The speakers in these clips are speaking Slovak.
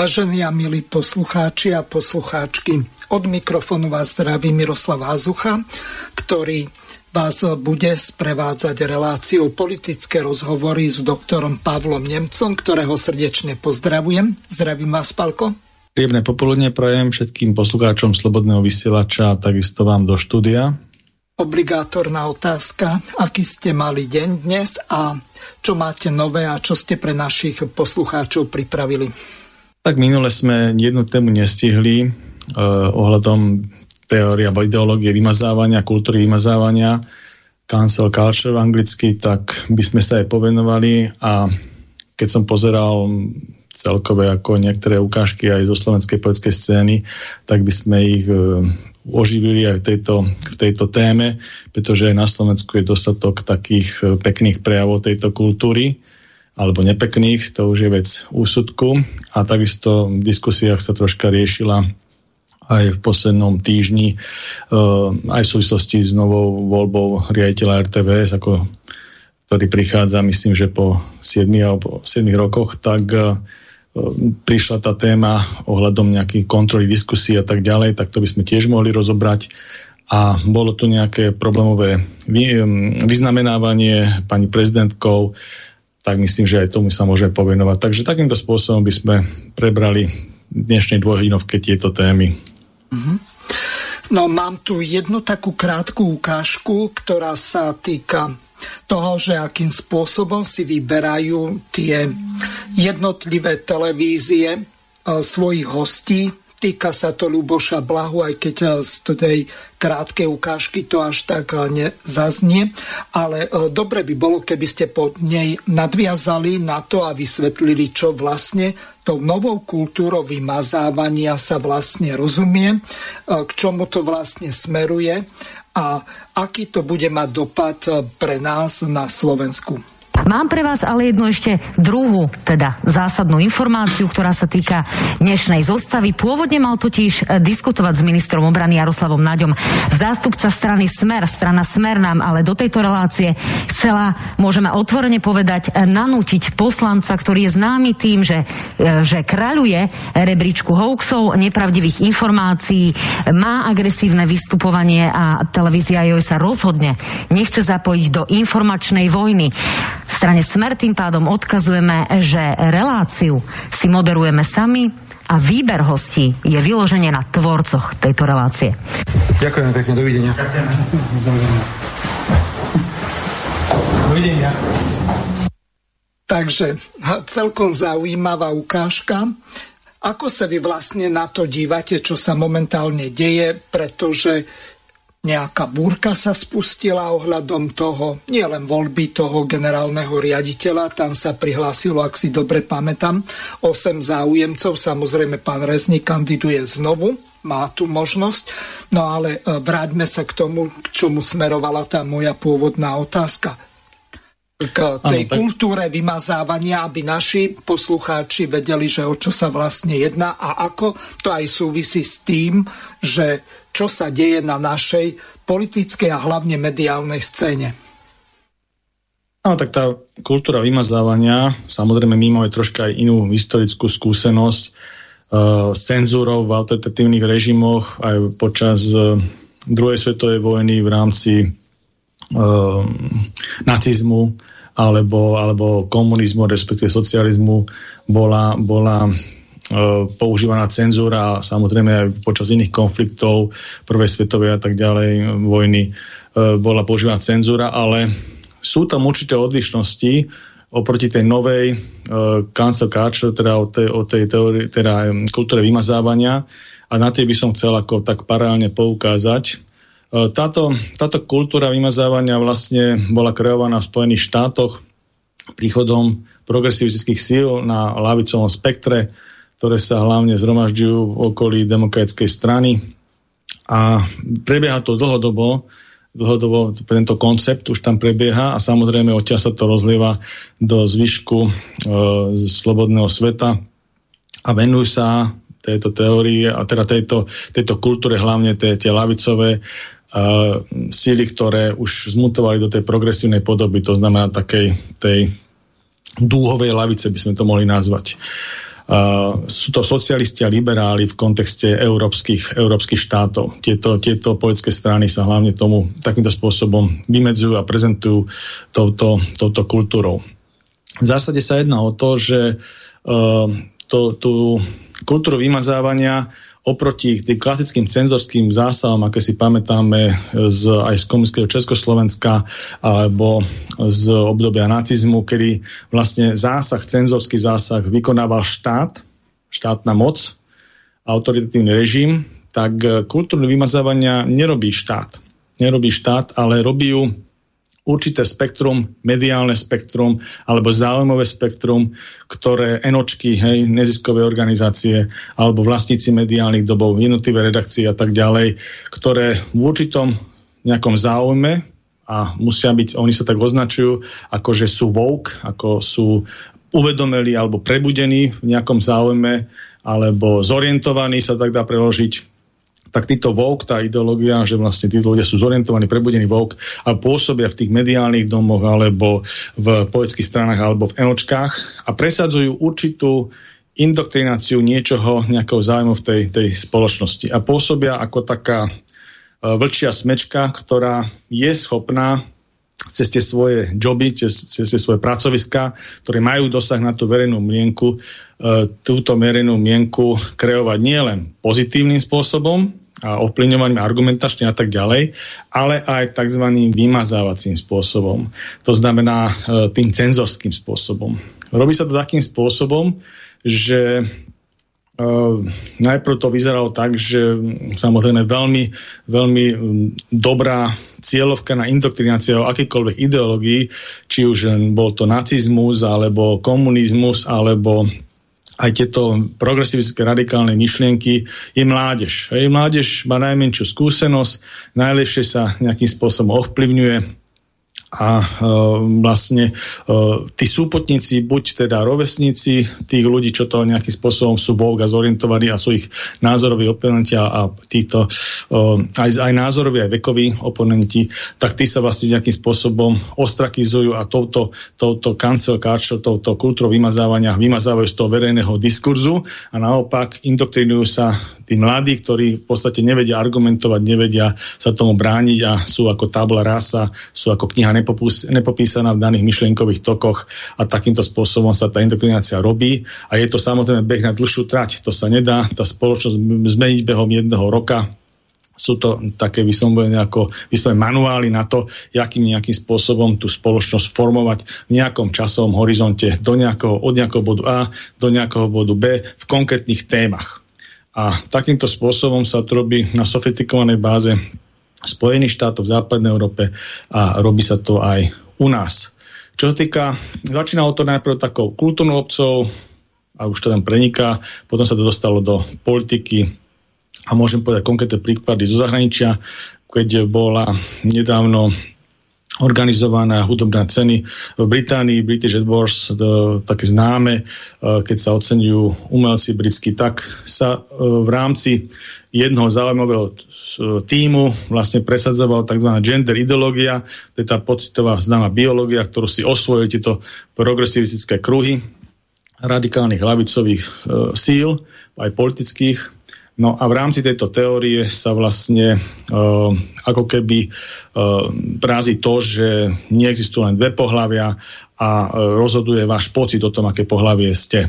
Vážení a milí poslucháči a poslucháčky, od mikrofónu vás zdraví Miroslav Hazucha, ktorý vás bude sprevádzať reláciou politické rozhovory s doktorom Pavlom Nemcom, ktorého srdečne pozdravujem. Zdravím vás, Palko. Príjemné popoludne prajem všetkým poslucháčom Slobodného vysielača a takisto vám do štúdia. Obligátorná otázka, aký ste mali deň dnes a čo máte nové a čo ste pre našich poslucháčov pripravili? Tak minule sme jednu tému nestihli uh, ohľadom teórie alebo ideológie vymazávania, kultúry vymazávania, cancel culture anglicky, tak by sme sa aj povenovali a keď som pozeral celkové ako niektoré ukážky aj zo slovenskej politickej scény, tak by sme ich uh, oživili aj v tejto, v tejto téme, pretože aj na Slovensku je dostatok takých uh, pekných prejavov tejto kultúry alebo nepekných, to už je vec úsudku. A takisto v diskusiách sa troška riešila aj v poslednom týždni, uh, aj v súvislosti s novou voľbou riaditeľa RTVS, ako, ktorý prichádza, myslím, že po 7 alebo 7 rokoch, tak uh, prišla tá téma ohľadom nejakých kontroly diskusí a tak ďalej, tak to by sme tiež mohli rozobrať. A bolo tu nejaké problémové vyznamenávanie pani prezidentkou, tak myslím, že aj tomu sa môžeme povenovať. Takže takýmto spôsobom by sme prebrali dnešnej dvojhodinovke tieto témy. Mm-hmm. No mám tu jednu takú krátku ukážku, ktorá sa týka toho, že akým spôsobom si vyberajú tie jednotlivé televízie e, svojich hostí Týka sa to Luboša Blahu, aj keď eh, z tej krátkej ukážky to až tak eh, nezaznie. Ale eh, dobre by bolo, keby ste pod nej nadviazali na to a vysvetlili, čo vlastne tou novou kultúrou vymazávania sa vlastne rozumie, k čomu to vlastne smeruje a aký to bude mať dopad pre nás na Slovensku. Mám pre vás ale jednu ešte druhú, teda zásadnú informáciu, ktorá sa týka dnešnej zostavy. Pôvodne mal totiž e, diskutovať s ministrom obrany Jaroslavom Naďom zástupca strany Smer. Strana Smer nám ale do tejto relácie chcela, môžeme otvorene povedať, e, nanútiť poslanca, ktorý je známy tým, že, e, že kráľuje rebríčku hoaxov, nepravdivých informácií, má agresívne vystupovanie a televízia joj sa rozhodne nechce zapojiť do informačnej vojny strane Smer tým pádom odkazujeme, že reláciu si moderujeme sami a výber hostí je vyloženie na tvorcoch tejto relácie. Ďakujem pekne, dovidenia. Dovidenia. Takže celkom zaujímavá ukážka. Ako sa vy vlastne na to dívate, čo sa momentálne deje, pretože nejaká búrka sa spustila ohľadom toho, nielen voľby toho generálneho riaditeľa, tam sa prihlásilo, ak si dobre pamätám, 8 záujemcov, samozrejme pán Rezník kandiduje znovu, má tu možnosť, no ale e, vráťme sa k tomu, k čomu smerovala tá moja pôvodná otázka. K tej ano, tak... kultúre vymazávania, aby naši poslucháči vedeli, že o čo sa vlastne jedná a ako to aj súvisí s tým, že čo sa deje na našej politickej a hlavne mediálnej scéne. Áno, tak tá kultúra vymazávania, samozrejme my máme troška aj inú historickú skúsenosť uh, s cenzúrou v autoritatívnych režimoch aj počas uh, druhej svetovej vojny v rámci uh, nacizmu alebo, alebo komunizmu, respektíve socializmu bola, bola používaná cenzúra samozrejme aj počas iných konfliktov prvej svetovej a tak ďalej vojny bola používaná cenzúra, ale sú tam určité odlišnosti oproti tej novej cancel culture, teda o tej, o tej teórii, teda kultúre vymazávania a na tej by som chcel ako tak paralelne poukázať. Táto, táto kultúra vymazávania vlastne bola kreovaná v Spojených štátoch príchodom progresivistických síl na lavicovom spektre, ktoré sa hlavne zhromažďujú v okolí demokratickej strany. A prebieha to dlhodobo, dlhodobo tento koncept už tam prebieha a samozrejme odtiaľ sa to rozlieva do zvyšku e, slobodného sveta a venujú sa tejto teórii a teda tejto, tejto kultúre, hlavne tie, tie lavicové uh, síly, ktoré už zmutovali do tej progresívnej podoby, to znamená takej tej dúhovej lavice by sme to mohli nazvať. Uh, sú to socialisti a liberáli v kontexte európskych, európskych štátov. Tieto, tieto politické strany sa hlavne tomu takýmto spôsobom vymedzujú a prezentujú touto, touto kultúrou. V zásade sa jedná o to, že uh, to, tú kultúru vymazávania oproti tým klasickým cenzorským zásahom, aké si pamätáme z, aj z komunistického Československa alebo z obdobia nacizmu, kedy vlastne zásah, cenzorský zásah vykonával štát, štátna moc, autoritatívny režim, tak kultúrne vymazávania nerobí štát. Nerobí štát, ale robí ju určité spektrum, mediálne spektrum alebo záujmové spektrum, ktoré enočky, hej, neziskové organizácie alebo vlastníci mediálnych dobov, jednotlivé redakcie a tak ďalej, ktoré v určitom nejakom záujme a musia byť, oni sa tak označujú, ako že sú woke, ako sú uvedomeli alebo prebudení v nejakom záujme alebo zorientovaní sa tak dá preložiť tak títo woke, tá ideológia, že vlastne tí ľudia sú zorientovaní, prebudení woke a pôsobia v tých mediálnych domoch alebo v poetských stranách alebo v enočkách a presadzujú určitú indoktrináciu niečoho, nejakého zájmu v tej, tej spoločnosti. A pôsobia ako taká e, vlčia smečka, ktorá je schopná cez tie svoje joby, cez, tie svoje pracoviska, ktoré majú dosah na tú verejnú mienku, e, túto verejnú mienku kreovať nielen pozitívnym spôsobom, ovplyvňovaním argumentačne a tak ďalej, ale aj tzv. vymazávacím spôsobom. To znamená e, tým cenzorským spôsobom. Robí sa to takým spôsobom, že Uh, najprv to vyzeralo tak, že samozrejme veľmi, veľmi dobrá cieľovka na indoktrináciu akýkoľvek ideológií, či už bol to nacizmus, alebo komunizmus, alebo aj tieto progresivistické radikálne myšlienky, je mládež. Hej, mládež má najmenšiu skúsenosť, najlepšie sa nejakým spôsobom ovplyvňuje a e, vlastne e, tí súpotníci, buď teda rovesníci tých ľudí, čo to nejakým spôsobom sú voľga zorientovaní a sú ich názoroví oponenti a títo e, aj, aj názoroví, aj vekoví oponenti, tak tí sa vlastne nejakým spôsobom ostrakizujú a touto, touto cancel culture, touto kultúrou vymazávania vymazávajú z toho verejného diskurzu a naopak indoktrinujú sa tí mladí, ktorí v podstate nevedia argumentovať, nevedia sa tomu brániť a sú ako tabla rasa, sú ako kniha nepopísaná v daných myšlienkových tokoch a takýmto spôsobom sa tá indoktrinácia robí a je to samozrejme beh na dlhšiu trať. To sa nedá tá spoločnosť zmeniť behom jedného roka, sú to také vyslovené ako vyslovené manuály na to, akým nejakým spôsobom tú spoločnosť formovať v nejakom časovom horizonte do nejakého, od nejakého bodu A do nejakého bodu B v konkrétnych témach. A takýmto spôsobom sa to robí na sofistikovanej báze Spojených štátov v západnej Európe a robí sa to aj u nás. Čo sa týka, začínalo to najprv takou kultúrnou obcov a už to tam preniká, potom sa to dostalo do politiky a môžem povedať konkrétne príklady zo zahraničia, keď bola nedávno organizované hudobné ceny. V Británii British Awards, to, také známe, e, keď sa oceňujú umelci britskí, tak sa e, v rámci jednoho zaujímavého e, týmu vlastne presadzovala tzv. gender ideológia, to je tá pocitová známa biológia, ktorú si osvojili tieto progresivistické kruhy radikálnych lavicových e, síl, aj politických, No a v rámci tejto teórie sa vlastne uh, ako keby uh, prázi to, že neexistujú len dve pohľavia a uh, rozhoduje váš pocit o tom, aké pohľavie ste.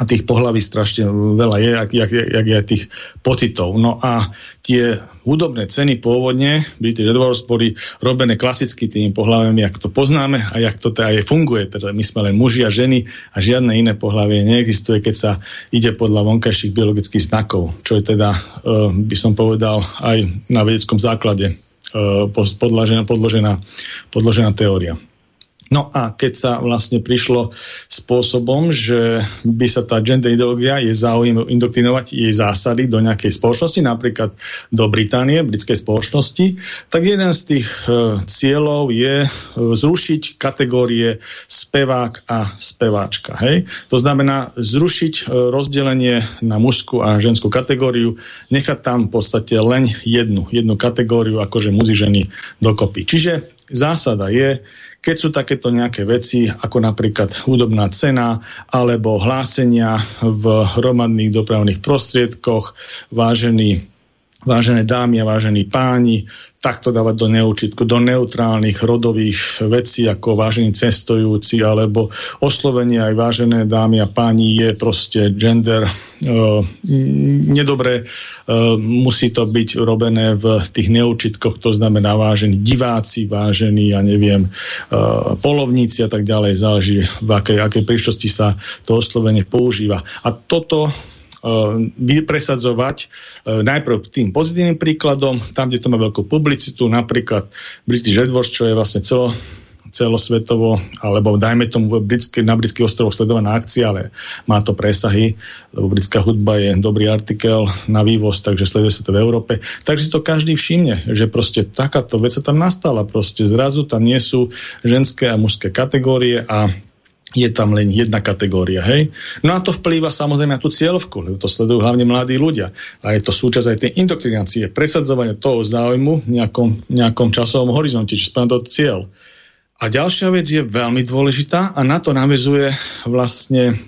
A tých pohlaví strašne veľa je, jak, jak, jak je tých pocitov. No a tie hudobné ceny pôvodne, British Edwards, boli robené klasicky tými pohľaviami, jak to poznáme a jak to teda aj funguje. Teda my sme len muži a ženy a žiadne iné pohľavie neexistuje, keď sa ide podľa vonkajších biologických znakov, čo je teda, uh, by som povedal, aj na vedeckom základe uh, podložená, podložená, podložená teória. No a keď sa vlastne prišlo spôsobom, že by sa tá gender ideológia je záujem indoktrinovať jej zásady do nejakej spoločnosti, napríklad do Británie, britskej spoločnosti, tak jeden z tých e, cieľov je e, zrušiť kategórie spevák a speváčka. Hej? To znamená zrušiť e, rozdelenie na mužskú a ženskú kategóriu, nechať tam v podstate len jednu, jednu kategóriu, akože muži ženy dokopy. Čiže zásada je, keď sú takéto nejaké veci, ako napríklad hudobná cena alebo hlásenia v hromadných dopravných prostriedkoch, vážení vážené dámy a vážení páni, takto dávať do neurčitku, do neutrálnych rodových vecí ako vážení cestujúci alebo oslovenie aj vážené dámy a páni je proste gender uh, nedobré. Uh, musí to byť robené v tých neurčitkoch, to znamená vážení diváci, vážení, ja neviem, uh, polovníci a tak ďalej, záleží v akej, akej príštosti sa to oslovenie používa. A toto presadzovať uh, najprv tým pozitívnym príkladom, tam, kde to má veľkú publicitu, napríklad British AdWords, čo je vlastne celo, celosvetovo, alebo dajme tomu britské, na britských ostrovoch sledovaná akcia, ale má to presahy, lebo britská hudba je dobrý artikel na vývoz, takže sleduje sa to v Európe. Takže si to každý všimne, že proste takáto vec sa tam nastala. Proste zrazu tam nie sú ženské a mužské kategórie a je tam len jedna kategória, hej? No a to vplýva samozrejme na tú cieľovku, lebo to sledujú hlavne mladí ľudia. A je to súčasť aj tej indoktrinácie, predsadzovania toho záujmu v nejakom, nejakom časovom horizonte, či splňa to cieľ. A ďalšia vec je veľmi dôležitá a na to navezuje vlastne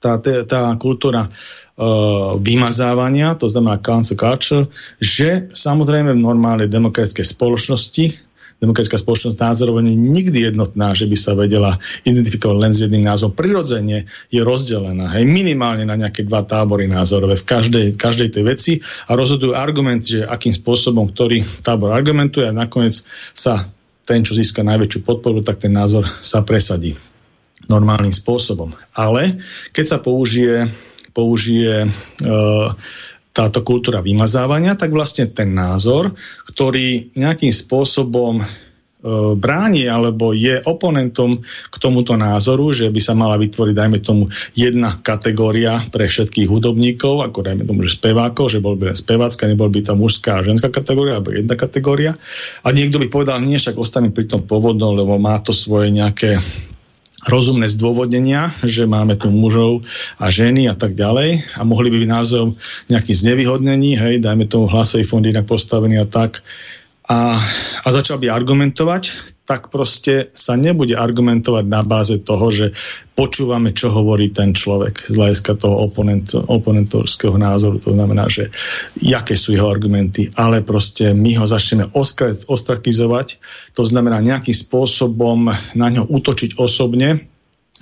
tá, tá, tá kultúra uh, vymazávania, to znamená cancel culture, že samozrejme v normálnej demokratickej spoločnosti demokratická spoločnosť názorov nie je nikdy jednotná, že by sa vedela identifikovať len s jedným názvom. Prirodzene je rozdelená, hej, minimálne na nejaké dva tábory názorové v každej, každej tej veci a rozhodujú argument, že akým spôsobom ktorý tábor argumentuje a nakoniec sa ten, čo získa najväčšiu podporu, tak ten názor sa presadí normálnym spôsobom. Ale keď sa použije, použije uh, táto kultúra vymazávania, tak vlastne ten názor, ktorý nejakým spôsobom e, bráni alebo je oponentom k tomuto názoru, že by sa mala vytvoriť, dajme tomu, jedna kategória pre všetkých hudobníkov, ako dajme tomu, že spevákov, že bol by len spevácka, nebol by tam mužská a ženská kategória, alebo jedna kategória. A niekto by povedal, nie, však ostanem pri tom pôvodnom, lebo má to svoje nejaké rozumné zdôvodnenia, že máme tu mužov a ženy a tak ďalej. A mohli by byť názov nejakých znevýhodnení, hej, dajme tomu hlasový fond inak postavený a tak a, a začal by argumentovať, tak proste sa nebude argumentovať na báze toho, že počúvame, čo hovorí ten človek z hľadiska toho oponent, oponentorského názoru. To znamená, že jaké sú jeho argumenty, ale proste my ho začneme ostrakizovať, to znamená nejakým spôsobom na ňo útočiť osobne,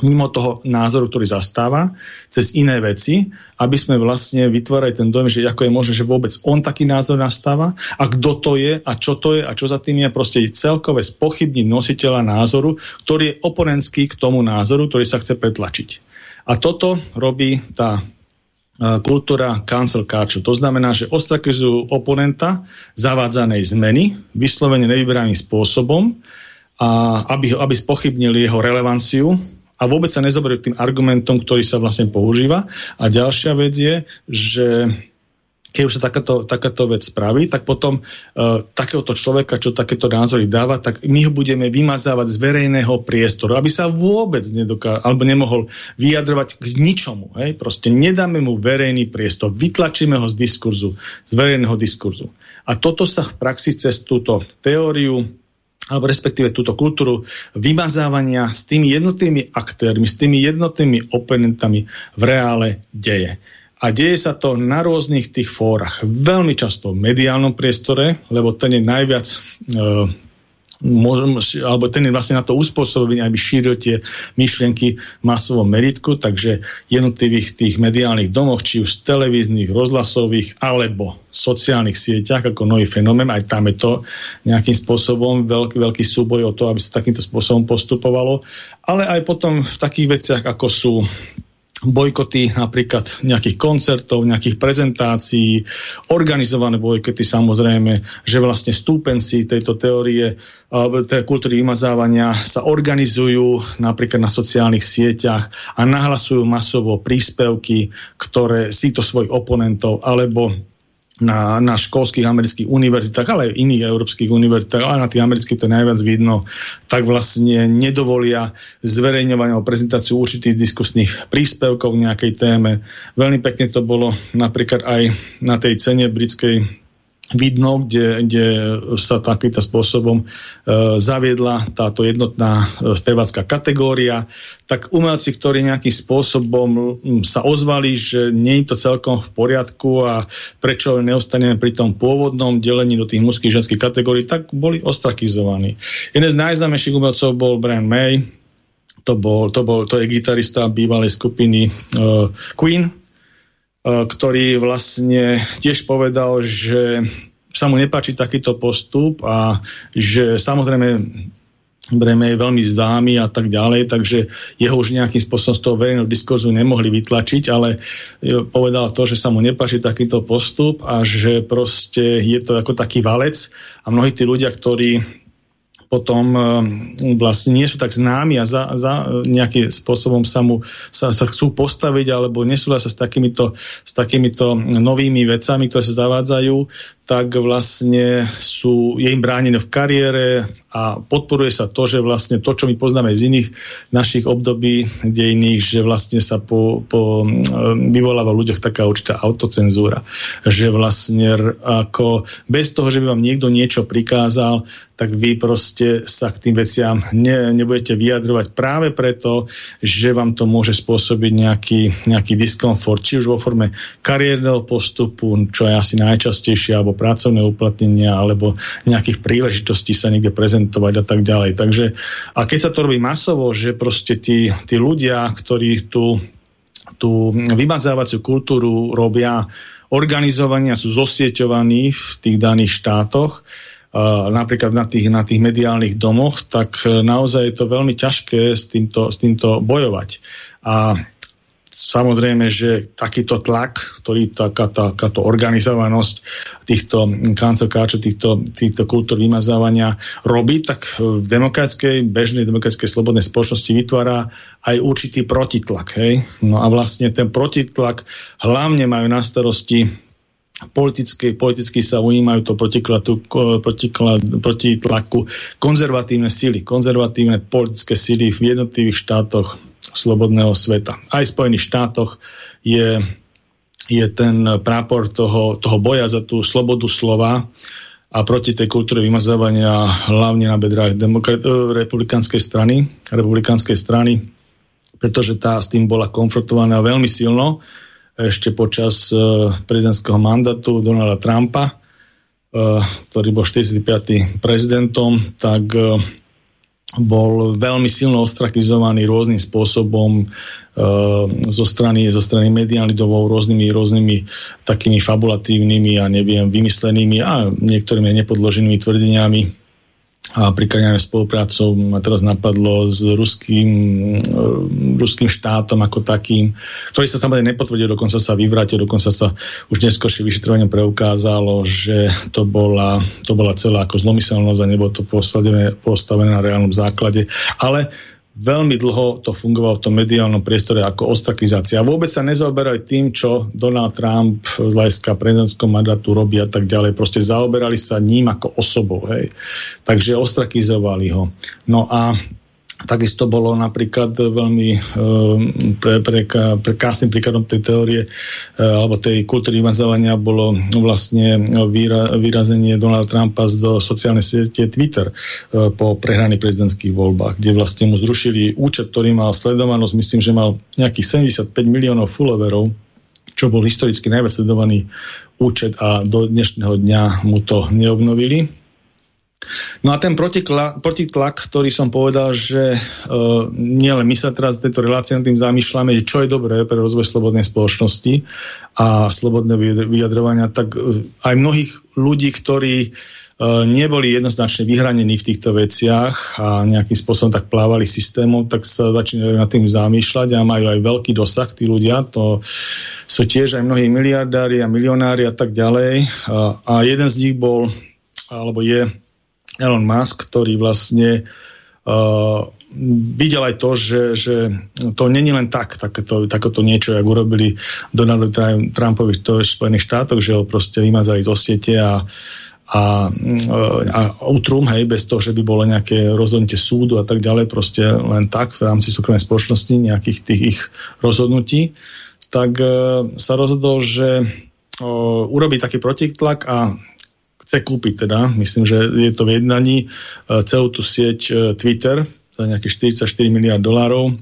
mimo toho názoru, ktorý zastáva, cez iné veci, aby sme vlastne vytvárali ten dojem, že ako je možné, že vôbec on taký názor nastáva a kto to je a čo to je a čo za tým je proste celkové spochybniť nositeľa názoru, ktorý je oponentský k tomu názoru, ktorý sa chce pretlačiť. A toto robí tá kultúra cancel culture. To znamená, že ostrakizujú oponenta zavádzanej zmeny, vyslovene nevyberaným spôsobom, a aby, aby spochybnili jeho relevanciu a vôbec sa nezoberú tým argumentom, ktorý sa vlastne používa. A ďalšia vec je, že keď už sa takáto, takáto vec spraví, tak potom uh, takéhoto človeka, čo takéto názory dáva, tak my ho budeme vymazávať z verejného priestoru, aby sa vôbec nedoká, alebo nemohol vyjadrovať k ničomu. Hej? Proste nedáme mu verejný priestor, vytlačíme ho z diskurzu, z verejného diskurzu. A toto sa v praxi cez túto teóriu alebo respektíve túto kultúru vymazávania s tými jednotnými aktérmi, s tými jednotnými oponentami v reále deje. A deje sa to na rôznych tých fórach. Veľmi často v mediálnom priestore, lebo ten je najviac e, alebo ten je vlastne na to uspôsobený, aby šíril tie myšlienky v masovom meritku, takže jednotlivých tých mediálnych domoch, či už televíznych, rozhlasových, alebo sociálnych sieťach ako nový fenomén, aj tam je to nejakým spôsobom veľký, veľký súboj o to, aby sa takýmto spôsobom postupovalo, ale aj potom v takých veciach, ako sú bojkoty napríklad nejakých koncertov, nejakých prezentácií, organizované bojkoty samozrejme, že vlastne stúpenci tejto teórie teda kultúry vymazávania sa organizujú napríklad na sociálnych sieťach a nahlasujú masovo príspevky, ktoré si to svojich oponentov alebo na, na školských amerických univerzitách, ale aj v iných európskych univerzitách, ale na tých amerických to najviac vidno, tak vlastne nedovolia zverejňovanie o prezentáciu určitých diskusných príspevkov k nejakej téme. Veľmi pekne to bolo napríklad aj na tej cene britskej vidno, kde, kde sa takýmto spôsobom e, zaviedla táto jednotná e, spevácká kategória, tak umelci, ktorí nejakým spôsobom sa ozvali, že nie je to celkom v poriadku a prečo neostaneme pri tom pôvodnom delení do tých mužských ženských kategórií, tak boli ostrakizovaní. Jeden z najznámejších umelcov bol Brian May, to, bol, to, bol, to je gitarista bývalej skupiny uh, Queen, ktorý vlastne tiež povedal, že sa mu nepáči takýto postup a že samozrejme Breme je veľmi známy a tak ďalej, takže jeho už nejakým spôsobom z toho verejného diskurzu nemohli vytlačiť, ale e, povedal to, že sa mu nepáči takýto postup a že proste je to ako taký valec a mnohí tí ľudia, ktorí potom e, vlastne nie sú tak známi a za, za nejakým spôsobom sa mu sa, sa chcú postaviť alebo nesúhlasia s takýmito, s takýmito novými vecami, ktoré sa zavádzajú, tak vlastne sú, je im bránené v kariére a podporuje sa to, že vlastne to, čo my poznáme z iných našich období dejných, že vlastne sa po, po, vyvoláva v ľuďoch taká určitá autocenzúra. Že vlastne ako bez toho, že by vám niekto niečo prikázal, tak vy proste sa k tým veciam ne, nebudete vyjadrovať práve preto, že vám to môže spôsobiť nejaký, nejaký diskomfort, či už vo forme kariérneho postupu, čo je asi najčastejšie, alebo pracovné uplatnenia alebo nejakých príležitostí sa niekde prezentovať a tak ďalej. Takže, a keď sa to robí masovo, že proste tí, tí ľudia, ktorí tú, tú vymazávaciu kultúru robia organizovania sú zosieťovaní v tých daných štátoch, napríklad na tých, na tých mediálnych domoch, tak naozaj je to veľmi ťažké s týmto, s týmto bojovať. A Samozrejme, že takýto tlak, ktorý taká, takáto organizovanosť týchto kancelkáčov, týchto, týchto kultúr vymazávania robí, tak v demokratickej, bežnej demokratickej slobodnej spoločnosti vytvára aj určitý protitlak. Hej? No a vlastne ten protitlak hlavne majú na starosti politicky, politicky sa ujímajú to proti tlaku konzervatívne síly, konzervatívne politické síly v jednotlivých štátoch slobodného sveta. Aj v Spojených štátoch je, je ten prápor toho, toho boja za tú slobodu slova a proti tej kultúre vymazávania hlavne na bedrách demokrat- republikánskej strany, republikánskej strany, pretože tá s tým bola konfrontovaná veľmi silno ešte počas uh, prezidentského mandátu Donalda Trumpa, uh, ktorý bol 45. prezidentom, tak bol veľmi silno ostrakizovaný rôznym spôsobom e, zo strany, zo strany mediálnych domov rôznymi, rôznymi takými fabulatívnymi a neviem, vymyslenými a niektorými nepodloženými tvrdeniami a prikraňané spoluprácou ma teraz napadlo s ruským, e, ruským štátom ako takým, ktorý sa samozrejme nepotvrdil, dokonca sa vyvrátil, dokonca sa už neskôršie vyšetrovanie preukázalo, že to bola, to bola celá ako zlomyselnosť a nebolo to postavené, postavené na reálnom základe. Ale veľmi dlho to fungovalo v tom mediálnom priestore ako ostrakizácia. Vôbec sa nezaoberali tým, čo Donald Trump hľadiska prezidentského mandátu robí a tak ďalej. Proste zaoberali sa ním ako osobou. Hej. Takže ostrakizovali ho. No a Takisto bolo napríklad veľmi e, pre, pre, pre krásnym príkladom tej teórie e, alebo tej kultúry vymazávania bolo vlastne výra, vyrazenie Donalda Trumpa do sociálnej siete Twitter e, po prehraných prezidentských voľbách, kde vlastne mu zrušili účet, ktorý mal sledovanosť, myslím, že mal nejakých 75 miliónov followerov, čo bol historicky najviac sledovaný účet a do dnešného dňa mu to neobnovili No a ten protitlak, protitlak, ktorý som povedal, že uh, nielen my sa teraz v tejto relácii nad tým zamýšľame, čo je dobré pre rozvoj slobodnej spoločnosti a slobodné vyjadrovania, tak uh, aj mnohých ľudí, ktorí uh, neboli jednoznačne vyhranení v týchto veciach a nejakým spôsobom tak plávali systémom, tak sa začínajú nad tým zamýšľať a majú aj veľký dosah tí ľudia. To sú tiež aj mnohí miliardári a milionári a tak ďalej. Uh, a jeden z nich bol, alebo je Elon Musk, ktorý vlastne uh, videl aj to, že, že to není len tak, takéto, takéto niečo, jak urobili Donald Trumpovi v Spojených štátoch, že ho proste vymazali zo siete a, a, a utrum, hej, bez toho, že by bolo nejaké rozhodnutie súdu a tak ďalej, proste len tak v rámci súkromnej spoločnosti nejakých tých ich rozhodnutí, tak uh, sa rozhodol, že uh, urobí taký protitlak a chce kúpiť teda, myslím, že je to v jednaní, e, celú tú sieť e, Twitter za nejakých 44 miliard dolárov.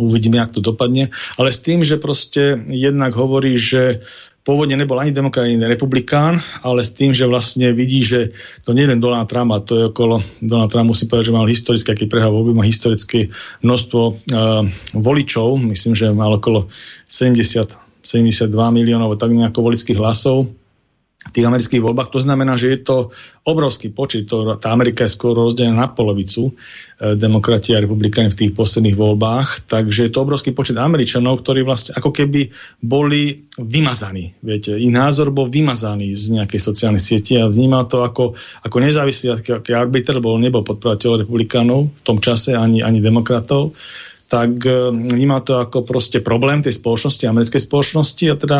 Uvidíme, jak to dopadne. Ale s tým, že proste jednak hovorí, že pôvodne nebol ani demokrat, ani republikán, ale s tým, že vlastne vidí, že to nie je len Donald Trump, a to je okolo, Donald Trump musí povedať, že mal historické, aký prehal voľby, má historické množstvo uh, voličov, myslím, že mal okolo 70, 72 miliónov, tak nejako volických hlasov, tých amerických voľbách. To znamená, že je to obrovský počet. To, tá Amerika je skoro rozdelená na polovicu, e, demokrati a republikáni v tých posledných voľbách. Takže je to obrovský počet Američanov, ktorí vlastne ako keby boli vymazaní. Viete, ich názor bol vymazaný z nejakej sociálnej siete a vnímal to ako, ako nezávislý aký, arbiter, lebo nebol podporovateľ republikánov v tom čase ani, ani demokratov tak e, vníma to ako proste problém tej spoločnosti, americkej spoločnosti a teda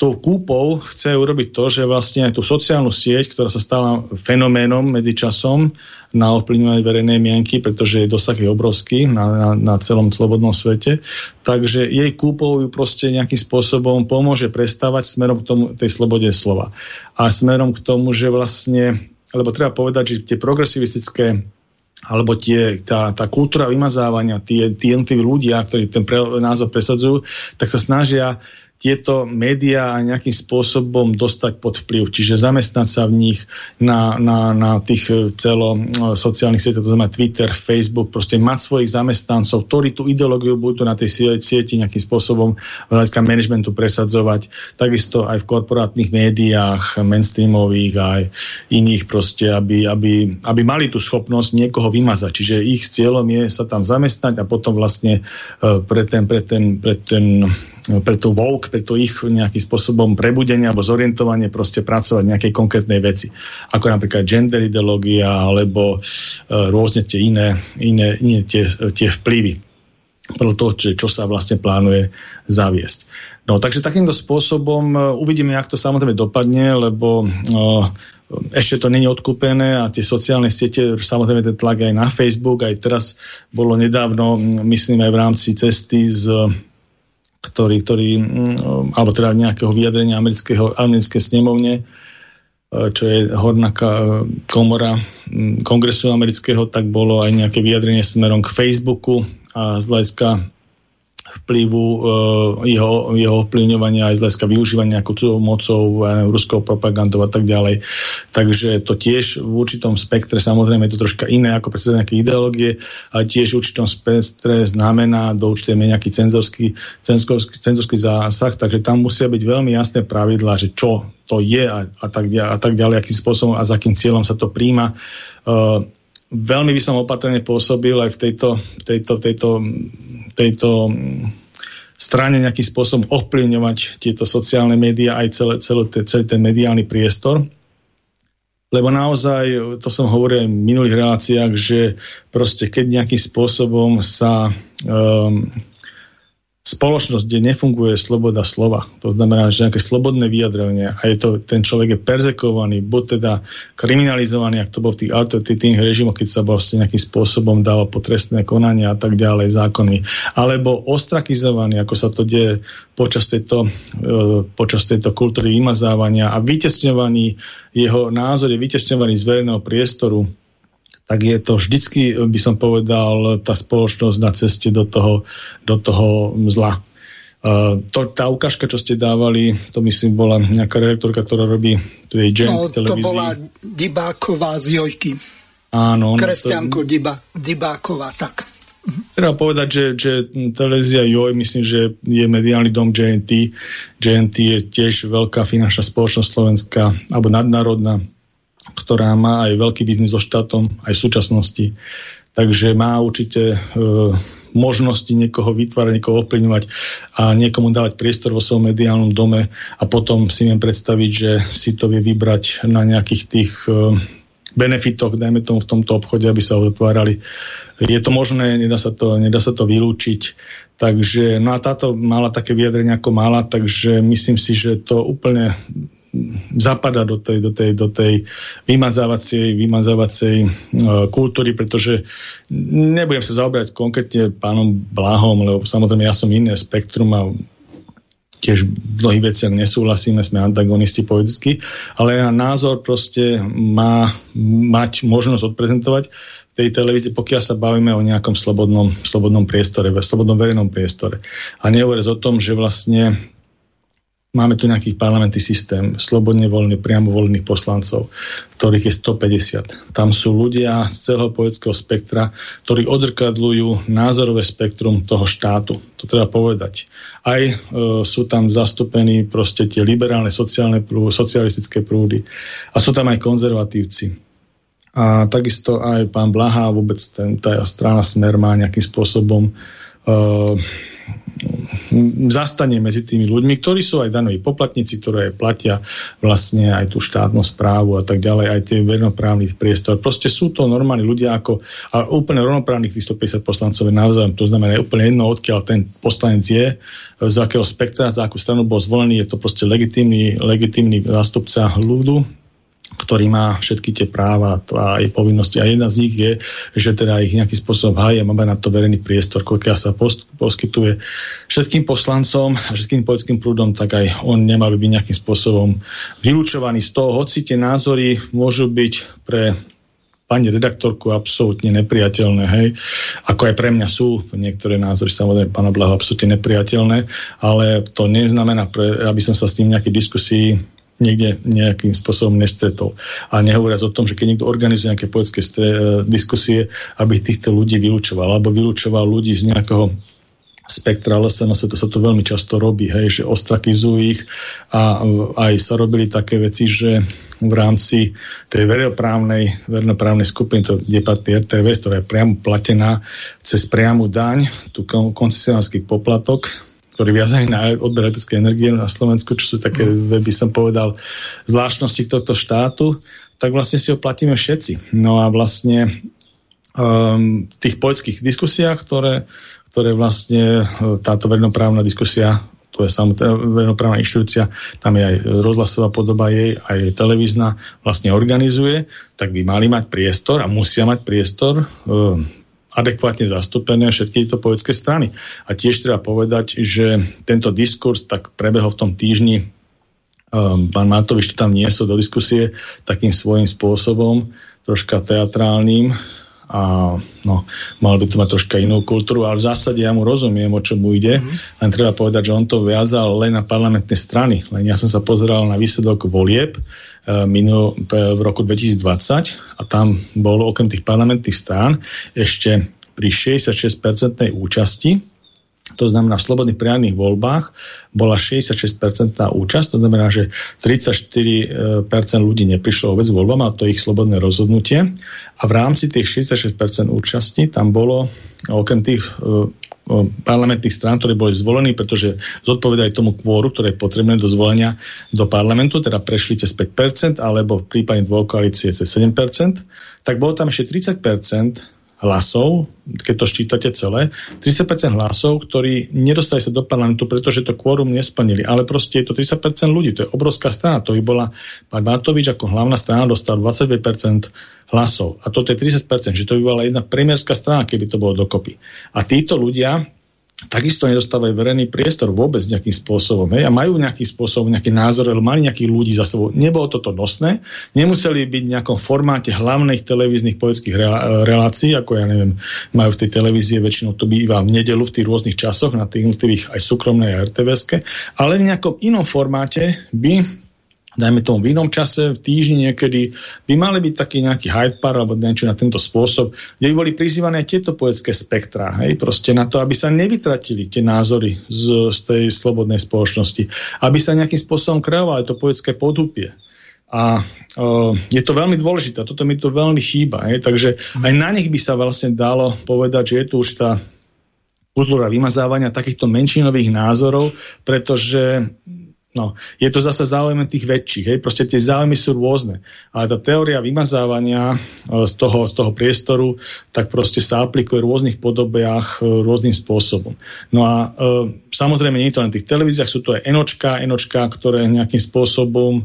tou kúpou chce urobiť to, že vlastne tú sociálnu sieť, ktorá sa stala fenoménom medzi časom na ovplyvňovanie verejnej mienky, pretože jej dosah je obrovský na, na, na celom slobodnom svete, takže jej kúpou ju proste nejakým spôsobom pomôže prestávať smerom k tomu, tej slobode slova. A smerom k tomu, že vlastne, lebo treba povedať, že tie progresivistické alebo tie, tá, tá kultúra vymazávania, tie, tie jednotliví ľudia, ktorí ten pre, názor presadzujú, tak sa snažia tieto médiá nejakým spôsobom dostať pod vplyv, čiže zamestnať sa v nich na, na, na tých e, celo e, sociálnych sieťach, to znamená Twitter, Facebook, proste mať svojich zamestnancov, ktorí tú ideológiu budú na tej sieti nejakým spôsobom hľadiska managementu presadzovať, takisto aj v korporátnych médiách, mainstreamových aj iných proste, aby, aby, aby mali tú schopnosť niekoho vymazať. Čiže ich cieľom je sa tam zamestnať a potom vlastne uh, pre ten, pre ten, pre ten pre tú vouk, ich nejakým spôsobom prebudenie alebo zorientovanie proste pracovať nejakej konkrétnej veci. Ako napríklad gender ideológia alebo uh, rôzne tie iné, iné, iné tie, tie vplyvy podľa toho, čo, čo sa vlastne plánuje zaviesť. No, takže takýmto spôsobom uh, uvidíme, jak to samozrejme dopadne, lebo uh, ešte to není odkúpené a tie sociálne siete, samozrejme ten tlak aj na Facebook, aj teraz bolo nedávno, myslím aj v rámci cesty z ktorý, ktorý mm, alebo teda nejakého vyjadrenia amerického, americkej snemovne, e, čo je horná komora mm, kongresu amerického, tak bolo aj nejaké vyjadrenie smerom k Facebooku a z hľadiska vplyvu uh, jeho, jeho ovplyvňovania aj z hľadiska využívania nejakou mocou, ruskou propagandou a tak ďalej. Takže to tiež v určitom spektre, samozrejme je to troška iné ako predstavenie nejaké ideológie, a tiež v určitom spektre znamená do určitej nejaký cenzorský, cenzorský, cenzorský zásah, takže tam musia byť veľmi jasné pravidlá, že čo to je a, a, tak, a tak ďalej, akým spôsobom a za akým cieľom sa to príjma. Uh, veľmi by som opatrne pôsobil aj v tejto, tejto, tejto, tejto strane nejakým spôsobom ovplyvňovať tieto sociálne médiá aj celé, celé, celý ten mediálny priestor. Lebo naozaj, to som hovoril aj v minulých reláciách, že proste keď nejakým spôsobom sa um, spoločnosť, kde nefunguje sloboda slova, to znamená, že nejaké slobodné vyjadrenie a je to, ten človek je perzekovaný, buď teda kriminalizovaný, ak to bol v tých autoritatívnych režimoch, keď sa vlastne nejakým spôsobom dalo potrestné konanie a tak ďalej, zákony, alebo ostrakizovaný, ako sa to deje počas tejto, e, počas tejto kultúry vymazávania a vytesňovaný, jeho názor je vytesňovaný z verejného priestoru tak je to vždycky, by som povedal, tá spoločnosť na ceste do toho, do toho zla. Uh, to, tá ukážka, čo ste dávali, to myslím bola nejaká redaktorka, ktorá robí tej Gent no, televízii. to bola Dibáková z Jojky. Áno. Kresťanko to... Dibá, Dibáková, tak. Treba povedať, že, že televízia Joj, myslím, že je mediálny dom JNT. JNT je tiež veľká finančná spoločnosť slovenská, alebo nadnárodná, ktorá má aj veľký biznis so štátom, aj v súčasnosti. Takže má určite e, možnosti niekoho vytvárať, niekoho ovplyvňovať a niekomu dávať priestor vo svojom mediálnom dome a potom si viem predstaviť, že si to vie vybrať na nejakých tých uh, benefitoch, dajme tomu v tomto obchode, aby sa otvárali. Je to možné, nedá sa to, nedá sa to vylúčiť. Takže, no a táto mala také vyjadrenie ako mala, takže myslím si, že to úplne zapadá do tej, do tej, do tej vymazávacej, vymazávacej uh, kultúry, pretože nebudem sa zaoberať konkrétne pánom Blahom, lebo samozrejme ja som iné spektrum a tiež v mnohých veciach nesúhlasíme, sme antagonisti politicky, ale názor proste má mať možnosť odprezentovať v tej televízii, pokiaľ sa bavíme o nejakom slobodnom, slobodnom priestore, slobodnom verejnom priestore. A nehovoriac o tom, že vlastne Máme tu nejaký parlamentný systém, slobodne voľný, priamo voľných poslancov, ktorých je 150. Tam sú ľudia z celého politického spektra, ktorí odrkadľujú názorové spektrum toho štátu. To treba povedať. Aj e, sú tam zastúpení proste tie liberálne sociálne prúdy, socialistické prúdy a sú tam aj konzervatívci. A takisto aj pán Blaha, vôbec ten, tá strana Smer má nejakým spôsobom e, zastane medzi tými ľuďmi, ktorí sú aj danoví poplatníci, ktoré platia vlastne aj tú štátnu správu a tak ďalej, aj tie vernoprávny priestor. Proste sú to normálni ľudia ako, a úplne rovnoprávnych tých 150 poslancov je navzájom. To znamená, je úplne jedno, odkiaľ ten poslanec je, z akého spektra, za akú stranu bol zvolený, je to proste legitímny, legitímny zástupca ľudu, ktorý má všetky tie práva a aj povinnosti. A jedna z nich je, že teda ich nejakým spôsobom hája, máme na to verejný priestor, koľko sa post, poskytuje všetkým poslancom a všetkým politickým prúdom, tak aj on nemal byť nejakým spôsobom vylúčovaný z toho, hoci tie názory môžu byť pre pani redaktorku absolútne nepriateľné, hej. Ako aj pre mňa sú niektoré názory, samozrejme pána Blaho absolútne nepriateľné, ale to neznamená, pre, aby som sa s tým nejakej diskusii niekde nejakým spôsobom nestretol. A nehovoriac o tom, že keď niekto organizuje nejaké poetské stre- diskusie, aby týchto ľudí vylúčoval, alebo vylúčoval ľudí z nejakého spektra LSNS, to sa to veľmi často robí, hej, že ostrakizujú ich a aj sa robili také veci, že v rámci tej verejnoprávnej, verejnoprávnej skupiny, to je patrí RTVS, ktorá je priamo platená cez priamu daň, tu koncesionársky poplatok, ktorí viazajú na odber elektrickej energie na Slovensku, čo sú také, by som povedal, zvláštnosti tohto štátu, tak vlastne si ho platíme všetci. No a vlastne um, tých poľských diskusiách, ktoré, ktoré vlastne uh, táto verejnoprávna diskusia to je samotná verejnoprávna inštitúcia, tam je aj rozhlasová podoba jej, aj televízna, vlastne organizuje, tak by mali mať priestor a musia mať priestor um, adekvátne zastúpené všetky tieto politické strany. A tiež treba povedať, že tento diskurs tak prebehol v tom týždni um, pán Matovič tam niesol do diskusie takým svojím spôsobom, troška teatrálnym a no, mal by to mať troška inú kultúru, ale v zásade ja mu rozumiem, o čo mu ide, mm-hmm. len treba povedať, že on to viazal len na parlamentné strany. Len ja som sa pozeral na výsledok volieb minul, v roku 2020 a tam bolo okrem tých parlamentných strán ešte pri 66% účasti, to znamená v slobodných priamých voľbách bola 66% účasť, to znamená, že 34% ľudí neprišlo vôbec voľbám, a to ich slobodné rozhodnutie. A v rámci tých 66% účasti tam bolo okrem tých e, parlamentných strán, ktoré boli zvolení, pretože zodpovedajú tomu kvóru, ktoré je potrebné do zvolenia do parlamentu, teda prešli cez 5%, alebo v prípade dvojkoalície cez 7%, tak bolo tam ešte 30% hlasov, keď to ščítate celé, 30% hlasov, ktorí nedostali sa do parlamentu, pretože to kvórum nesplnili. Ale proste je to 30% ľudí, to je obrovská strana. To by bola, pán Matovič ako hlavná strana dostal 25% hlasov. A toto je 30%, že to by bola jedna premiérska strana, keby to bolo dokopy. A títo ľudia takisto nedostávajú verejný priestor vôbec nejakým spôsobom. Hej, a majú nejaký spôsob, nejaký názor, ale mali nejakých ľudí za sebou. Nebolo toto nosné, nemuseli byť v nejakom formáte hlavných televíznych politických relácií, ako ja neviem, majú v tej televízie, väčšinou to býva v nedelu v tých rôznych časoch, na tých jednotlivých aj súkromnej a rtvs ale v nejakom inom formáte by dajme tomu v inom čase, v týždni niekedy, by mali byť taký nejaký Hyde Park alebo niečo na tento spôsob, kde by boli prizývané tieto poetské spektra, hej, proste na to, aby sa nevytratili tie názory z, z tej slobodnej spoločnosti, aby sa nejakým spôsobom kreovalo to poetské podhupie. A uh, je to veľmi dôležité, toto mi to veľmi chýba, hej, takže aj na nich by sa vlastne dalo povedať, že je tu už tá kultúra vymazávania takýchto menšinových názorov, pretože No, je to zase záujem tých väčších, hej, proste tie záujmy sú rôzne. Ale tá teória vymazávania e, z toho, z toho priestoru, tak proste sa aplikuje v rôznych podobiach, e, rôznym spôsobom. No a e, samozrejme nie je to len v tých televíziách, sú to aj enočka, enočka, ktoré nejakým spôsobom e,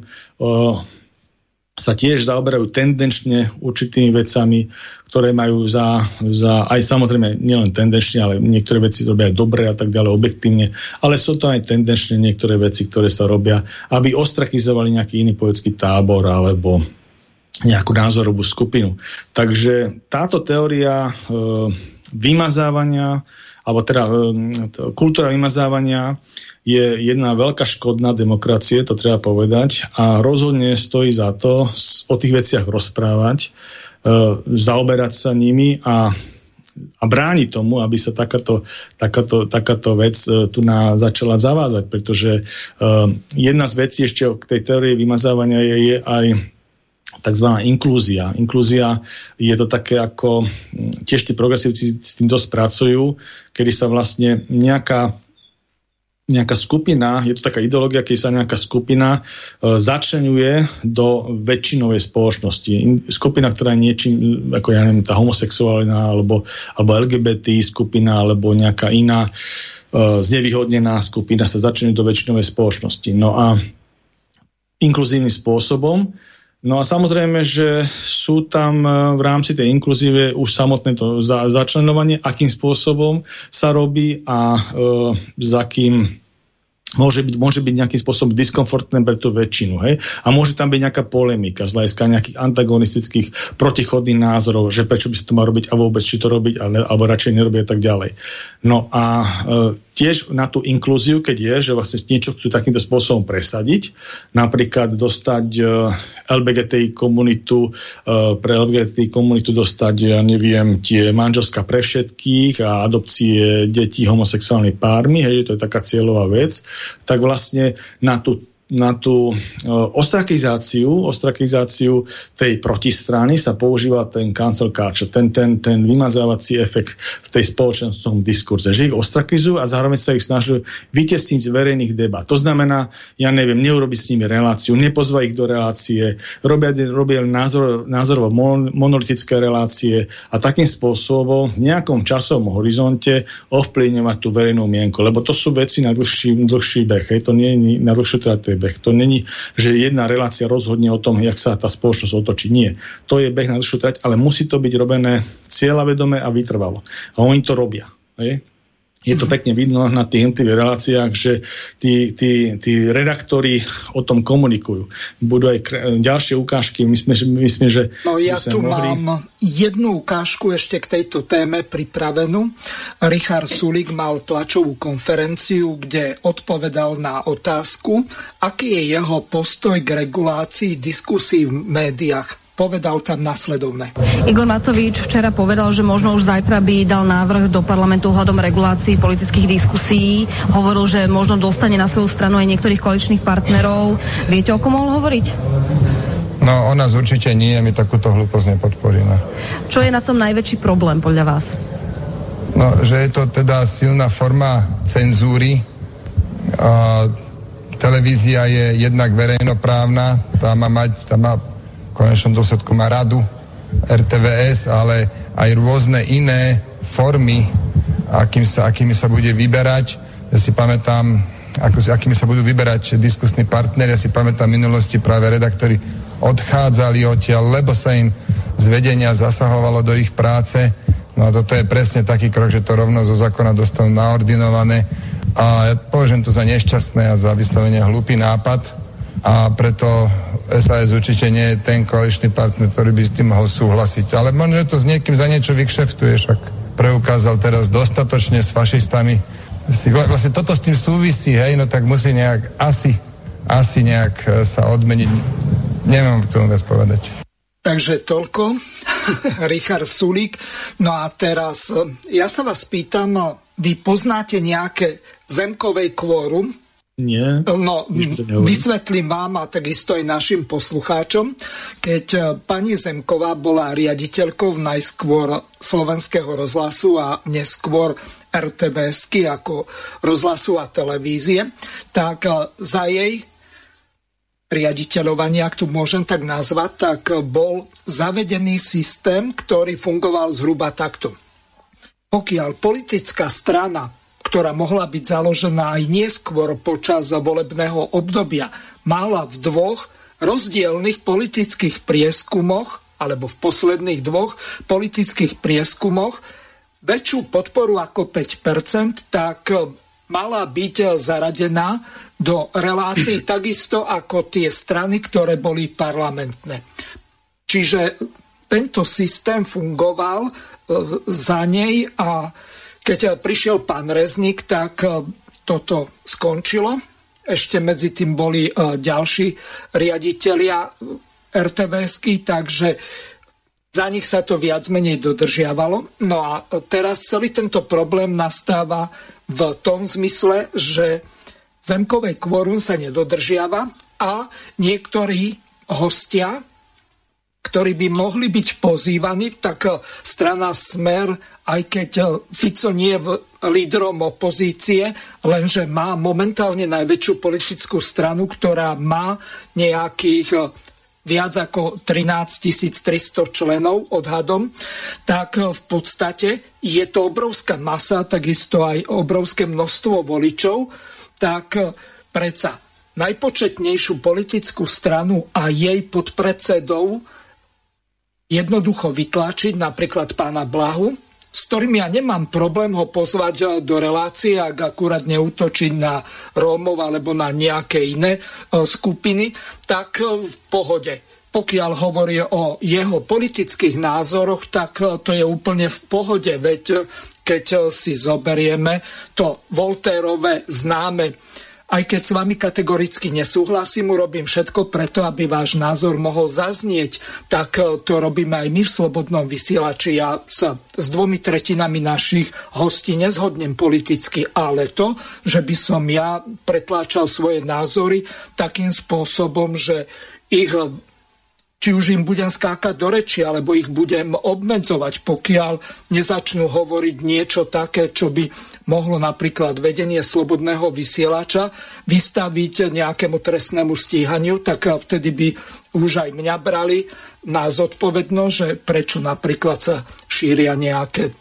sa tiež zaoberajú tendenčne určitými vecami, ktoré majú za, za aj samozrejme nielen tendenčne, ale niektoré veci robia aj dobre a tak ďalej, objektívne, ale sú to aj tendenčne niektoré veci, ktoré sa robia, aby ostrakizovali nejaký iný politický tábor alebo nejakú názorovú skupinu. Takže táto teória e, vymazávania, alebo teda e, kultúra vymazávania je jedna veľká škodná demokracie, to treba povedať, a rozhodne stojí za to o tých veciach rozprávať, e, zaoberať sa nimi a a bráni tomu, aby sa takáto, takáto, takáto vec e, tu na, začala zavázať, pretože e, jedna z vecí ešte k tej teórii vymazávania je, je aj tzv. inklúzia. Inklúzia je to také ako, tiež tí progresívci s tým dosť pracujú, kedy sa vlastne nejaká nejaká skupina, je to taká ideológia, keď sa nejaká skupina e, začlenuje do väčšinovej spoločnosti. In, skupina, ktorá je niečím, ako ja neviem, tá homosexuálna, alebo, alebo LGBT skupina, alebo nejaká iná e, znevýhodnená skupina sa začlenuje do väčšinovej spoločnosti. No a inkluzívnym spôsobom No a samozrejme, že sú tam e, v rámci tej inkluzíve už samotné to za, začlenovanie, akým spôsobom sa robí a e, za kým môže byť, môže byť nejakým spôsobom diskomfortné pre tú väčšinu. Hej? A môže tam byť nejaká polemika z hľadiska nejakých antagonistických protichodných názorov, že prečo by sa to mal robiť a vôbec či to robiť, ale, alebo radšej nerobiť a tak ďalej. No a e, tiež na tú inklúziu, keď je, že vlastne niečo chcú takýmto spôsobom presadiť, napríklad dostať e, LBGTI komunitu, uh, pre LBGTI komunitu dostať, ja neviem, tie manželská pre všetkých a adopcie detí homosexuálnej pármi, hej, to je taká cieľová vec, tak vlastne na tú na tú uh, ostrakizáciu, ostrakizáciu tej protistrany sa používa ten cancel culture, ten, ten, ten vymazávací efekt v tej spoločenskom diskurze, že ich ostrakizujú a zároveň sa ich snaží vytesniť z verejných debat. To znamená, ja neviem, neurobiť s nimi reláciu, nepozvať ich do relácie, robia, robia názor, názorovo monolitické relácie a takým spôsobom v nejakom časovom horizonte ovplyvňovať tú verejnú mienku, lebo to sú veci na dlhší, dlhší beh, hej, to nie je na dlhšiu trate je beh. To není, že jedna relácia rozhodne o tom, jak sa tá spoločnosť otočí. Nie. To je beh na dlhšiu trať, ale musí to byť robené cieľavedome a vytrvalo. A oni to robia. Hej? Je to pekne vidno na tých jednotlivých reláciách, že tí, tí, tí redaktori o tom komunikujú. Budú aj ďalšie ukážky, myslím, myslím že... No ja tu mohli... mám jednu ukážku ešte k tejto téme pripravenú. Richard Sulik mal tlačovú konferenciu, kde odpovedal na otázku, aký je jeho postoj k regulácii diskusí v médiách povedal tam nasledovne. Igor Matovič včera povedal, že možno už zajtra by dal návrh do parlamentu ohľadom regulácií politických diskusí. Hovoril, že možno dostane na svoju stranu aj niektorých koaličných partnerov. Viete, o kom mohol hovoriť? No, o nás určite nie, my takúto hlúposť nepodporíme. Čo je na tom najväčší problém podľa vás? No, že je to teda silná forma cenzúry. A televízia je jednak verejnoprávna, tá má mať, tá má konečnom dôsledku má radu RTVS, ale aj rôzne iné formy, akým sa, akými sa bude vyberať. Ja si pamätám, ako, akými sa budú vyberať diskusní partneri. Ja si pamätám v minulosti práve redaktori odchádzali odtiaľ, lebo sa im z vedenia zasahovalo do ich práce. No a toto je presne taký krok, že to rovno zo zákona dostanú naordinované a ja považujem to za nešťastné a za vyslovene hlupý nápad a preto SAS určite nie je ten koaličný partner, ktorý by s tým mohol súhlasiť. Ale možno, že to s niekým za niečo vykšeftuje, však preukázal teraz dostatočne s fašistami. Vlastne toto s tým súvisí, hej, no tak musí nejak asi, asi nejak e, sa odmeniť. Neviem k tomu viac povedať. Takže toľko. Richard Sulík. No a teraz e, ja sa vás pýtam, e, vy poznáte nejaké zemkové kvórum? Nie. No, vysvetlím vám a takisto aj našim poslucháčom. Keď e, pani Zemková bola riaditeľkou najskôr slovenského rozhlasu a neskôr RTVSky ako rozhlasu a televízie, tak za jej riaditeľovania, ak tu môžem tak nazvať, tak bol zavedený systém, ktorý fungoval zhruba takto. Pokiaľ politická strana, ktorá mohla byť založená aj neskôr počas volebného obdobia, mala v dvoch rozdielnych politických prieskumoch, alebo v posledných dvoch politických prieskumoch, väčšiu podporu ako 5%, tak mala byť zaradená do relácií takisto ako tie strany, ktoré boli parlamentné. Čiže tento systém fungoval e, za nej a keď prišiel pán Reznik, tak e, toto skončilo. Ešte medzi tým boli e, ďalší riaditeľia RTVSky, takže za nich sa to viac menej dodržiavalo. No a teraz celý tento problém nastáva v tom zmysle, že zemkové kvorum sa nedodržiava a niektorí hostia, ktorí by mohli byť pozývaní, tak eh, strana Smer, aj keď eh, Fico nie je lídrom opozície, lenže má momentálne najväčšiu politickú stranu, ktorá má nejakých eh, viac ako 13 300 členov odhadom, tak v podstate je to obrovská masa, takisto aj obrovské množstvo voličov, tak predsa najpočetnejšiu politickú stranu a jej podpredsedov jednoducho vytlačiť, napríklad pána Blahu, s ktorým ja nemám problém ho pozvať e, do relácie, ak akurát neútočiť na Rómov alebo na nejaké iné e, skupiny, tak v pohode. Pokiaľ hovorí o jeho politických názoroch, tak to je úplne v pohode, veď keď eh, si zoberieme to Voltérové známe aj keď s vami kategoricky nesúhlasím, urobím všetko preto, aby váš názor mohol zaznieť, tak eh, to robíme aj my v Slobodnom vysielači. Ja sa s dvomi tretinami našich hostí nezhodnem politicky, ale to, že by som ja pretláčal svoje názory takým spôsobom, že ich či už im budem skákať do reči, alebo ich budem obmedzovať, pokiaľ nezačnú hovoriť niečo také, čo by mohlo napríklad vedenie slobodného vysielača vystaviť nejakému trestnému stíhaniu, tak vtedy by už aj mňa brali na zodpovednosť, že prečo napríklad sa šíria nejaké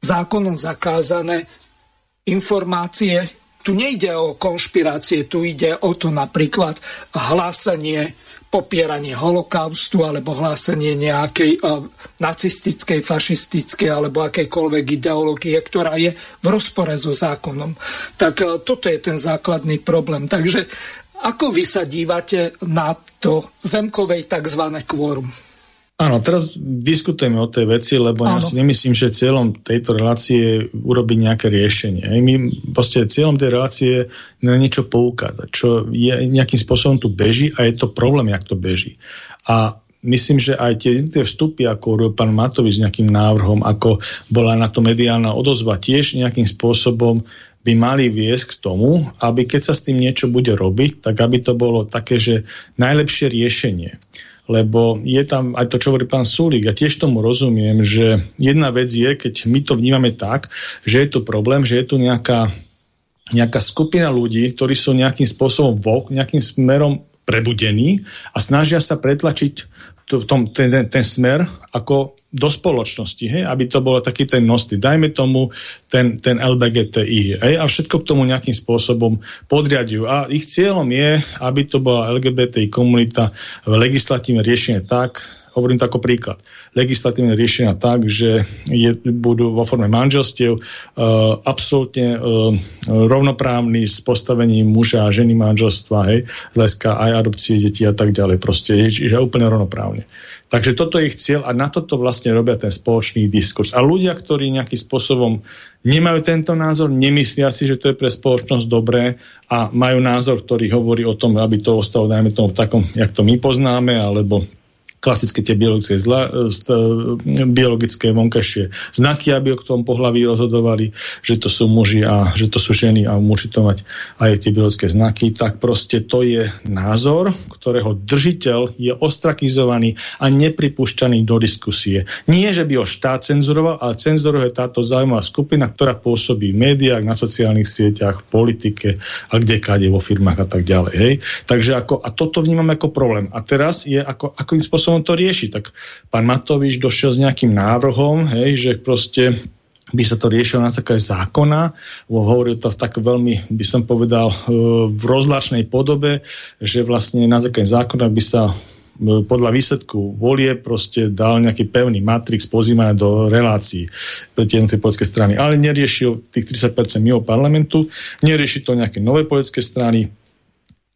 zákonom zakázané informácie. Tu nejde o konšpirácie, tu ide o to napríklad hlásanie popieranie holokaustu alebo hlásenie nejakej uh, nacistickej, fašistickej alebo akejkoľvek ideológie, ktorá je v rozpore so zákonom. Tak uh, toto je ten základný problém. Takže ako vy sa dívate na to zemkovej tzv. kvórum? Áno, teraz diskutujeme o tej veci, lebo Áno. ja si nemyslím, že cieľom tejto relácie je urobiť nejaké riešenie. My proste cieľom tej relácie je na niečo poukázať, čo je nejakým spôsobom tu beží a je to problém, jak to beží. A myslím, že aj tie tie vstupy, ako urobil pán Matovič s nejakým návrhom, ako bola na to mediálna odozva, tiež nejakým spôsobom by mali viesť k tomu, aby keď sa s tým niečo bude robiť, tak aby to bolo také, že najlepšie riešenie lebo je tam aj to, čo hovorí pán Sulík. Ja tiež tomu rozumiem, že jedna vec je, keď my to vnímame tak, že je tu problém, že je tu nejaká, nejaká skupina ľudí, ktorí sú nejakým spôsobom vok, nejakým smerom prebudení a snažia sa pretlačiť tom, ten, ten, ten smer ako do spoločnosti, hej? aby to bolo taký ten nosty. Dajme tomu ten, ten LBGTI hej? a všetko k tomu nejakým spôsobom podriadujú. A ich cieľom je, aby to bola LGBTI komunita v legislatívne riešenie tak, Hovorím to ako príklad. Legislatívne riešenia tak, že je, budú vo forme manželstiev uh, absolútne uh, rovnoprávny s postavením muža a ženy manželstva, hej, z aj adopcie detí a tak ďalej. Proste, čiže úplne rovnoprávne. Takže toto je ich cieľ a na toto vlastne robia ten spoločný diskurs. A ľudia, ktorí nejakým spôsobom nemajú tento názor, nemyslia si, že to je pre spoločnosť dobré a majú názor, ktorý hovorí o tom, aby to ostalo, dajme tomu, v takom, jak to my poznáme, alebo klasické tie biologické, zla, e, biologické vonkajšie znaky, aby o tom pohlaví rozhodovali, že to sú muži a že to sú ženy a môžu to mať aj tie biologické znaky, tak proste to je názor, ktorého držiteľ je ostrakizovaný a nepripúšťaný do diskusie. Nie, že by ho štát cenzuroval, ale cenzuruje táto zaujímavá skupina, ktorá pôsobí v médiách, na sociálnych sieťach, v politike a kde káde vo firmách a tak ďalej. Hej? Takže ako, a toto vnímam ako problém. A teraz je ako, akým spôsobom spôsobom to rieši. Tak pán Matovič došiel s nejakým návrhom, hej, že proste by sa to riešilo na také zákona. Hovoril to v tak veľmi, by som povedal, e, v rozlačnej podobe, že vlastne na základe zákona by sa e, podľa výsledku volie proste dal nejaký pevný matrix pozývania do relácií pre tie jednotlivé politické strany. Ale neriešil tých 30% mimo parlamentu, nerieši to nejaké nové politické strany,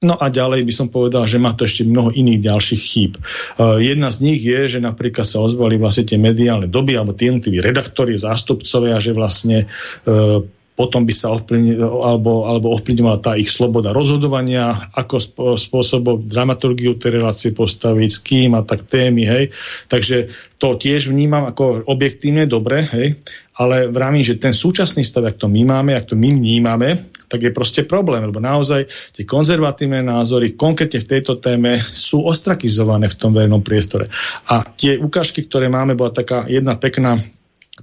No a ďalej by som povedal, že má to ešte mnoho iných ďalších chýb. Uh, jedna z nich je, že napríklad sa ozvali vlastne tie mediálne doby alebo tie jednotliví redaktori, zástupcovia, že vlastne uh, potom by sa ovplyvnila, alebo, alebo ovplyvňovala tá ich sloboda rozhodovania, ako spôsobom dramaturgiu tej relácie postaviť, s kým a tak témy, hej. Takže to tiež vnímam ako objektívne dobre, hej, ale vravím, že ten súčasný stav, ak to my máme, ak to my vnímame, tak je proste problém, lebo naozaj tie konzervatívne názory konkrétne v tejto téme sú ostrakizované v tom verejnom priestore. A tie ukážky, ktoré máme, bola taká jedna pekná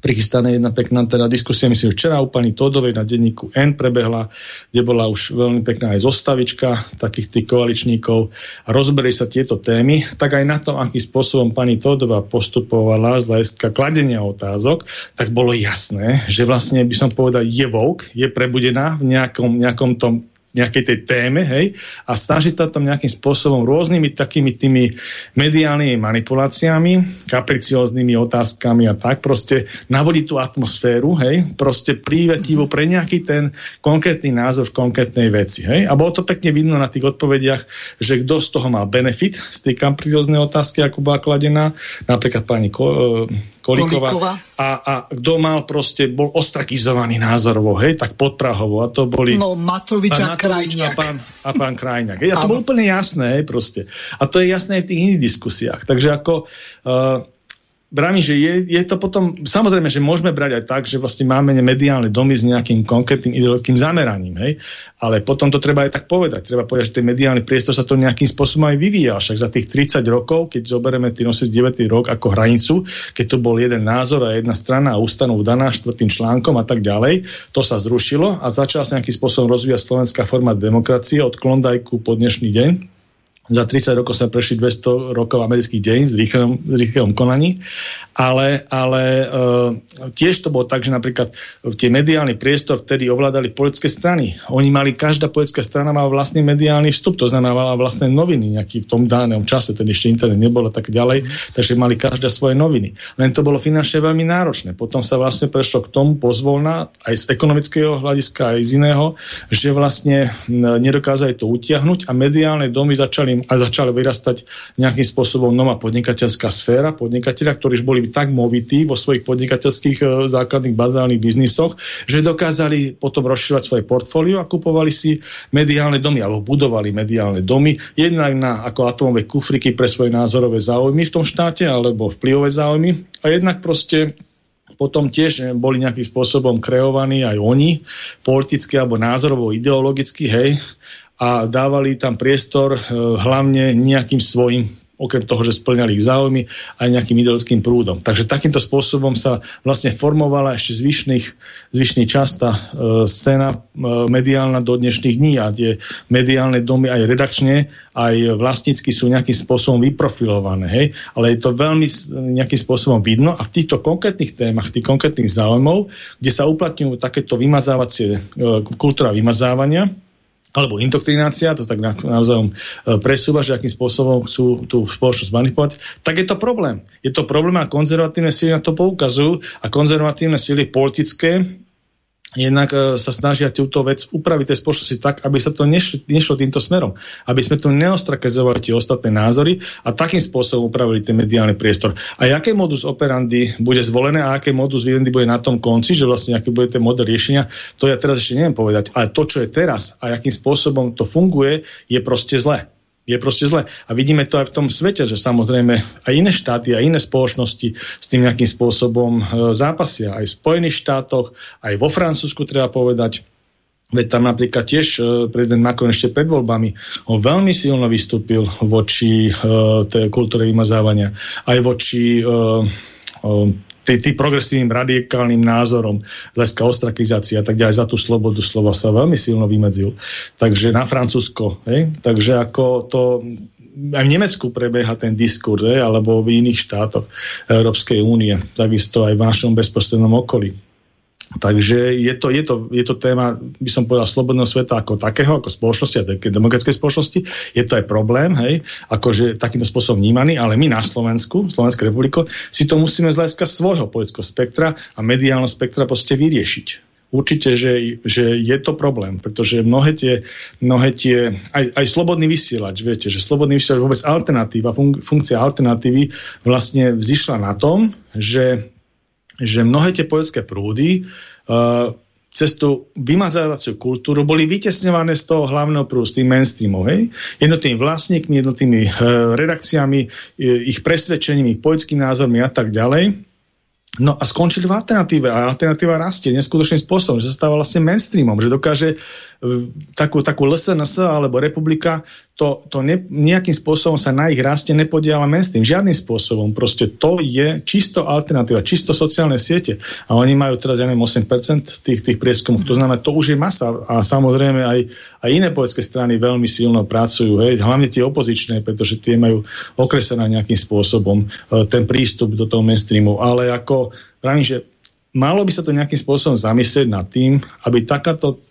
prichystané jedna pekná teda diskusia, myslím, včera u pani Todovej na denníku N prebehla, kde bola už veľmi pekná aj zostavička takých tých koaličníkov. A rozberie sa tieto témy, tak aj na to, akým spôsobom pani Todová postupovala z hľadiska kladenia otázok, tak bolo jasné, že vlastne by som povedal, je vouk, je prebudená v nejakom, nejakom tom nejakej tej téme, hej, a snaží sa tam nejakým spôsobom rôznymi takými tými mediálnymi manipuláciami, kapricióznymi otázkami a tak, proste navodiť tú atmosféru, hej, proste prívetivo pre nejaký ten konkrétny názor v konkrétnej veci, hej. A bolo to pekne vidno na tých odpovediach, že kto z toho mal benefit z tej kapricióznej otázky, ako bola kladená, napríklad pani Ko, e. A, a kto mal proste, bol ostrakizovaný názorovo, hej, tak podprahovo. A to boli... No, Matovič a, Matovič a pán, a pán Krajňák. Hej, a to bolo úplne jasné, proste. A to je jasné aj v tých iných diskusiách. Takže ako... Uh, Bráni, že je, je to potom, samozrejme, že môžeme brať aj tak, že vlastne máme mediálne domy s nejakým konkrétnym ideologickým zameraním, hej? ale potom to treba aj tak povedať. Treba povedať, že ten mediálny priestor sa to nejakým spôsobom aj vyvíja. Však za tých 30 rokov, keď zoberieme tým 89. rok ako hranicu, keď to bol jeden názor a jedna strana a ústanov daná štvrtým článkom a tak ďalej, to sa zrušilo a začala sa nejakým spôsobom rozvíjať slovenská forma demokracie od Klondajku po dnešný deň za 30 rokov sa prešli 200 rokov amerických dejín s rýchlom, rýchlom konaní, ale, ale uh, tiež to bolo tak, že napríklad tie mediálny priestor vtedy ovládali politické strany. Oni mali, každá politická strana mala vlastný mediálny vstup, to znamená mala vlastné noviny nejaký v tom danom čase, ten ešte internet nebol a tak ďalej, takže mali každá svoje noviny. Len to bolo finančne veľmi náročné. Potom sa vlastne prešlo k tomu pozvolna, aj z ekonomického hľadiska, aj z iného, že vlastne nedokázali to utiahnuť a mediálne domy začali a začala vyrastať nejakým spôsobom nová podnikateľská sféra, podnikateľa, ktorí už boli tak movití vo svojich podnikateľských e, základných bazálnych biznisoch, že dokázali potom rozširovať svoje portfólio a kupovali si mediálne domy alebo budovali mediálne domy, jednak na ako atomové kufriky pre svoje názorové záujmy v tom štáte alebo vplyvové záujmy. A jednak proste potom tiež boli nejakým spôsobom kreovaní aj oni, politicky alebo názorovo, ideologicky, hej, a dávali tam priestor e, hlavne nejakým svojim okrem toho, že splňali ich záujmy, aj nejakým ideologickým prúdom. Takže takýmto spôsobom sa vlastne formovala ešte zvyšných, zvyšný čas tá e, scéna e, mediálna do dnešných dní a tie mediálne domy aj redakčne, aj vlastnícky sú nejakým spôsobom vyprofilované. Hej? Ale je to veľmi nejakým spôsobom vidno a v týchto konkrétnych témach, tých konkrétnych záujmov, kde sa uplatňujú takéto vymazávacie, e, kultúra vymazávania, alebo indoktrinácia, to tak navzájom e, presúva, že akým spôsobom chcú tú spoločnosť manipulovať, tak je to problém. Je to problém a konzervatívne síly na to poukazujú a konzervatívne síly politické jednak e, sa snažia túto vec upraviť tej spoločnosti tak, aby sa to nešlo, nešlo týmto smerom. Aby sme tu neostrakazovali tie ostatné názory a takým spôsobom upravili ten mediálny priestor. A aké modus operandi bude zvolené a aké modus vivendi bude na tom konci, že vlastne aký bude ten model riešenia, to ja teraz ešte neviem povedať. Ale to, čo je teraz a akým spôsobom to funguje, je proste zlé je proste zle. A vidíme to aj v tom svete, že samozrejme aj iné štáty a iné spoločnosti s tým nejakým spôsobom e, zápasia. Aj v Spojených štátoch, aj vo Francúzsku treba povedať. Veď tam napríklad tiež e, prezident Macron ešte pred voľbami on veľmi silno vystúpil voči e, tej kultúre vymazávania. Aj voči e, tý, tý progresívnym radikálnym názorom hľadiska ostrakizácie a tak ďalej za tú slobodu slova sa veľmi silno vymedzil. Takže na Francúzsko. Hej? Takže ako to aj v Nemecku prebieha ten diskurs, hej? alebo v iných štátoch Európskej únie, takisto aj v našom bezprostrednom okolí. Takže je to, je, to, je to téma, by som povedal, slobodného sveta ako takého, ako spoločnosti a demokratickej spoločnosti. Je to aj problém, hej, akože takýmto spôsobom vnímaný, ale my na Slovensku, Slovenská republiko, si to musíme z hľadiska svojho politického spektra a mediálneho spektra proste vyriešiť určite, že, že je to problém, pretože mnohé tie, mnohé tie aj, aj slobodný vysielač, viete, že slobodný vysielač vôbec alternatíva, fun, funkcia alternatívy vlastne vzýšla na tom, že že mnohé tie poľské prúdy uh, cez tú vymazávaciu kultúru boli vytesňované z toho hlavného prúdu, z tých mainstreamov. Hej? Jednotými vlastníkmi, jednotými uh, redakciami, presvedčením, ich politickými názormi a tak ďalej. No a skončili v alternatíve a alternatíva rastie neskutočným spôsobom, že sa stáva vlastne mainstreamom, že dokáže takú, takú LSNS alebo republika, to, to ne, nejakým spôsobom sa na ich raste nepodiela mainstream. Žiadnym spôsobom. Proste to je čisto alternatíva, čisto sociálne siete. A oni majú teraz, ja neviem, 8% tých, tých prieskumov. To znamená, to už je masa. A samozrejme aj, aj iné politické strany veľmi silno pracujú. Hej. Hlavne tie opozičné, pretože tie majú okresené nejakým spôsobom e, ten prístup do toho mainstreamu. Ale ako, pravím, že malo by sa to nejakým spôsobom zamyslieť nad tým, aby takáto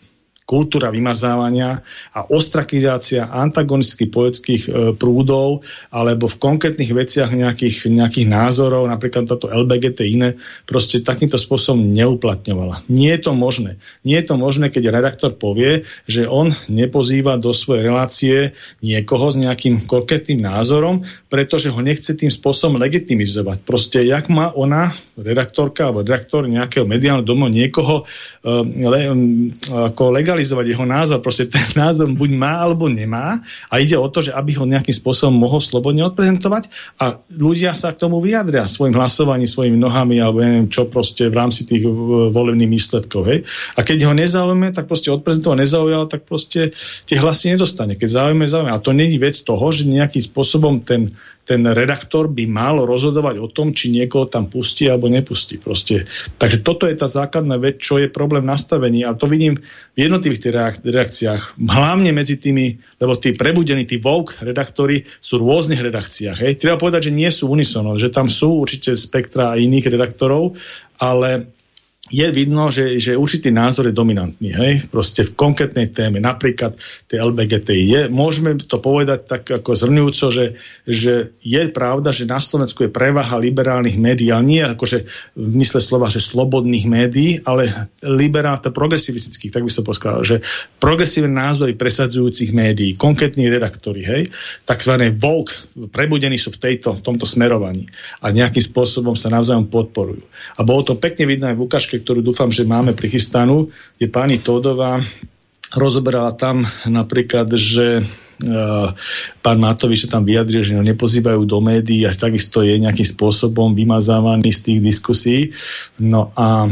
kultúra vymazávania a ostrakizácia antagonických politických e, prúdov alebo v konkrétnych veciach nejakých, nejakých názorov, napríklad toto LBGT iné, proste takýmto spôsobom neuplatňovala. Nie je to možné. Nie je to možné, keď redaktor povie, že on nepozýva do svojej relácie niekoho s nejakým konkrétnym názorom, pretože ho nechce tým spôsobom legitimizovať. Proste, jak má ona, redaktorka alebo redaktor nejakého mediálneho domu, niekoho uh, le, um, ako legalizovať legalizovať jeho názor. Proste ten názor buď má alebo nemá a ide o to, že aby ho nejakým spôsobom mohol slobodne odprezentovať a ľudia sa k tomu vyjadria svojim hlasovaním, svojimi nohami alebo neviem čo proste v rámci tých volebných výsledkov. Hej. A keď ho nezaujme, tak proste odprezentovať nezaujal, tak proste tie hlasy nedostane. Keď zaujme, zaujme. A to není vec toho, že nejakým spôsobom ten ten redaktor by mal rozhodovať o tom, či niekoho tam pustí alebo nepustí. Proste. Takže toto je tá základná vec, čo je problém nastavení a to vidím v jednotlivých tých reakciách. Hlavne medzi tými, lebo tí prebudení, tí woke redaktori sú v rôznych redakciách. Hej. Treba povedať, že nie sú unisono, že tam sú určite spektra iných redaktorov, ale je vidno, že, že určitý názor je dominantný, hej, proste v konkrétnej téme, napríklad tej LBGTI. Je, môžeme to povedať tak ako zrňujúco, že, že je pravda, že na Slovensku je prevaha liberálnych médií, ale nie akože v mysle slova, že slobodných médií, ale liberál, to progresivistických, tak by som povedal, že progresívne názory presadzujúcich médií, konkrétni redaktori, hej, takzvané Vogue, prebudení sú v, tejto, v tomto smerovaní a nejakým spôsobom sa navzájom podporujú. A bolo to pekne vidno aj v ukážke, ktorú dúfam, že máme prichystanú, kde pani Tódová. Rozoberala tam napríklad, že pán Matovič sa tam vyjadril, že ho nepozývajú do médií a takisto je nejakým spôsobom vymazávaný z tých diskusí. No a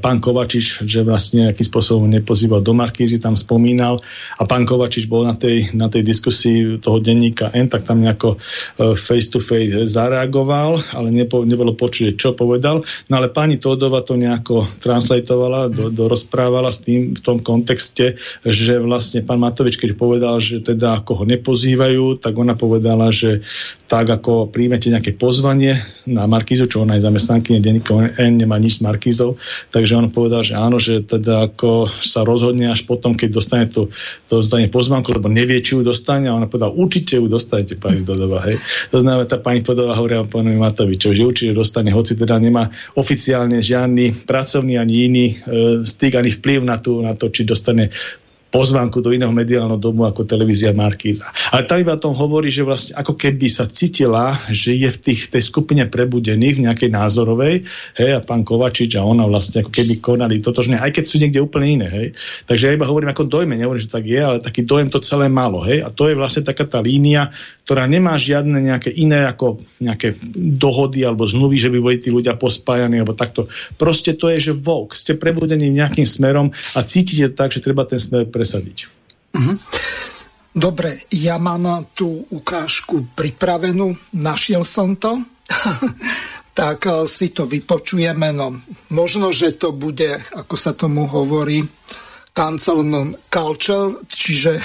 pán Kovačič, že vlastne nejakým spôsobom nepozýval do Markízy, tam spomínal a pán Kovačič bol na tej, na tej diskusii toho denníka N, tak tam nejako e, face to face zareagoval, ale nepo, nebolo počuť, čo povedal. No ale pani Todova to nejako translatovala, do, do rozprávala s tým v tom kontexte, že vlastne pán Matovič, keď povedal, že teda ako ho nepozývajú, tak ona povedala, že tak ako príjmete nejaké pozvanie na Markízu, čo ona je zamestnankyne denníka N, nemá nič s Markízou, takže on povedal, že áno, že teda ako sa rozhodne až potom, keď dostane to, to dostane pozvanku, lebo nevie, či ju dostane a ona povedala, určite ju dostanete, pani Dodova. Hej. To znamená, tá pani Dodova hovorila pánovi Matovičovi, že určite dostane, hoci teda nemá oficiálne žiadny pracovný ani iný e, styk, ani vplyv na, tú, na to, či dostane pozvánku do iného mediálneho domu ako televízia Markíza. Ale tam iba o tom hovorí, že vlastne ako keby sa cítila, že je v tých, tej skupine prebudených nejakej názorovej, hej, a pán Kovačič a ona vlastne ako keby konali totožne, aj keď sú niekde úplne iné, hej. Takže ja iba hovorím ako dojme, nehovorím, že tak je, ale taký dojem to celé malo, hej. A to je vlastne taká tá línia, ktorá nemá žiadne nejaké iné ako nejaké dohody alebo zmluvy, že by boli tí ľudia pospájani alebo takto. Proste to je, že vok, ste prebudení nejakým smerom a cítite tak, že treba ten smer presadiť. Mhm. Dobre, ja mám tú ukážku pripravenú, našiel som to, tak eh, si to vypočujeme. No, možno, že to bude, ako sa tomu hovorí, cancel non culture, čiže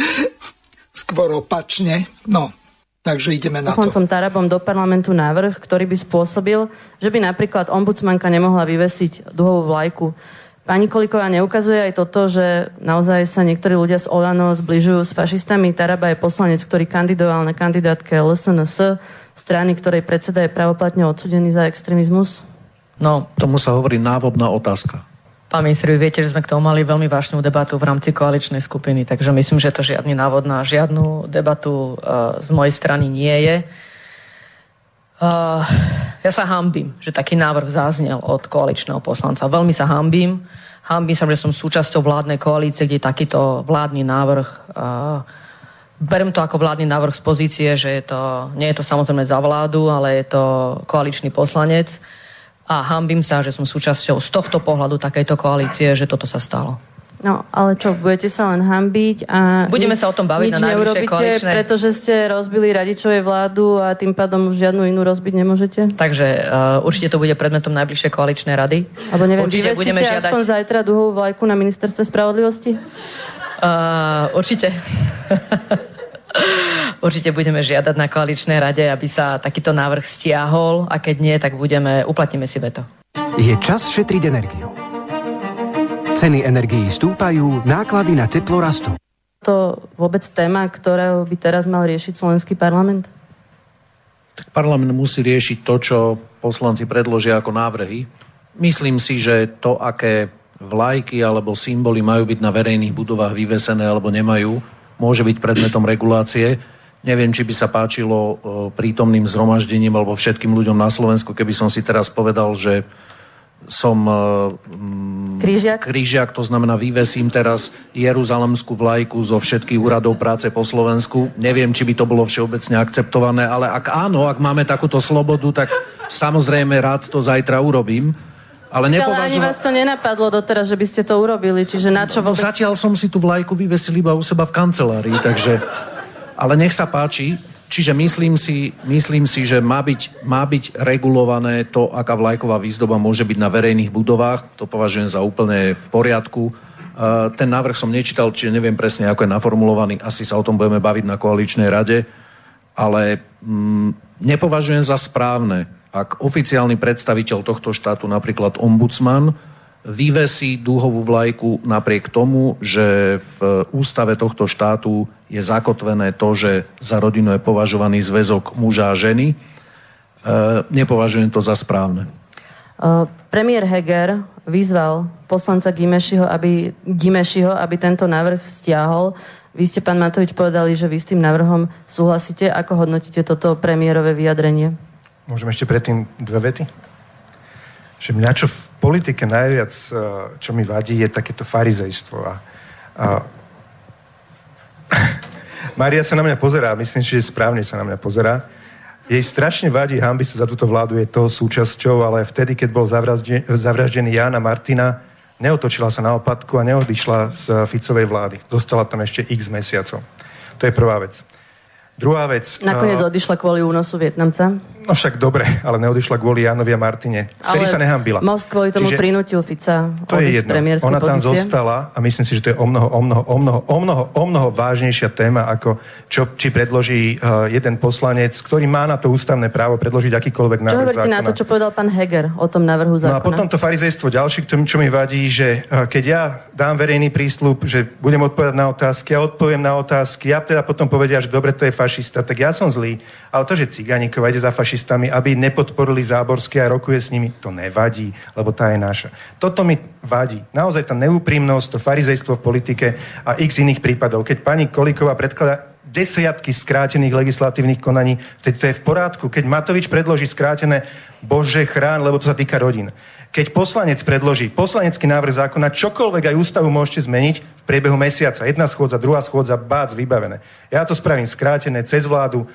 skôr opačne. No, takže ideme na to. Poslancom Tarabom do parlamentu návrh, ktorý by spôsobil, že by napríklad ombudsmanka nemohla vyvesiť duhovú vlajku. Pani Koliková neukazuje aj toto, že naozaj sa niektorí ľudia z Olano zbližujú s fašistami. Taraba je poslanec, ktorý kandidoval na kandidátke LSNS, strany, ktorej predseda je pravoplatne odsudený za extrémizmus? No, tomu sa hovorí návodná otázka. Pán minister, vy viete, že sme k tomu mali veľmi vážnu debatu v rámci koaličnej skupiny, takže myslím, že to žiadny návod na žiadnu debatu uh, z mojej strany nie je. Uh, ja sa hambím, že taký návrh zaznel od koaličného poslanca. Veľmi sa hambím. Hambím sa, že som súčasťou vládnej koalície, kde takýto vládny návrh uh, berem to ako vládny návrh z pozície, že je to, nie je to samozrejme za vládu, ale je to koaličný poslanec a hambím sa, že som súčasťou z tohto pohľadu takejto koalície, že toto sa stalo. No, ale čo, budete sa len hambiť a... Budeme sa o tom baviť na najbližšej koaličnej... pretože ste rozbili radičovej vládu a tým pádom už žiadnu inú rozbiť nemôžete? Takže uh, určite to bude predmetom najbližšej koaličnej rady. Alebo neviem, určite budeme žiadať... aspoň zajtra duhovú vlajku na ministerstve spravodlivosti? Uh, určite. Určite budeme žiadať na koaličnej rade, aby sa takýto návrh stiahol a keď nie, tak budeme, uplatníme si veto. Je čas šetriť energiu. Ceny energií stúpajú, náklady na teplo rastú. To vôbec téma, ktorého by teraz mal riešiť slovenský parlament? Tak parlament musí riešiť to, čo poslanci predložia ako návrhy. Myslím si, že to, aké vlajky alebo symboly majú byť na verejných budovách vyvesené alebo nemajú, môže byť predmetom regulácie. Neviem, či by sa páčilo e, prítomným zhromaždením alebo všetkým ľuďom na Slovensku, keby som si teraz povedal, že som e, mm, krížiak. krížiak, to znamená vyvesím teraz Jeruzalemskú vlajku zo všetkých úradov práce po Slovensku. Neviem, či by to bolo všeobecne akceptované, ale ak áno, ak máme takúto slobodu, tak samozrejme rád to zajtra urobím. Ale, nepovažujem... ale ani vás to nenapadlo doteraz, že by ste to urobili, čiže na čo vôbec... No, zatiaľ som si tú vlajku vyvesil iba u seba v kancelárii, takže... Ale nech sa páči, čiže myslím si, myslím si že má byť, má byť regulované to, aká vlajková výzdoba môže byť na verejných budovách. To považujem za úplne v poriadku. Ten návrh som nečítal, čiže neviem presne, ako je naformulovaný. Asi sa o tom budeme baviť na koaličnej rade. Ale mm, nepovažujem za správne, ak oficiálny predstaviteľ tohto štátu, napríklad ombudsman, vyvesí dúhovú vlajku napriek tomu, že v ústave tohto štátu je zakotvené to, že za rodinu je považovaný zväzok muža a ženy. E, nepovažujem to za správne. E, premiér Heger vyzval poslanca Gimešiho aby, Gimešiho, aby tento návrh stiahol. Vy ste, pán Matovič, povedali, že vy s tým návrhom súhlasíte. Ako hodnotíte toto premiérové vyjadrenie? Môžem ešte predtým dve vety? Že mňa čo v politike najviac, eh, čo mi vadí, je takéto farizejstvo. A, a... Maria sa na mňa pozerá, myslím, že správne sa na mňa pozerá. Jej strašne vadí, hambi sa za túto vládu, je toho súčasťou, ale vtedy, keď bol zavraždený Jana Martina, neotočila sa na opadku a neodišla z Ficovej vlády. Dostala tam ešte x mesiacov. To je prvá vec. Druhá vec... Nakoniec uh, odišla kvôli únosu Vietnamca? No však dobre, ale neodišla kvôli Jánovi a Martine. Vtedy ale sa nehambila. Most kvôli tomu Čiže prinútil Fica to je jedno. Ona tam pozície. zostala a myslím si, že to je o mnoho, o mnoho, o mnoho, o mnoho, o mnoho vážnejšia téma, ako čo, či predloží uh, jeden poslanec, ktorý má na to ústavné právo predložiť akýkoľvek návrh Čo hovoríte na to, čo povedal pán Heger o tom návrhu zákona? No a potom to farizejstvo ďalší, k tomu, čo mi vadí, že uh, keď ja dám verejný prísľub, že budem odpovedať na otázky, ja odpoviem na otázky, ja teda potom povedia, že dobre, to je fašista, tak ja som zlý. Ale to, že Ciganíkova ide za fašista, fašistami, aby nepodporili Záborské a rokuje s nimi, to nevadí, lebo tá je naša. Toto mi vadí. Naozaj tá neúprimnosť, to farizejstvo v politike a x iných prípadov. Keď pani Kolíková predkladá desiatky skrátených legislatívnych konaní, vtedy to je v porádku. Keď Matovič predloží skrátené, bože chrán, lebo to sa týka rodín. Keď poslanec predloží poslanecký návrh zákona, čokoľvek aj ústavu môžete zmeniť v priebehu mesiaca. Jedna schôdza, druhá schôdza, bác, vybavené. Ja to spravím skrátené, cez vládu,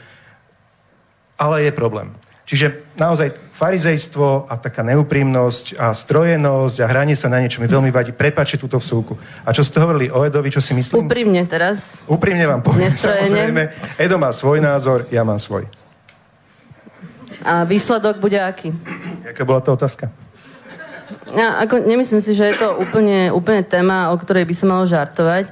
ale je problém. Čiže naozaj farizejstvo a taká neúprimnosť a strojenosť a hranie sa na niečo mi veľmi vadí. Prepačte túto vsúku. A čo ste hovorili o Edovi, čo si myslím? Úprimne teraz. Úprimne vám poviem. Samozrejme, Edo má svoj názor, ja mám svoj. A výsledok bude aký? Jaká bola to otázka? Ja, ako, nemyslím si, že je to úplne, úplne téma, o ktorej by sa malo žartovať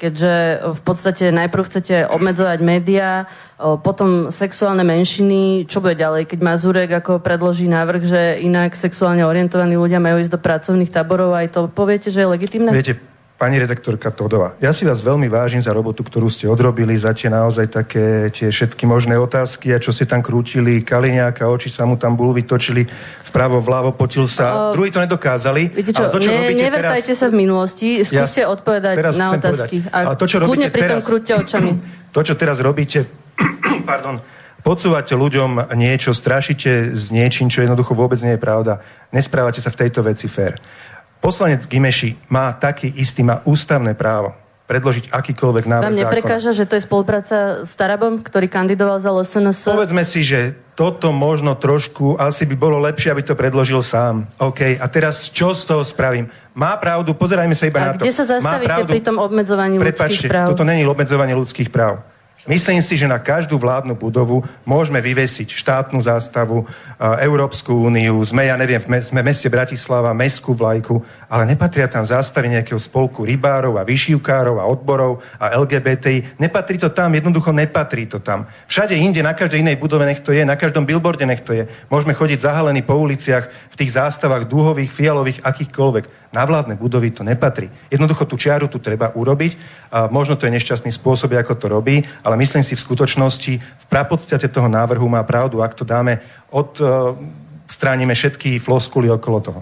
keďže v podstate najprv chcete obmedzovať médiá, potom sexuálne menšiny, čo bude ďalej, keď Mazurek ako predloží návrh, že inak sexuálne orientovaní ľudia majú ísť do pracovných táborov, aj to poviete, že je legitimné? Viete, Pani redaktorka Todová, ja si vás veľmi vážim za robotu, ktorú ste odrobili, za tie naozaj také tie všetky možné otázky a čo ste tam krútili, Kaliňáka, oči sa mu tam bulvy točili vpravo, vľavo, potil sa. O... Druhí to nedokázali. Viete čo, to, čo ne, nevrtajte teraz... sa v minulosti, skúste ja odpovedať na otázky. Povedať. A to, čo robíte teraz, očami. To, čo teraz robíte, pardon, podsúvate ľuďom niečo, strašíte s niečím, čo jednoducho vôbec nie je pravda. Nesprávate sa v tejto veci fér. Poslanec Gimeši má taký istý, má ústavné právo predložiť akýkoľvek návrh Vám neprekáža, zákona. že to je spolupráca s Tarabom, ktorý kandidoval za LSNS? Povedzme si, že toto možno trošku, asi by bolo lepšie, aby to predložil sám. OK, a teraz čo z toho spravím? Má pravdu, pozerajme sa iba a na to. kde sa zastavíte pri tom obmedzovaní ľudských práv? toto není obmedzovanie ľudských práv. Myslím si, že na každú vládnu budovu môžeme vyvesiť štátnu zástavu, Európsku úniu, sme, ja neviem, sme v meste Bratislava, mestskú vlajku, ale nepatria tam zástavy nejakého spolku rybárov a vyšívkárov a odborov a LGBTI. Nepatrí to tam, jednoducho nepatrí to tam. Všade inde, na každej inej budove nech to je, na každom billboarde nech to je. Môžeme chodiť zahalení po uliciach v tých zástavách dúhových, fialových, akýchkoľvek na vládne budovy to nepatrí. Jednoducho tú čiaru tu treba urobiť. A možno to je nešťastný spôsob, ako to robí, ale myslím si v skutočnosti, v prapodstate toho návrhu má pravdu, ak to dáme, odstránime všetky floskuly okolo toho.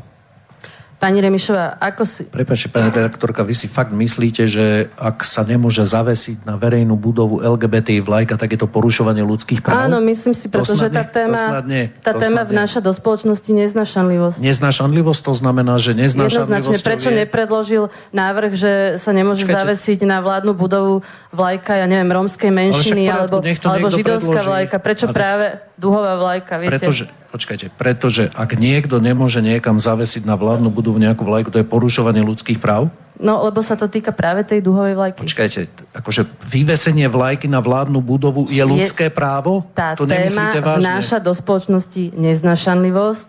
Pani Remišová, ako si... Prepačte, pani redaktorka, vy si fakt myslíte, že ak sa nemôže zavesiť na verejnú budovu LGBT vlajka, tak je to porušovanie ľudských práv? Áno, myslím si, pretože tá téma, nie, tá téma vnáša do spoločnosti neznašanlivosť. Neznašanlivosť to znamená, že neznašanlivosť... Prečo je... nepredložil návrh, že sa nemôže Čakajte. zavesiť na vládnu budovu vlajka, ja neviem, rómskej menšiny, Ale alebo, alebo židovská predloží. vlajka. Prečo Ale... práve duhová vlajka, viete? Pretože, Počkajte, pretože ak niekto nemôže niekam zavesiť na vládnu budovu nejakú vlajku, to je porušovanie ľudských práv? No, lebo sa to týka práve tej duhovej vlajky. Počkajte, akože vyvesenie vlajky na vládnu budovu je ľudské je právo? Tá to téma vnáša do spoločnosti neznašanlivosť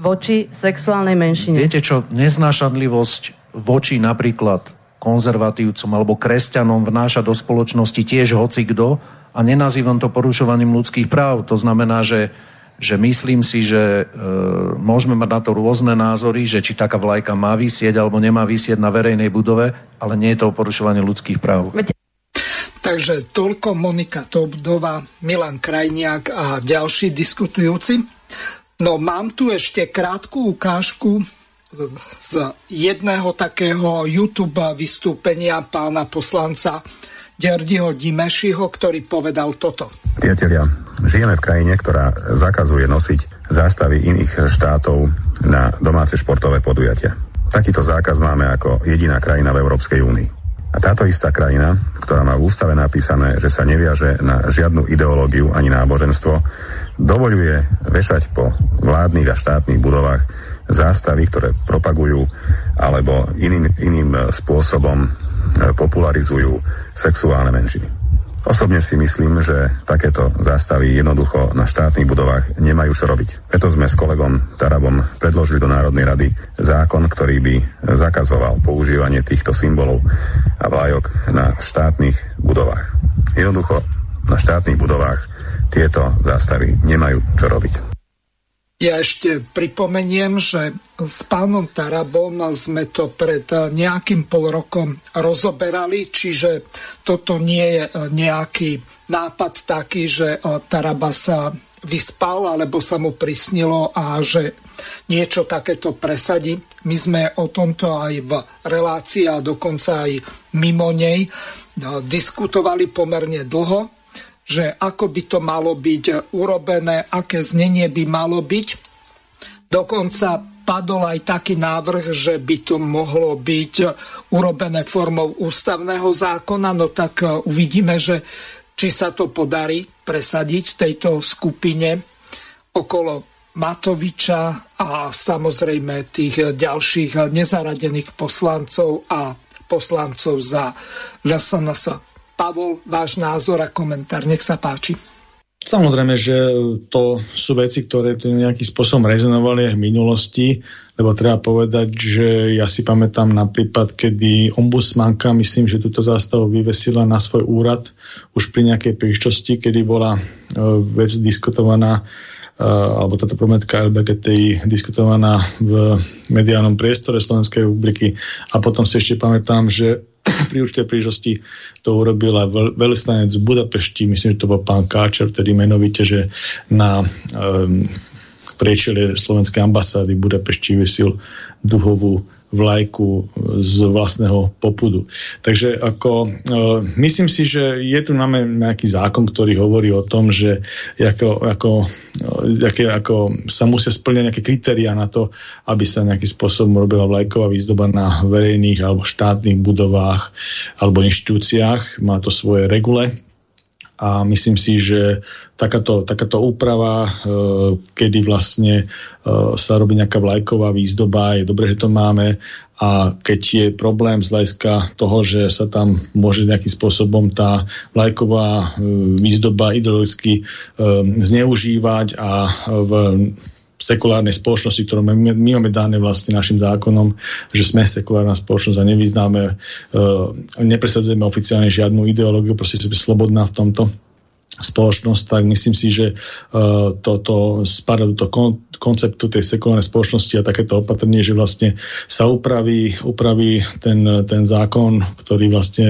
voči sexuálnej menšine. Viete čo, neznašanlivosť voči napríklad konzervatívcom alebo kresťanom vnáša do spoločnosti tiež hoci kto a nenazývam to porušovaním ľudských práv. To znamená, že že myslím si, že e, môžeme mať na to rôzne názory, že či taká vlajka má vysieť alebo nemá vysieť na verejnej budove, ale nie je to porušovanie ľudských práv. Takže toľko Monika Tobdová, Milan Krajniak a ďalší diskutujúci. No mám tu ešte krátku ukážku z jedného takého YouTube vystúpenia pána poslanca Derdiho Dimešiho, ktorý povedal toto. Priatelia, žijeme v krajine, ktorá zakazuje nosiť zástavy iných štátov na domáce športové podujatia. Takýto zákaz máme ako jediná krajina v Európskej únii. A táto istá krajina, ktorá má v ústave napísané, že sa neviaže na žiadnu ideológiu ani náboženstvo, dovoluje vešať po vládnych a štátnych budovách zástavy, ktoré propagujú alebo iným, iným spôsobom popularizujú sexuálne menšiny. Osobne si myslím, že takéto zástavy jednoducho na štátnych budovách nemajú čo robiť. Preto sme s kolegom Tarabom predložili do Národnej rady zákon, ktorý by zakazoval používanie týchto symbolov a vlajok na štátnych budovách. Jednoducho na štátnych budovách tieto zástavy nemajú čo robiť. Ja ešte pripomeniem, že s pánom Tarabom sme to pred nejakým pol rokom rozoberali, čiže toto nie je nejaký nápad taký, že Taraba sa vyspal alebo sa mu prisnilo a že niečo takéto presadí. My sme o tomto aj v relácii a dokonca aj mimo nej diskutovali pomerne dlho že ako by to malo byť urobené, aké znenie by malo byť. Dokonca padol aj taký návrh, že by to mohlo byť urobené formou ústavného zákona, no tak uvidíme, že či sa to podarí presadiť tejto skupine okolo Matoviča a samozrejme tých ďalších nezaradených poslancov a poslancov za LSNS. Pavol, váš názor a komentár, nech sa páči. Samozrejme, že to sú veci, ktoré tu nejakým spôsobom rezonovali aj v minulosti, lebo treba povedať, že ja si pamätám na prípad, kedy ombudsmanka, myslím, že túto zástavu vyvesila na svoj úrad už pri nejakej príštosti, kedy bola e, vec diskutovaná e, alebo táto problematika LBGTI diskutovaná v mediálnom priestore Slovenskej republiky. A potom si ešte pamätám, že pri určitej príležitosti to urobila veľslanec z Budapešti, myslím, že to bol pán Káčer, tedy menovite, že na um, priečelie slovenskej ambasády v Budapešti vysil duhovú vlajku z vlastného popudu. Takže ako, e, myslím si, že je tu máme nejaký zákon, ktorý hovorí o tom, že ako, ako, aké, ako sa musia splňať nejaké kritéria na to, aby sa nejakým spôsobom robila vlajková výzdoba na verejných alebo štátnych budovách alebo inštitúciách. Má to svoje regule a myslím si, že takáto, takáto úprava, e, kedy vlastne e, sa robí nejaká vlajková výzdoba, je dobré, že to máme. A keď je problém z hľadiska toho, že sa tam môže nejakým spôsobom tá vlajková e, výzdoba ideologicky e, zneužívať a v sekulárnej spoločnosti, ktorú my, my máme dané vlastne našim zákonom, že sme sekulárna spoločnosť a nevyznáme, uh, nepresadzujeme oficiálne žiadnu ideológiu, proste sme slobodná v tomto spoločnosť, tak myslím si, že uh, toto spada do toho kon- konceptu tej sekulárnej spoločnosti a takéto opatrenie, že vlastne sa upraví, upraví ten, ten zákon, ktorý vlastne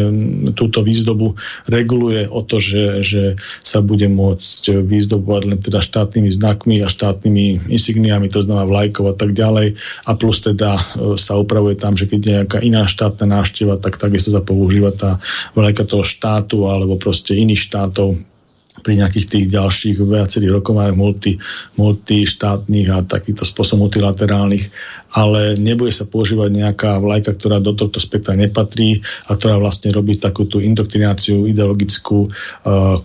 túto výzdobu reguluje o to, že, že sa bude môcť výzdobovať len teda štátnymi znakmi a štátnymi insigniami, to znamená vlajkov a tak ďalej. A plus teda uh, sa upravuje tam, že keď je nejaká iná štátna návšteva, tak takisto sa používa tá vlajka toho štátu alebo proste iných štátov pri nejakých tých ďalších viacerých rokovaniach multi, multištátnych a takýchto spôsob multilaterálnych, ale nebude sa používať nejaká vlajka, ktorá do tohto spektra nepatrí a ktorá vlastne robí takú tú indoktrináciu ideologickú uh,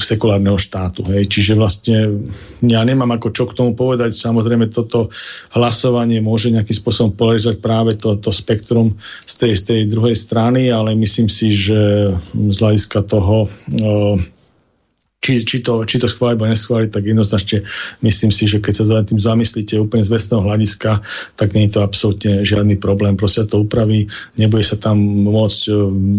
sekulárneho štátu. Hej. Čiže vlastne ja nemám ako čo k tomu povedať. Samozrejme toto hlasovanie môže nejakým spôsobom polarizovať práve to, to spektrum z tej, z tej druhej strany, ale myslím si, že z hľadiska toho uh, či, či, to, či to schváliť alebo neschváliť, tak jednoznačne myslím si, že keď sa za tým zamyslíte úplne z vecného hľadiska, tak nie je to absolútne žiadny problém. Proste to upraví, nebude sa tam môcť e,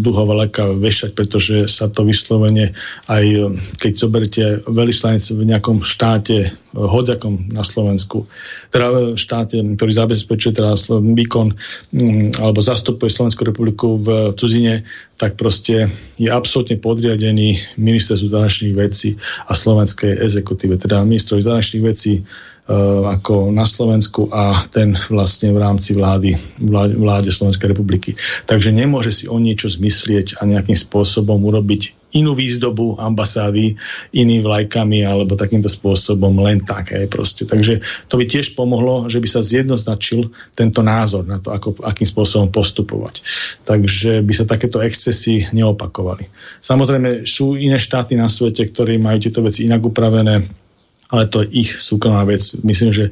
duhová leka vešať, pretože sa to vyslovene aj e, keď zoberiete veľvyslanec v nejakom štáte hodzakom na Slovensku, teda v štáte, ktorý zabezpečuje teda výkon mm, alebo zastupuje Slovenskú republiku v cudzine, tak proste je absolútne podriadený ministerstvu zahraničných vecí a slovenskej exekutíve, teda ministrovi zahraničných vecí Uh, ako na Slovensku a ten vlastne v rámci vlády, vláde Slovenskej republiky. Takže nemôže si o niečo zmyslieť a nejakým spôsobom urobiť inú výzdobu ambasády inými vlajkami alebo takýmto spôsobom len tak. Aj proste. Takže to by tiež pomohlo, že by sa zjednoznačil tento názor na to, ako, akým spôsobom postupovať. Takže by sa takéto excesy neopakovali. Samozrejme sú iné štáty na svete, ktoré majú tieto veci inak upravené ale to je ich súkromná vec. Myslím, že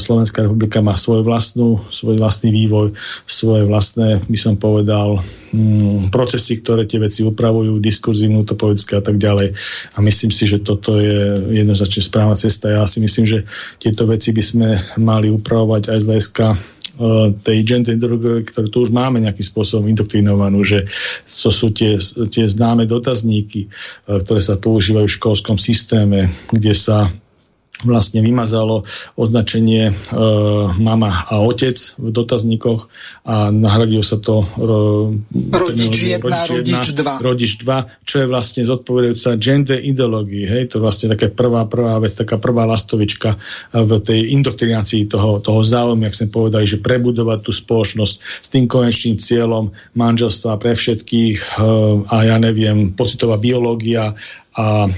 Slovenská republika má svoju vlastnú, svoj vlastný vývoj, svoje vlastné, by som povedal, mm, procesy, ktoré tie veci upravujú, diskurzy vnútopolitické a tak ďalej. A myslím si, že toto je jednoznačne správna cesta. Ja si myslím, že tieto veci by sme mali upravovať aj z hľadiska tej gender ideológie, ktorú tu už máme nejakým spôsobom indoktrinovanú, že to sú tie, tie známe dotazníky, eh, ktoré sa používajú v školskom systéme, kde sa vlastne vymazalo označenie e, mama a otec v dotazníkoch a nahradilo sa to e, rodič 1, rodič 2. Rodič 2, čo je vlastne zodpovedajúca gender ideológii. Hej? To je vlastne taká prvá, prvá vec, taká prvá lastovička v tej indoktrinácii toho, toho záujmu, jak sme povedali, že prebudovať tú spoločnosť s tým konečným cieľom manželstva pre všetkých e, a ja neviem, pocitová biológia a e,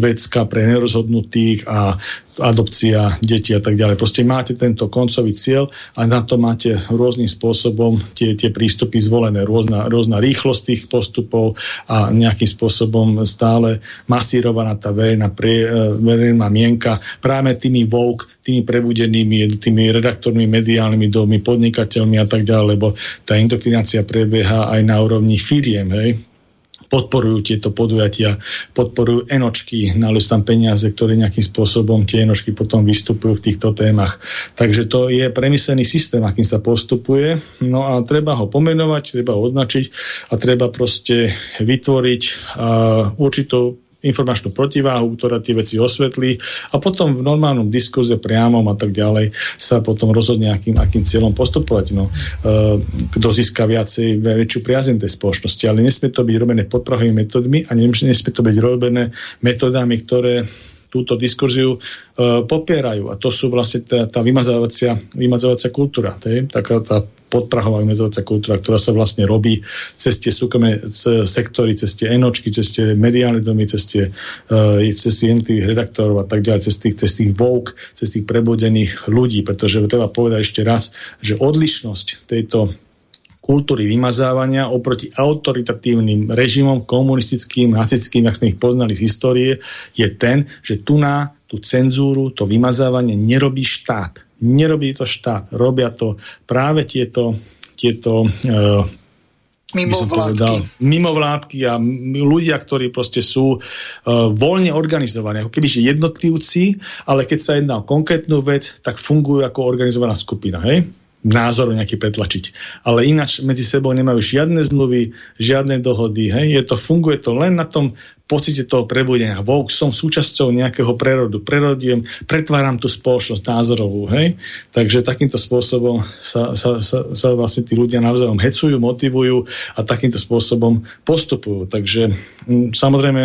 vecka pre nerozhodnutých a adopcia detí a tak ďalej. Proste máte tento koncový cieľ a na to máte rôznym spôsobom tie, tie prístupy zvolené, rôzna, rôzna rýchlosť tých postupov a nejakým spôsobom stále masírovaná tá verejná, pre, e, verejná mienka práve tými vouk, tými prebudenými, tými redaktormi, mediálnymi dommi, podnikateľmi a tak ďalej, lebo tá indoktrinácia prebieha aj na úrovni firiem, hej, podporujú tieto podujatia, podporujú enočky, nálež tam peniaze, ktoré nejakým spôsobom tie enočky potom vystupujú v týchto témach. Takže to je premyslený systém, akým sa postupuje. No a treba ho pomenovať, treba ho označiť a treba proste vytvoriť uh, určitou informačnú protiváhu, ktorá tie veci osvetlí a potom v normálnom diskurze priamom a tak ďalej sa potom rozhodne, akým, akým cieľom postupovať. No, uh, kto získa viacej, väčšiu priazeň tej spoločnosti, ale nesmie to byť robené podprahovými metodmi a nesmie to byť robené metodami, ktoré túto diskurziu e, popierajú. A to sú vlastne tá, tá vymazávacia, vymazávacia kultúra. Tý? Taká tá podprahová vymazávacia kultúra, ktorá sa vlastne robí cez tie súkromné sektory, cez tie enočky, cez tie mediálne domy, cez tie, e, cez jednotlivých redaktorov a tak ďalej, cez tých, cez tých vouk, cez tých prebudených ľudí. Pretože treba povedať ešte raz, že odlišnosť tejto kultúry vymazávania oproti autoritatívnym režimom, komunistickým, nacistickým, ak sme ich poznali z histórie, je ten, že tu na tú cenzúru, to vymazávanie nerobí štát. Nerobí to štát. Robia to práve tieto, tieto uh, mimovládky. mimovládky a ľudia, ktorí proste sú uh, voľne organizovaní, ako kebyže jednotlivci, ale keď sa jedná o konkrétnu vec, tak fungujú ako organizovaná skupina. Hej? Názor nejaký pretlačiť. Ale ináč medzi sebou nemajú žiadne zmluvy, žiadne dohody. Hej? Je to, funguje to len na tom pocite toho prebudenia. Vouk, som súčasťou nejakého prerodu. Prerodiem, pretváram tú spoločnosť názorovú. Hej? Takže takýmto spôsobom sa, sa, sa, sa vlastne tí ľudia navzájom hecujú, motivujú a takýmto spôsobom postupujú. Takže m, samozrejme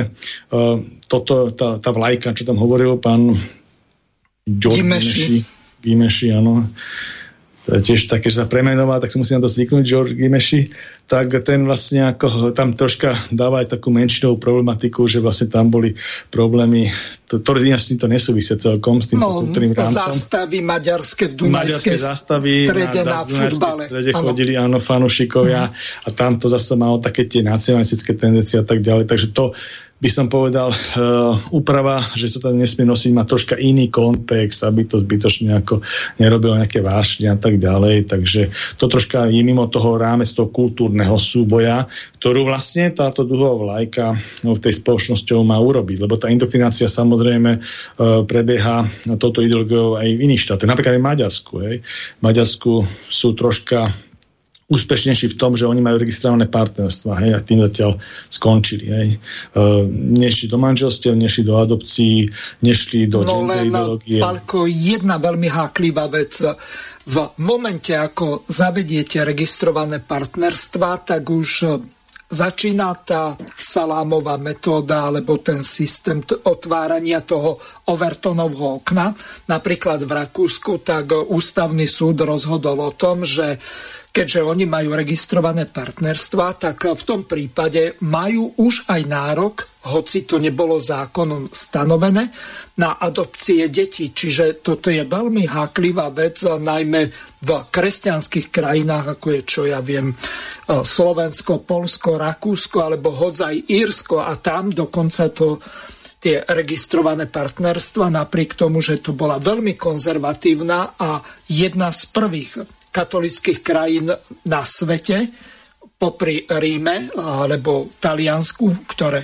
uh, toto, tá, tá vlajka, čo tam hovoril pán Gimeši, Gimeši, áno tiež také, že sa premenoval, tak si musím na to zvyknúť, George Gimeši, tak ten vlastne ako tam troška dáva aj takú menšinovú problematiku, že vlastne tam boli problémy, to, to s týmto nesúvisia celkom, s týmto no, kultúrnym rámcom. Zástavy maďarské v Dunajskej zástavy strede na, na futbale. strede ano. chodili, áno, fanušikovia uh-huh. a tam to zase malo také tie nacionalistické tendencie a tak ďalej, takže to by som povedal, uh, úprava, že to tam nesmie nosiť, má troška iný kontext, aby to zbytočne ako nerobilo nejaké vášne a tak ďalej. Takže to troška je mimo toho rámec toho kultúrneho súboja, ktorú vlastne táto duhová vlajka no, v tej spoločnosťou má urobiť. Lebo tá indoktrinácia samozrejme uh, prebieha toto ideológiou aj v iných štátoch. Napríklad aj v Maďarsku. Hej. V Maďarsku sú troška úspešnejší v tom, že oni majú registrované partnerstva hej, a tým zatiaľ skončili. Hej. E, nešli do manželstiev, nešli do adopcií, nešli do no len, ideológie. Palko, jedna veľmi háklivá vec. V momente, ako zavediete registrované partnerstva, tak už začína tá salámová metóda alebo ten systém otvárania toho Overtonovho okna. Napríklad v Rakúsku tak ústavný súd rozhodol o tom, že keďže oni majú registrované partnerstva, tak v tom prípade majú už aj nárok, hoci to nebolo zákonom stanovené, na adopcie detí. Čiže toto je veľmi háklivá vec, najmä v kresťanských krajinách, ako je, čo ja viem, Slovensko, Polsko, Rakúsko alebo hoď aj Írsko a tam dokonca to tie registrované partnerstva, napriek tomu, že to bola veľmi konzervatívna a jedna z prvých katolických krajín na svete, popri Ríme alebo Taliansku, ktoré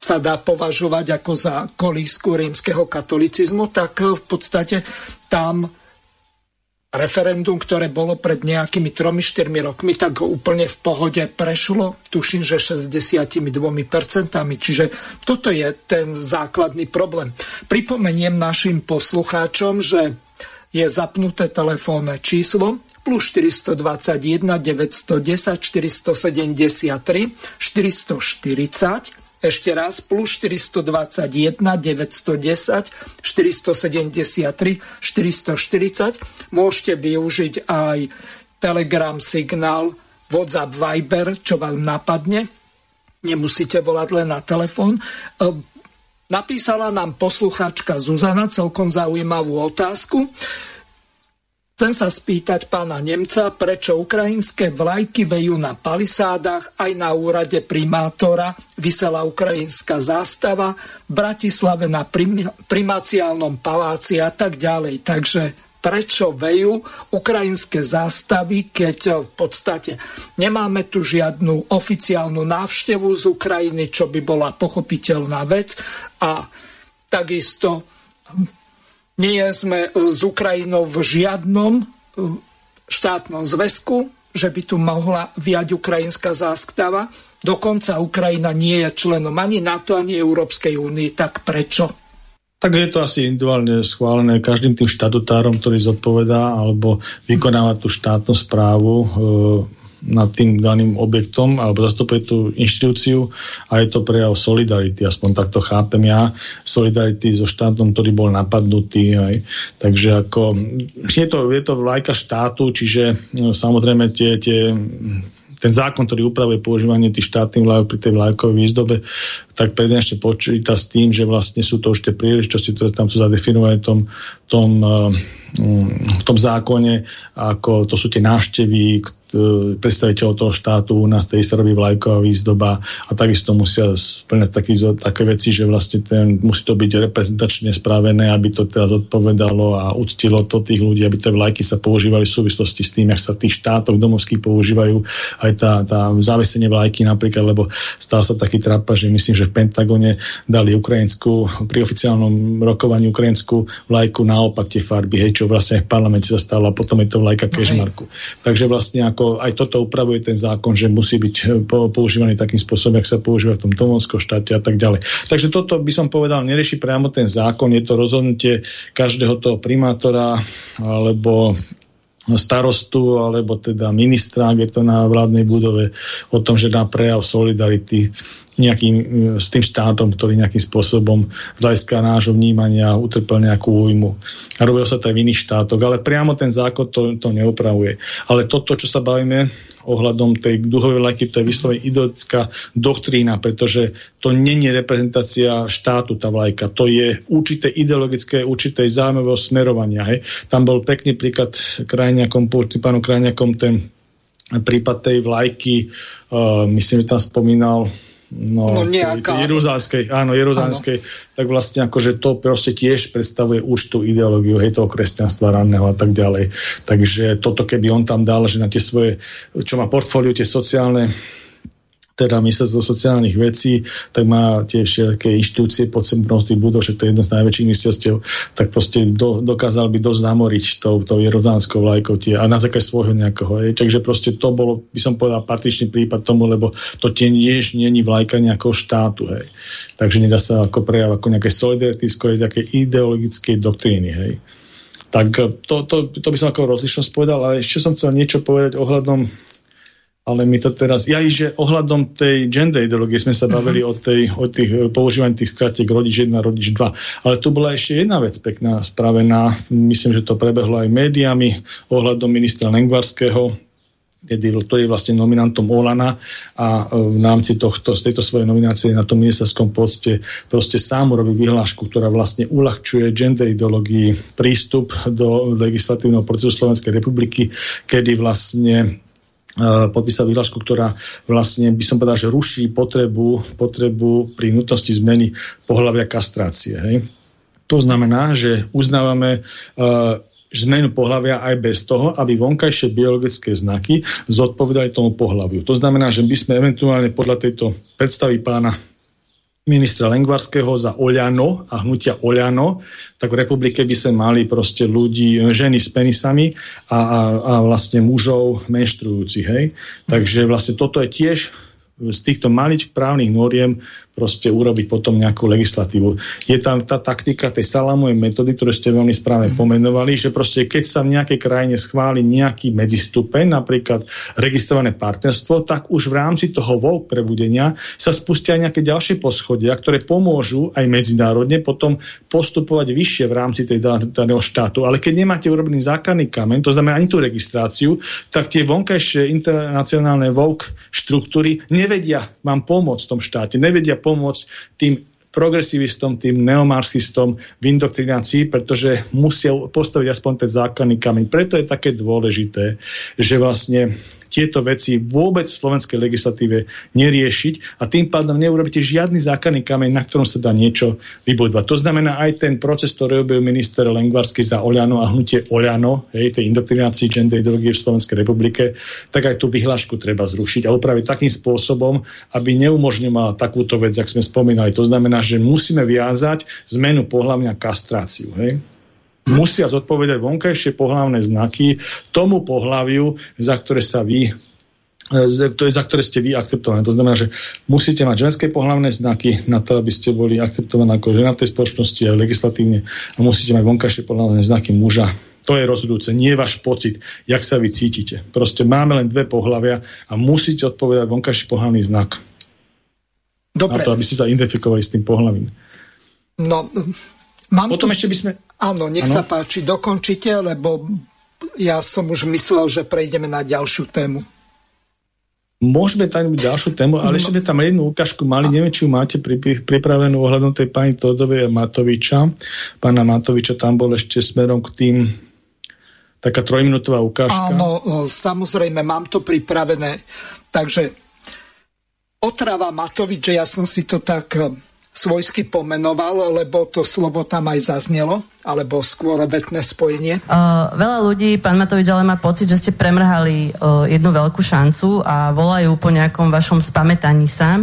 sa dá považovať ako za kolísku rímskeho katolicizmu, tak v podstate tam referendum, ktoré bolo pred nejakými 3-4 rokmi, tak úplne v pohode prešlo, tuším, že 62%. Čiže toto je ten základný problém. Pripomeniem našim poslucháčom, že je zapnuté telefónne číslo plus 421 910 473 440 ešte raz, plus 421 910 473 440. Môžete využiť aj Telegram, Signál, WhatsApp, Viber, čo vám napadne. Nemusíte volať len na telefón. Napísala nám posluchačka Zuzana celkom zaujímavú otázku. Chcem sa spýtať pána Nemca, prečo ukrajinské vlajky vejú na palisádach, aj na úrade primátora vysela ukrajinská zástava, v Bratislave na prim- primaciálnom paláci a tak ďalej. Takže prečo vejú ukrajinské zástavy, keď v podstate nemáme tu žiadnu oficiálnu návštevu z Ukrajiny, čo by bola pochopiteľná vec a takisto nie sme e, s Ukrajinou v žiadnom e, štátnom zväzku, že by tu mohla viať ukrajinská zástava. Dokonca Ukrajina nie je členom ani NATO, ani Európskej únie. Tak prečo? Tak je to asi individuálne schválené každým tým štatutárom, ktorý zodpovedá alebo vykonáva tú štátnu správu e, nad tým daným objektom alebo zastupuje tú inštitúciu a je to prejav solidarity, aspoň takto chápem ja, solidarity so štátom, ktorý bol napadnutý. Aj. Takže ako, je to, je to vlajka štátu, čiže no, samozrejme tie, tie ten zákon, ktorý upravuje používanie tých štátnych vlajok pri tej vlajkovej výzdobe, tak prednešne počíta s tým, že vlastne sú to už tie príležitosti, ktoré tam sú zadefinované v tom, tom, v tom zákone, ako to sú tie návštevy, predstaviteľov toho štátu, u nás tej sa robí vlajková výzdoba a takisto musia splňať taký, také veci, že vlastne ten, musí to byť reprezentačne spravené, aby to teda odpovedalo a uctilo to tých ľudí, aby tie vlajky sa používali v súvislosti s tým, jak sa v tých štátoch domovských používajú aj tá, tá závesenie vlajky napríklad, lebo stal sa taký trapa, že myslím, že v Pentagone dali ukrajinskú, pri oficiálnom rokovaní ukrajinskú vlajku naopak tie farby, hej, čo vlastne v parlamente sa stalo a potom je to vlajka no kežmarku. Takže vlastne ako aj toto upravuje ten zákon, že musí byť eh, používaný takým spôsobom, jak sa používa v tom domovskom štáte a tak ďalej. Takže toto by som povedal, nerieši priamo ten zákon, je to rozhodnutie každého toho primátora alebo starostu alebo teda ministra, ak je to na vládnej budove, o tom, že dá prejav solidarity nejakým, e, s tým štátom, ktorý nejakým spôsobom z hľadiska nášho vnímania utrpel nejakú újmu. A robilo sa to aj v iných štátoch, ale priamo ten zákon to, to neupravuje. Ale toto, čo sa bavíme ohľadom tej duhovej lajky, to je vyslovene ideologická doktrína, pretože to není reprezentácia štátu, tá vlajka. To je určité ideologické, určité zájmového smerovania. Hej. Tam bol pekný príklad krajňakom, pánu krajňakom ten prípad tej vlajky, uh, myslím, že tam spomínal no, no nejaká... Jeruzalskej, áno, Jeruzalskej, tak vlastne akože to proste tiež predstavuje už tú ideológiu hej, toho kresťanstva ranného a tak ďalej. Takže toto, keby on tam dal, že na tie svoje, čo má portfóliu, tie sociálne teda ministerstvo sociálnych vecí, tak má tie všetké inštitúcie pod sebou tých budov, že to je jedno z najväčších ministerstiev, tak proste do, dokázal by dosť zamoriť tou, tou jerozánskou vlajkou tie, a na základe svojho nejakého. Hej. Takže proste to bolo, by som povedal, patričný prípad tomu, lebo to tie tiež není vlajka nejakého štátu. Hej. Takže nedá sa ako prejav ako nejaké solidarity, skôr nejaké ideologické doktríny. Hej. Tak to, to, to by som ako rozlišnosť povedal, ale ešte som chcel niečo povedať ohľadom ale my to teraz, ja že ohľadom tej gender ideológie sme sa bavili uh-huh. o, tej, o tých e, používaní tých skratiek rodič 1, rodič 2. Ale tu bola ešte jedna vec pekná spravená, myslím, že to prebehlo aj médiami ohľadom ministra Lengvarského, kedy, ktorý je vlastne nominantom Olana a e, v rámci tohto, z tejto svojej nominácie na tom ministerskom poste proste sám robí vyhlášku, ktorá vlastne uľahčuje gender ideológii prístup do legislatívneho procesu Slovenskej republiky, kedy vlastne podpísal výhľašku, ktorá vlastne by som povedal, že ruší potrebu, potrebu pri nutnosti zmeny pohľavia kastrácie. Hej? To znamená, že uznávame uh, zmenu pohľavia aj bez toho, aby vonkajšie biologické znaky zodpovedali tomu pohľaviu. To znamená, že by sme eventuálne podľa tejto predstavy pána ministra Lengvarského za Oľano a hnutia Oľano, tak v republike by sa mali proste ľudí, ženy s penisami a, a, a vlastne mužov menštrujúcich. Hej? Takže vlastne toto je tiež z týchto malič právnych noriem proste urobiť potom nejakú legislatívu. Je tam tá taktika tej salamovej metódy, ktorú ste veľmi správne pomenovali, že proste keď sa v nejakej krajine schváli nejaký medzistupeň, napríklad registrované partnerstvo, tak už v rámci toho voľk prebudenia sa spustia nejaké ďalšie poschodia, ktoré pomôžu aj medzinárodne potom postupovať vyššie v rámci tej daného štátu. Ale keď nemáte urobený základný kameň, to znamená ani tú registráciu, tak tie vonkajšie internacionálne voľk štruktúry nevedia vám pomôcť v tom štáte, nevedia pomôcť tým progresivistom, tým neomarxistom v indoktrinácii, pretože musia postaviť aspoň ten základný kameň. Preto je také dôležité, že vlastne tieto veci vôbec v slovenskej legislatíve neriešiť a tým pádom neurobíte žiadny základný kameň, na ktorom sa dá niečo vybudovať. To znamená aj ten proces, ktorý robil minister Lengvarsky za Oľano a hnutie Oľano, hej, tej indoktrinácii gender ideológie v Slovenskej republike, tak aj tú vyhlášku treba zrušiť a upraviť takým spôsobom, aby neumožňovala takúto vec, ak sme spomínali. To znamená, že musíme viazať zmenu pohľavňa kastráciu. Hej? Musia zodpovedať vonkajšie pohlavné znaky tomu pohľaviu, za ktoré sa vy e, to je, za ktoré ste vy akceptovaní. To znamená, že musíte mať ženské pohľavné znaky na to, aby ste boli akceptovaní ako žena v tej spoločnosti aj legislatívne a musíte mať vonkajšie pohľavné znaky muža. To je rozhodujúce, nie je váš pocit, jak sa vy cítite. Proste máme len dve pohľavia a musíte odpovedať vonkajší pohľavný znak. Dobre. Na to, aby ste sa identifikovali s tým pohľavím. No, Mám Potom tu... ešte by sme... Áno, nech ano? sa páči, dokončite, lebo ja som už myslel, že prejdeme na ďalšiu tému. Môžeme tam ďalšiu tému, ale no. ešte sme tam jednu ukážku mali, neviem, či ju máte pripravenú ohľadom tej pani Todovej a Matoviča. Pána Matoviča tam bol ešte smerom k tým taká trojminútová ukážka. Áno, samozrejme, mám to pripravené. Takže otrava Matovič, že ja som si to tak svojsky pomenoval, lebo to slovo tam aj zaznelo, alebo skôr vetné spojenie? Uh, veľa ľudí, pán Matovič, ale má pocit, že ste premrhali uh, jednu veľkú šancu a volajú po nejakom vašom spametaní sa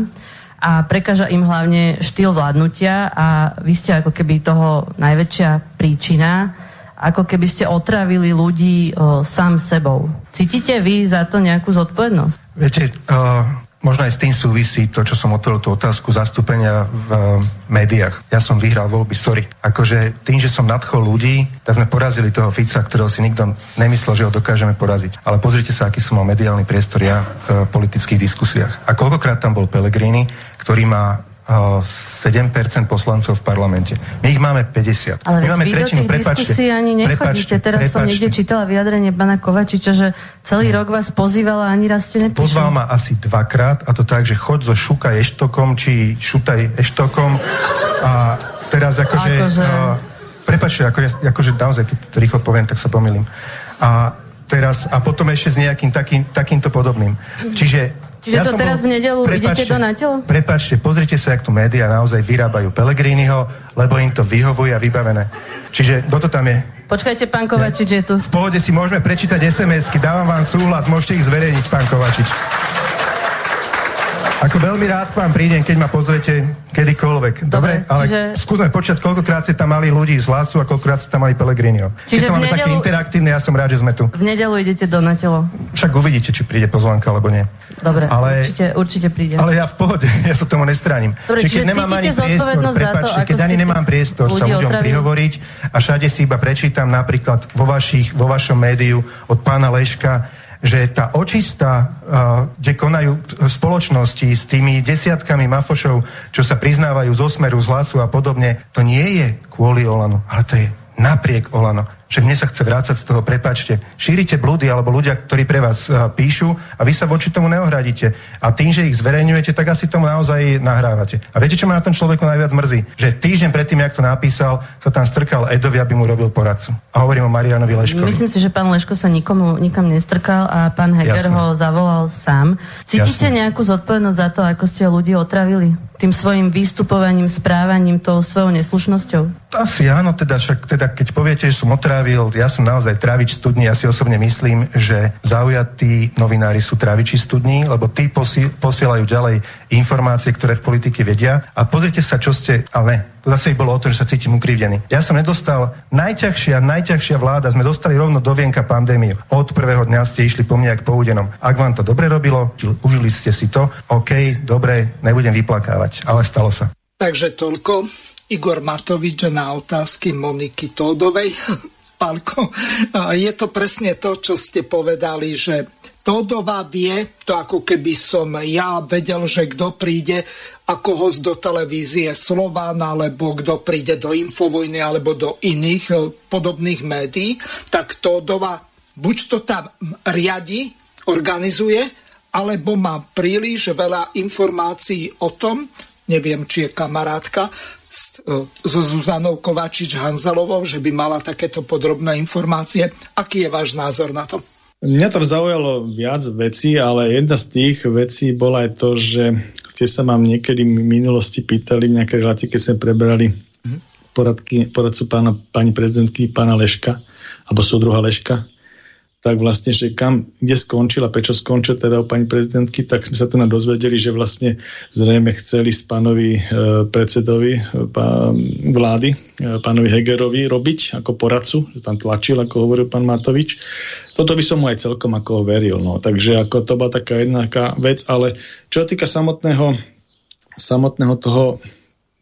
a prekáža im hlavne štýl vládnutia a vy ste ako keby toho najväčšia príčina, ako keby ste otravili ľudí uh, sám sebou. Cítite vy za to nejakú zodpovednosť? Viete, uh, Možno aj s tým súvisí to, čo som otvoril tú otázku zastúpenia v uh, médiách. Ja som vyhral voľby, sorry. Akože tým, že som nadchol ľudí, tak sme porazili toho Fica, ktorého si nikto nemyslel, že ho dokážeme poraziť. Ale pozrite sa, aký som mal mediálny priestor ja v politických diskusiách. A koľkokrát tam bol Pellegrini, ktorý má 7% poslancov v parlamente. My ich máme 50. Ale My máme tretinu, diskusí ani nechodíte. Teraz prepačte. som niekde čítala vyjadrenie pána Kovačiča, že celý hmm. rok vás pozývala ani raz ste nepíšli. Pozval ma asi dvakrát a to tak, že chod zo Šuka Eštokom či Šutaj Eštokom a teraz akože... akože... Uh, prepačte, ako, akože naozaj, keď to rýchlo poviem, tak sa pomýlim. A teraz, a potom ešte s nejakým takým, takýmto podobným. Čiže Čiže ja to teraz bol, v nedelu idete do natelo? Prepačte, pozrite sa, jak tu médiá naozaj vyrábajú Pelegriniho, lebo im to vyhovuje a vybavené. Čiže toto tam je. Počkajte, pán Kovačič je tu. V pohode si môžeme prečítať SMS-ky, dávam vám súhlas, môžete ich zverejniť, pán Kovačič. Ako veľmi rád k vám prídem, keď ma pozvete kedykoľvek. Dobre? Dobre ale čiže... skúsme počať, koľkokrát ste tam mali ľudí z hlasu a koľkokrát ste tam mali Pelegrinio. Čiže keď to máme nedelu... také interaktívne, ja som rád, že sme tu. V nedelu idete do na telo. Však uvidíte, či príde pozvanka alebo nie. Dobre, ale, určite, určite príde. Ale ja v pohode, ja sa tomu nestránim. Dobre, čiže, čiže nemám ani priestor, prepáčte, keď ani nemám priestor sa ľuďom otravili. prihovoriť a všade si iba prečítam napríklad vo, vašich, vo vašom médiu od pána Leška, že tá očista, kde konajú spoločnosti s tými desiatkami mafošov, čo sa priznávajú z osmeru, z hlasu a podobne, to nie je kvôli Olanu, ale to je napriek Olano. Že mne sa chce vrácať z toho, prepačte. Šírite blúdy alebo ľudia, ktorí pre vás uh, píšu a vy sa voči tomu neohradíte. A tým, že ich zverejňujete, tak asi tomu naozaj nahrávate. A viete, čo ma na tom človeku najviac mrzí? Že týždeň predtým, jak to napísal, sa tam strkal Edovi, aby mu robil poradcu. A hovorím o Marianovi Leškovi. Myslím si, že pán Leško sa nikomu nikam nestrkal a pán Heger Jasne. ho zavolal sám. Cítite Jasne. nejakú zodpovednosť za to, ako ste ľudí otravili? Tým svojim vystupovaním, správaním, tou svojou neslušnosťou? Asi áno, teda, však, teda keď poviete, že som otrávil, ja som naozaj travič studní, ja si osobne myslím, že zaujatí novinári sú traviči studní, lebo tí posi- posielajú ďalej informácie, ktoré v politike vedia. A pozrite sa, čo ste, ale ne, zase bolo o to, že sa cítim ukrivdený. Ja som nedostal, najťažšia, najťažšia vláda, sme dostali rovno do vienka pandémiu. Od prvého dňa ste išli po mne, jak po údenom. Ak vám to dobre robilo, užili ste si to, OK, dobre, nebudem vyplakávať, ale stalo sa. Takže toľko. Igor Matovič na otázky Moniky Tódovej. Palko, je to presne to, čo ste povedali, že Todová vie, to ako keby som ja vedel, že kto príde ako host do televízie Slován, alebo kto príde do Infovojny, alebo do iných eh, podobných médií, tak Todová buď to tam riadi, organizuje, alebo má príliš veľa informácií o tom, neviem, či je kamarátka, so Zuzanou Kovačič-Hanzelovou, že by mala takéto podrobné informácie. Aký je váš názor na to? Mňa tam zaujalo viac vecí, ale jedna z tých vecí bola aj to, že ste sa mám niekedy v minulosti pýtali v nejakej relácii, keď sme preberali poradky, poradcu pána, pani prezidentky, pána Leška, alebo súdruha Leška, tak vlastne, že kam, kde skončil a prečo skončil teda u pani prezidentky, tak sme sa tu dozvedeli, že vlastne zrejme chceli s pánovi e, predsedovi e, pán, vlády, e, pánovi Hegerovi robiť ako poradcu, že tam tlačil, ako hovoril pán Matovič. Toto by som mu aj celkom ako veril. No. Takže ako to bola taká jedna vec, ale čo sa týka samotného, samotného toho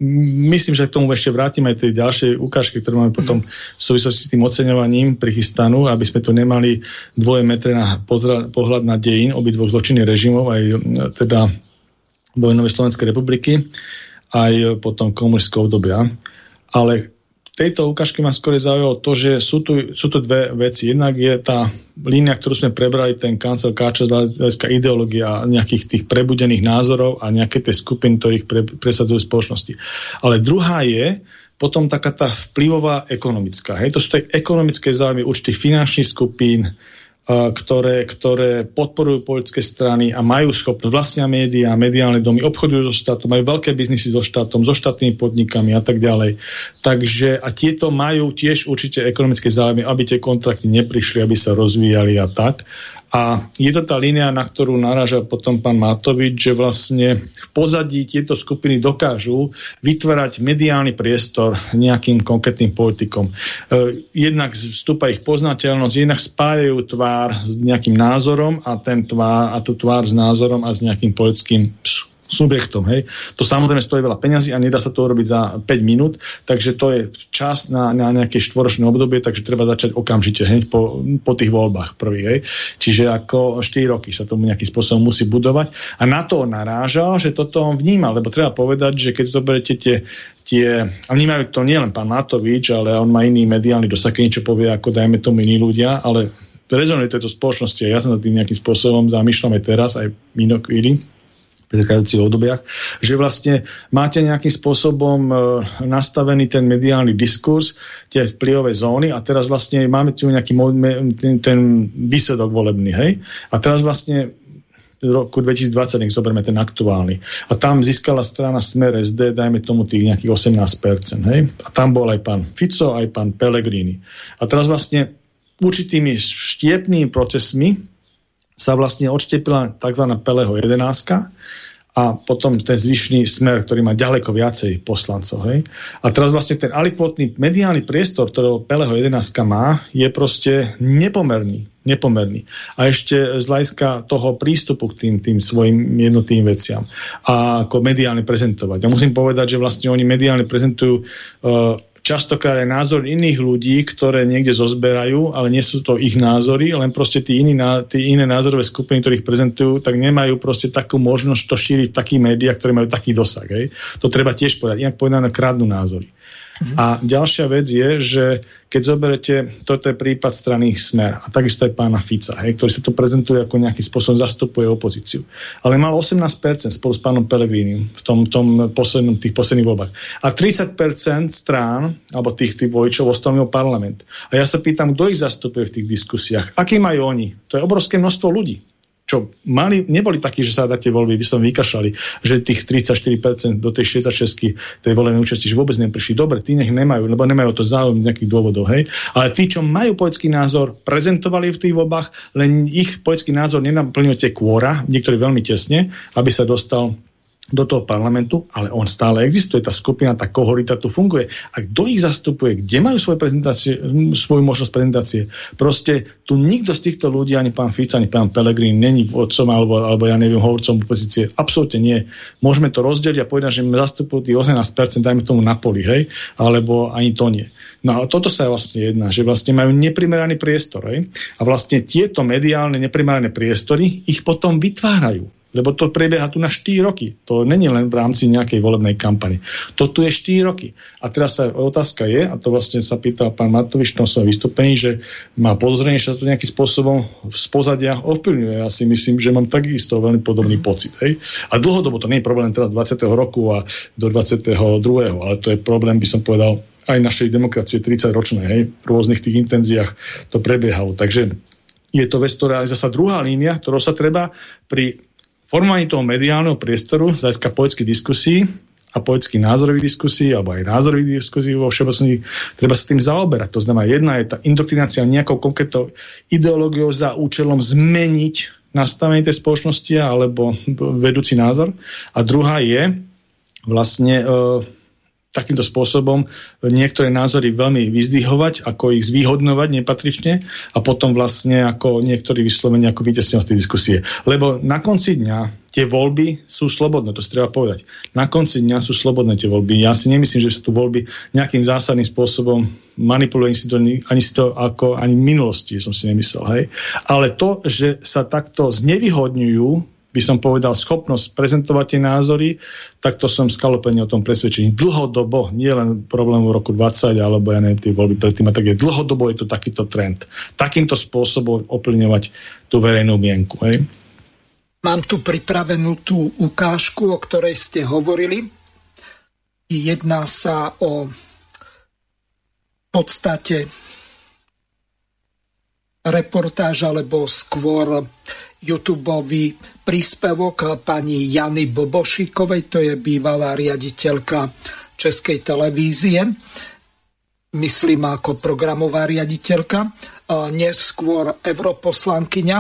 myslím, že k tomu ešte vrátim aj tej ďalšej ukážky, ktorú máme potom v súvislosti s tým oceňovaním prichystanú, aby sme tu nemali dvoje metre na pozra- pohľad na dejin obidvoch zločinných režimov, aj teda vojnovej Slovenskej republiky, aj potom komunistického obdobia. Ale tejto ukážke ma skôr zaujalo to, že sú tu, sú tu dve veci. Jednak je tá línia, ktorú sme prebrali, ten kancel Káča z hľadiska ideológia nejakých tých prebudených názorov a nejaké tie skupiny, ktorých pre, presadzujú spoločnosti. Ale druhá je potom taká tá vplyvová ekonomická. Hej, to sú tie ekonomické záujmy určitých finančných skupín, ktoré, ktoré podporujú politické strany a majú schopnosť vlastnia médiá, mediálne domy, obchodujú so štátom, majú veľké biznisy so štátom, so štátnymi podnikami a tak ďalej. Takže a tieto majú tiež určite ekonomické záujmy, aby tie kontrakty neprišli, aby sa rozvíjali a tak. A je to tá línia, na ktorú naráža potom pán Matovič, že vlastne v pozadí tieto skupiny dokážu vytvárať mediálny priestor nejakým konkrétnym politikom. E, jednak vstúpa ich poznateľnosť, jednak spájajú tvár s nejakým názorom a, ten tvár, a tú tvár s názorom a s nejakým politickým subjektom. Hej. To samozrejme stojí veľa peňazí a nedá sa to urobiť za 5 minút, takže to je čas na, na nejaké štvoročné obdobie, takže treba začať okamžite hej, po, po tých voľbách prvých. Hej. Čiže ako 4 roky sa tomu nejakým spôsobom musí budovať a na to narážal, že toto on vníma, lebo treba povedať, že keď zoberete tie tie, a vnímajú to nielen pán Matovič, ale on má iný mediálny dosah, niečo povie ako dajme tomu iní ľudia, ale rezonuje tejto spoločnosti a ja sa nad tým nejakým spôsobom zamýšľam aj teraz, aj minokvíli, predchádzajúcich obdobiach, že vlastne máte nejakým spôsobom e, nastavený ten mediálny diskurs, tie vplyvové zóny a teraz vlastne máme tu nejaký ten, ten výsledok volebný, hej? A teraz vlastne v roku 2020, nech zoberme ten aktuálny. A tam získala strana Smer SD, dajme tomu tých nejakých 18%. Hej? A tam bol aj pán Fico, aj pán Pellegrini. A teraz vlastne určitými štiepnými procesmi sa vlastne odštepila tzv. Peleho 11 a potom ten zvyšný smer, ktorý má ďaleko viacej poslancov. Hej? A teraz vlastne ten alikvotný mediálny priestor, ktorého Peleho 11 má, je proste nepomerný. nepomerný. A ešte z hľadiska toho prístupu k tým, tým svojim jednotým veciam. A ako mediálne prezentovať. Ja musím povedať, že vlastne oni mediálne prezentujú uh, častokrát aj názor iných ľudí, ktoré niekde zozberajú, ale nie sú to ich názory, len proste tí, iní, tí iné názorové skupiny, ktorých prezentujú, tak nemajú proste takú možnosť to šíriť v takých médiách, ktoré majú taký dosah. Hej. To treba tiež povedať. Inak povedané, kradnú názory. A ďalšia vec je, že keď zoberete, toto je prípad strany Smer a takisto aj pána Fica, hej, ktorý sa tu prezentuje ako nejaký spôsobom zastupuje opozíciu. Ale mal 18% spolu s pánom Pelegrínim v tom, tom poslednom, tých posledných voľbách. A 30% strán, alebo tých, tých vojčov ostalo parlament. A ja sa pýtam, kto ich zastupuje v tých diskusiách? Aký majú oni? To je obrovské množstvo ľudí čo mali, neboli takí, že sa na tie voľby by som vykašali, že tých 34% do tej 66 tej volenej účasti, že vôbec neprišli. Dobre, tí nech nemajú, lebo nemajú to záujem z nejakých dôvodov, hej. Ale tí, čo majú politický názor, prezentovali v tých voľbách, len ich politický názor nenaplnil tie kôra, niektorí veľmi tesne, aby sa dostal do toho parlamentu, ale on stále existuje, tá skupina, tá kohorita tu funguje. A kto ich zastupuje? Kde majú svoje prezentácie, svoju možnosť prezentácie? Proste tu nikto z týchto ľudí, ani pán Fica, ani pán Pelegrín, není vodcom alebo, alebo ja neviem, hovorcom opozície. Absolútne nie. Môžeme to rozdeliť a povedať, že zastupujú tých 18%, dajme tomu na poli, hej? Alebo ani to nie. No a toto sa vlastne jedná, že vlastne majú neprimeraný priestor. Hej? A vlastne tieto mediálne neprimerané priestory ich potom vytvárajú. Lebo to prebieha tu na 4 roky. To není len v rámci nejakej volebnej kampane. To tu je 4 roky. A teraz sa otázka je, a to vlastne sa pýtal pán Matovič v svojom vystúpení, že má podozrenie, že sa to nejakým spôsobom z pozadia ovplyvňuje. Ja si myslím, že mám takisto veľmi podobný pocit. Hej? A dlhodobo to nie je problém teraz 20. roku a do 22. ale to je problém, by som povedal, aj našej demokracie 30 ročnej. Hej? V rôznych tých intenziách to prebiehalo. Takže je to vec, ktorá je zasa druhá línia, ktorou sa treba pri formovaní toho mediálneho priestoru z hľadiska politických diskusí a politických názorových diskusí alebo aj názorových diskusí vo všeobecnosti treba sa tým zaoberať. To znamená, jedna je tá indoktrinácia nejakou konkrétnou ideológiou za účelom zmeniť nastavenie tej spoločnosti alebo vedúci názor. A druhá je vlastne e, takýmto spôsobom niektoré názory veľmi vyzdvihovať, ako ich zvýhodnovať nepatrične a potom vlastne ako niektorí vyslovene ako víťazstvom z diskusie. Lebo na konci dňa tie voľby sú slobodné, to si treba povedať. Na konci dňa sú slobodné tie voľby. Ja si nemyslím, že sa tu voľby nejakým zásadným spôsobom manipulujú, ani si to, ani si to ako ani v minulosti som si nemyslel. Hej. Ale to, že sa takto znevýhodňujú by som povedal, schopnosť prezentovať tie názory, tak to som skalopene o tom presvedčení. Dlhodobo, nie len problém v roku 20, alebo ja neviem, tie voľby predtým, tak je dlhodobo je to takýto trend. Takýmto spôsobom oplňovať tú verejnú mienku. Hej? Mám tu pripravenú tú ukážku, o ktorej ste hovorili. Jedná sa o podstate reportáž alebo skôr youtube príspevok pani Jany Bobošíkovej, to je bývalá riaditeľka Českej televízie, myslím ako programová riaditeľka, neskôr europoslankyňa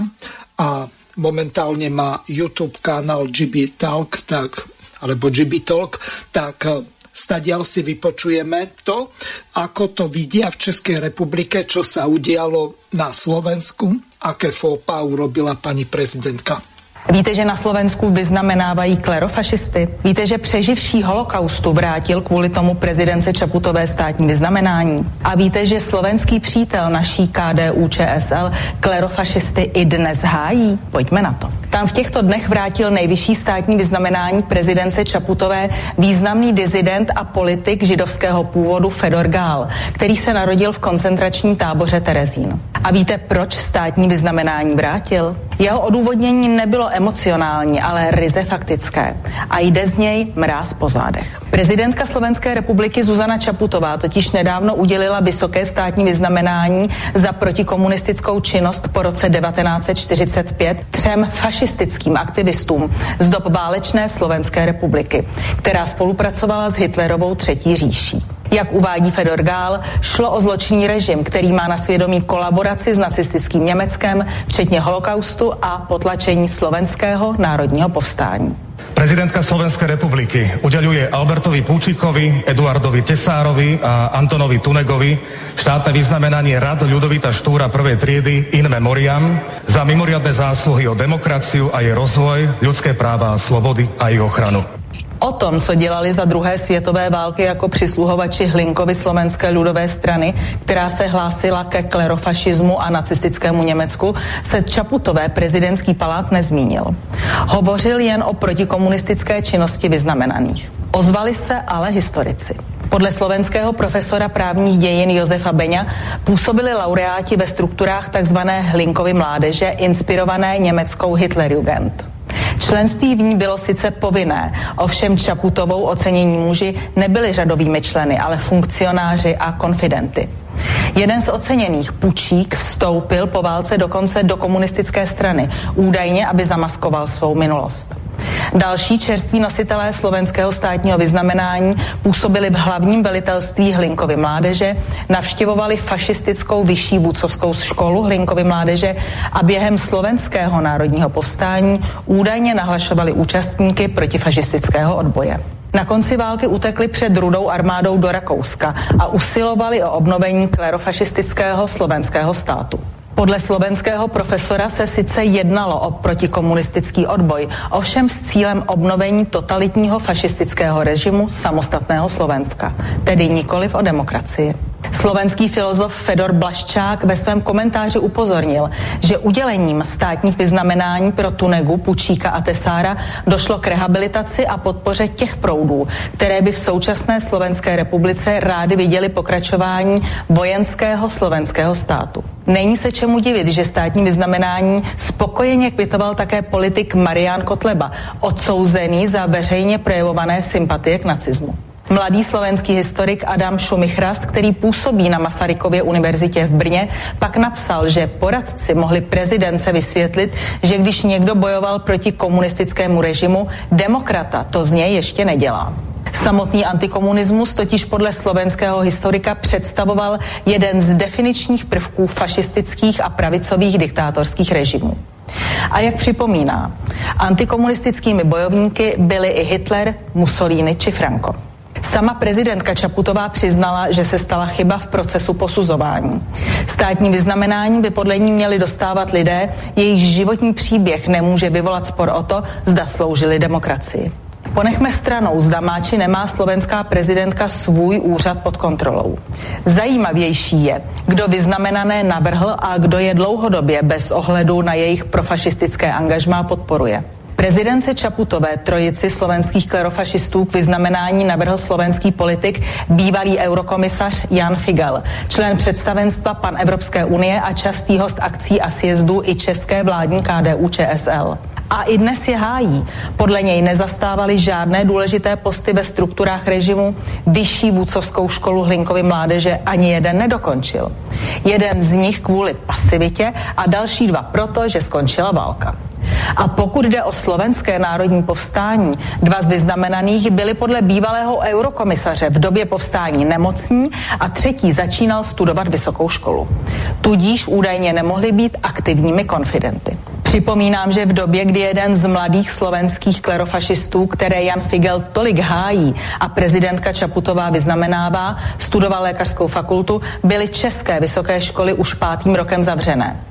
a momentálne má YouTube kanál GB Talk, tak, alebo GB Talk, tak stadiaľ si vypočujeme to, ako to vidia v Českej republike, čo sa udialo na Slovensku, aké fópa urobila pani prezidentka. Víte, že na Slovensku vyznamenávají klerofašisty? Víte, že přeživší holokaustu vrátil kvůli tomu prezidence Čaputové státní vyznamenání? A víte, že slovenský přítel naší KDU ČSL klerofašisty i dnes hájí? Pojďme na to. Tam v těchto dnech vrátil nejvyšší státní vyznamenání prezidence Čaputové významný dizident a politik židovského původu Fedor Gál, který se narodil v koncentračním táboře Terezín. A víte, proč státní vyznamenání vrátil? Jeho odůvodnění nebylo emocionální, ale ryze faktické. A jde z něj mráz po zádech. Prezidentka Slovenské republiky Zuzana Čaputová totiž nedávno udělila vysoké státní vyznamenání za protikomunistickou činnost po roce 1945 třem fašistickým aktivistům z dob válečné Slovenské republiky, která spolupracovala s Hitlerovou třetí říší. Jak uvádí Fedor Gál, šlo o zločinný režim, který má na svědomí kolaboraci s nacistickým Německem, včetně holokaustu a potlačení slovenského národního povstání. Prezidentka Slovenskej republiky udeľuje Albertovi Púčikovi, Eduardovi Tesárovi a Antonovi Tunegovi štátne vyznamenanie Rad Ľudovita Štúra prvej triedy in memoriam za mimoriadne zásluhy o demokraciu a jej rozvoj, ľudské práva a slobody a ich ochranu. O tom, co dělali za druhé světové války jako přisluhovači Hlinkovi slovenské ľudové strany, která se hlásila ke klerofašismu a nacistickému Německu, se Čaputové prezidentský palác nezmínil. Hovořil jen o protikomunistické činnosti vyznamenaných. Ozvali se ale historici. Podle slovenského profesora právních dějin Josefa Beňa působili laureáti ve strukturách tzv. Hlinkovy mládeže inspirované německou Hitlerjugend. Členství v ní bylo sice povinné, ovšem Čaputovou ocenění muži nebyli řadovými členy, ale funkcionáři a konfidenty. Jeden z oceněných, Pučík, vstoupil po válce dokonce do komunistické strany, údajně, aby zamaskoval svou minulost. Další čerství nositelé slovenského státního vyznamenání působili v hlavním velitelství Hlinkovy mládeže, navštěvovali fašistickou vyšší vůdcovskou školu Hlinkovy mládeže a během slovenského národního povstání údajně nahlašovali účastníky protifašistického odboje. Na konci války utekli před rudou armádou do Rakouska a usilovali o obnovení klerofašistického slovenského státu. Podle slovenského profesora se sice jednalo o protikomunistický odboj, ovšem s cílem obnovení totalitního fašistického režimu samostatného Slovenska, tedy nikoliv o demokracii. Slovenský filozof Fedor Blaščák ve svém komentáři upozornil, že udělením státních vyznamenání pro Tunegu, Pučíka a Tesára došlo k rehabilitaci a podpoře těch proudů, které by v současné Slovenské republice rády viděli pokračování vojenského slovenského státu. Není se čemu divit, že státní vyznamenání spokojeně kvitoval také politik Marian Kotleba, odsouzený za veřejně projevované sympatie k nacismu. Mladý slovenský historik Adam Šumichrast, který působí na Masarykově univerzitě v Brně, pak napsal, že poradci mohli prezidence vysvětlit, že když někdo bojoval proti komunistickému režimu, demokrata to z něj ještě nedělá. Samotný antikomunismus totiž podle slovenského historika představoval jeden z definičních prvků fašistických a pravicových diktátorských režimů. A jak připomíná, antikomunistickými bojovníky byli i Hitler, Mussolini či Franco. Sama prezidentka Čaputová přiznala, že se stala chyba v procesu posuzování. Státní vyznamenání by podle ní měli dostávat lidé, jejichž životní příběh nemůže vyvolat spor o to, zda sloužili demokracii. Ponechme stranou, zda má či nemá slovenská prezidentka svůj úřad pod kontrolou. Zajímavější je, kdo vyznamenané navrhl a kdo je dlouhodobě bez ohledu na jejich profašistické angažmá podporuje. Prezidence Čaputové trojici slovenských klerofašistů k vyznamenání navrhl slovenský politik, bývalý eurokomisař Jan Figel, člen představenstva Pan Evropské unie a častý host akcí a sjezdu i české vládní KDU ČSL a i dnes je hájí. Podle něj nezastávali žádné důležité posty ve strukturách režimu, vyšší vůcovskou školu Hlinkovy mládeže ani jeden nedokončil. Jeden z nich kvůli pasivitě a další dva proto, že skončila válka. A pokud jde o slovenské národní povstání, dva z vyznamenaných byli podle bývalého eurokomisaře v době povstání nemocní a třetí začínal studovat vysokou školu. Tudíž údajně nemohli být aktivními konfidenty. Připomínám, že v době, kdy jeden z mladých slovenských klerofašistů, které Jan Figel tolik hájí a prezidentka Čaputová vyznamenává, studoval lékařskou fakultu, byly české vysoké školy už pátým rokem zavřené.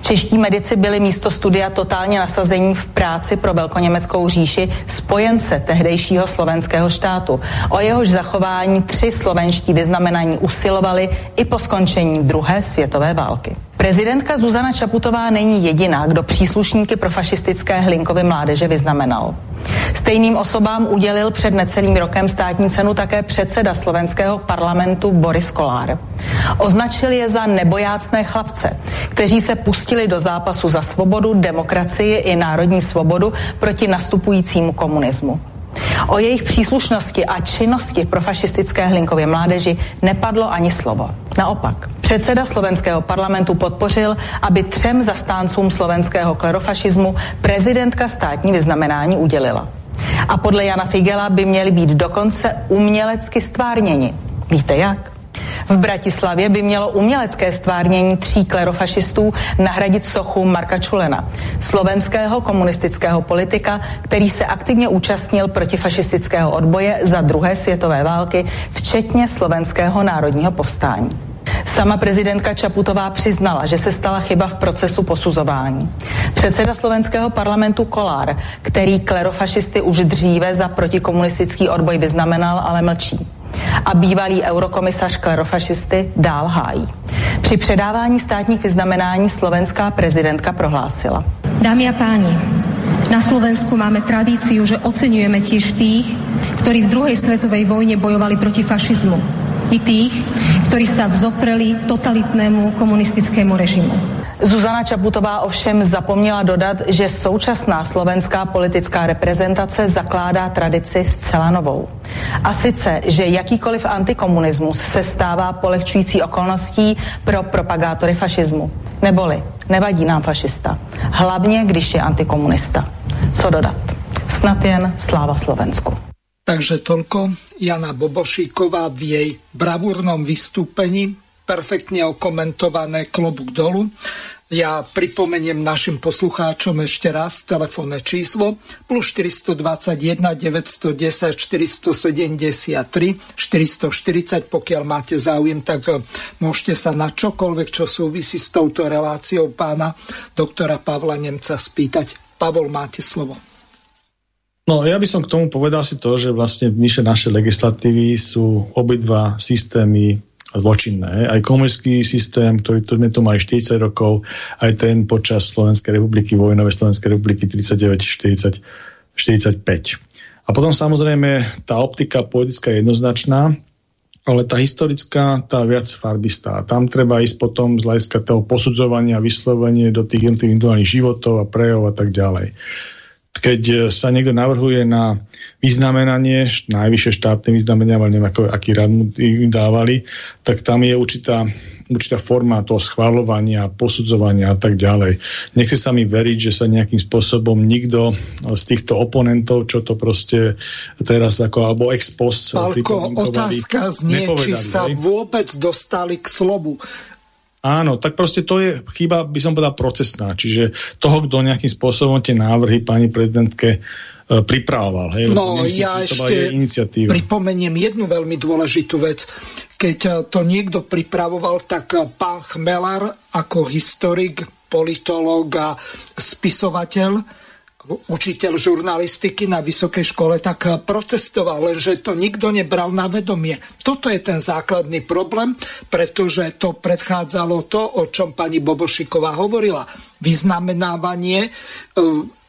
Čeští medici byli místo studia totálně nasazení v práci pro velkoněmeckou říši spojence tehdejšího slovenského štátu. O jehož zachování tři slovenští vyznamenaní usilovali i po skončení druhé světové války. Prezidentka Zuzana Čaputová není jediná, kdo příslušníky pro fašistické Hlinkovy mládeže vyznamenal. Stejným osobám udělil před necelým rokem státní cenu také předseda slovenského parlamentu Boris Kolár. Označil je za nebojácné chlapce, kteří se pustili do zápasu za svobodu, demokracii i národní svobodu proti nastupujícímu komunismu. O jejich příslušnosti a činnosti pro fašistické hlinkově mládeži nepadlo ani slovo. Naopak, předseda slovenského parlamentu podpořil, aby třem zastáncům slovenského klerofašismu prezidentka státní vyznamenání udělila. A podle Jana Figela by měli být dokonce umělecky stvárněni. Víte jak? V Bratislavě by mělo umělecké stvárnění tří klerofašistů nahradit sochu Marka Čulena, slovenského komunistického politika, který se aktivně účastnil protifašistického odboje za druhé světové války, včetně slovenského národního povstání. Sama prezidentka Čaputová přiznala, že se stala chyba v procesu posuzování. Předseda slovenského parlamentu Kolár, který klerofašisty už dříve za protikomunistický odboj vyznamenal, ale mlčí a bývalý eurokomisař klerofašisty dál hájí. Při předávání státních vyznamenání slovenská prezidentka prohlásila. Dámy a páni, na Slovensku máme tradíciu, že oceňujeme tiež tých, ktorí v druhej svetovej vojne bojovali proti fašizmu. I tých, ktorí sa vzopreli totalitnému komunistickému režimu. Zuzana Čaputová ovšem zapomněla dodat, že současná slovenská politická reprezentace zakládá tradici zcela novou. A sice, že jakýkoliv antikomunismus se stává polehčující okolností pro propagátory fašismu. Neboli, nevadí nám fašista. Hlavně, když je antikomunista. Co dodat? Snad jen sláva Slovensku. Takže toľko Jana Bobošíková v jej bravúrnom vystúpení perfektne okomentované klobúk dolu. Ja pripomeniem našim poslucháčom ešte raz telefónne číslo plus 421 910 473 440, pokiaľ máte záujem, tak eh, môžete sa na čokoľvek, čo súvisí s touto reláciou pána doktora Pavla Nemca spýtať. Pavol, máte slovo. No, ja by som k tomu povedal si to, že vlastne myše našej legislatívy sú obidva systémy zločinné. Aj komunistický systém, ktorý tu sme tu mali 40 rokov, aj ten počas Slovenskej republiky, vojnovej Slovenskej republiky 39-45. A potom samozrejme tá optika politická je jednoznačná, ale tá historická, tá viac farbistá. Tam treba ísť potom z hľadiska toho posudzovania, vyslovenie do tých individuálnych životov a prejov a tak ďalej keď sa niekto navrhuje na vyznamenanie, najvyššie štátne vyznamenia, ale neviem, ako, aký rad mu dávali, tak tam je určitá, určitá forma toho schváľovania, posudzovania a tak ďalej. Nechce sa mi veriť, že sa nejakým spôsobom nikto z týchto oponentov, čo to proste teraz ako, alebo ex post Palko, otázka znie, či sa hej? vôbec dostali k slobu. Áno, tak proste to je chyba, by som povedal, procesná. Čiže toho, kto nejakým spôsobom tie návrhy pani prezidentke e, pripravoval. Hej? No, Myslím, ja ešte pripomeniem jednu veľmi dôležitú vec. Keď e, to niekto pripravoval, tak e, pán Chmelar ako historik, politológ a spisovateľ učiteľ žurnalistiky na vysokej škole, tak protestoval, lenže to nikto nebral na vedomie. Toto je ten základný problém, pretože to predchádzalo to, o čom pani Bobošiková hovorila. Vyznamenávanie e,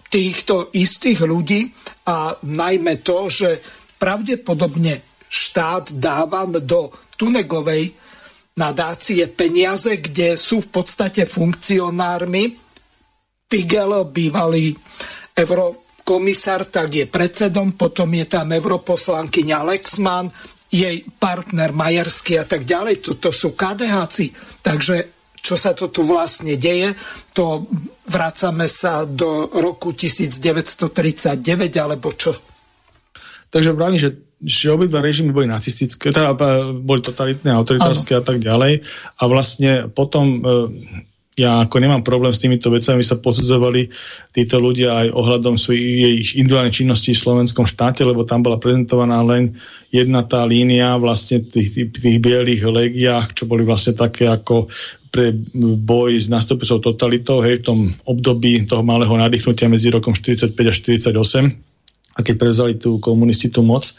týchto istých ľudí a najmä to, že pravdepodobne štát dáva do Tunegovej nadácie peniaze, kde sú v podstate funkcionármi. Pigel, bývalý eurokomisár, tak je predsedom, potom je tam europoslankyňa Lexman, jej partner Majerský a tak ďalej. Toto sú KDHci. Takže čo sa to tu vlastne deje, to vracame sa do roku 1939, alebo čo? Takže vrani, že že obidva režimy boli nacistické, teda boli totalitné, autoritárske a tak ďalej. A vlastne potom e, ja ako nemám problém s týmito vecami, sa posudzovali títo ľudia aj ohľadom svojich individuálnej činnosti v slovenskom štáte, lebo tam bola prezentovaná len jedna tá línia vlastne tých, tých, tých bielých legiách, čo boli vlastne také ako pre boj s nastupujúcou totalitou, hej, v tom období toho malého nadýchnutia medzi rokom 45 a 48 a keď prevzali tú komunisti tú moc.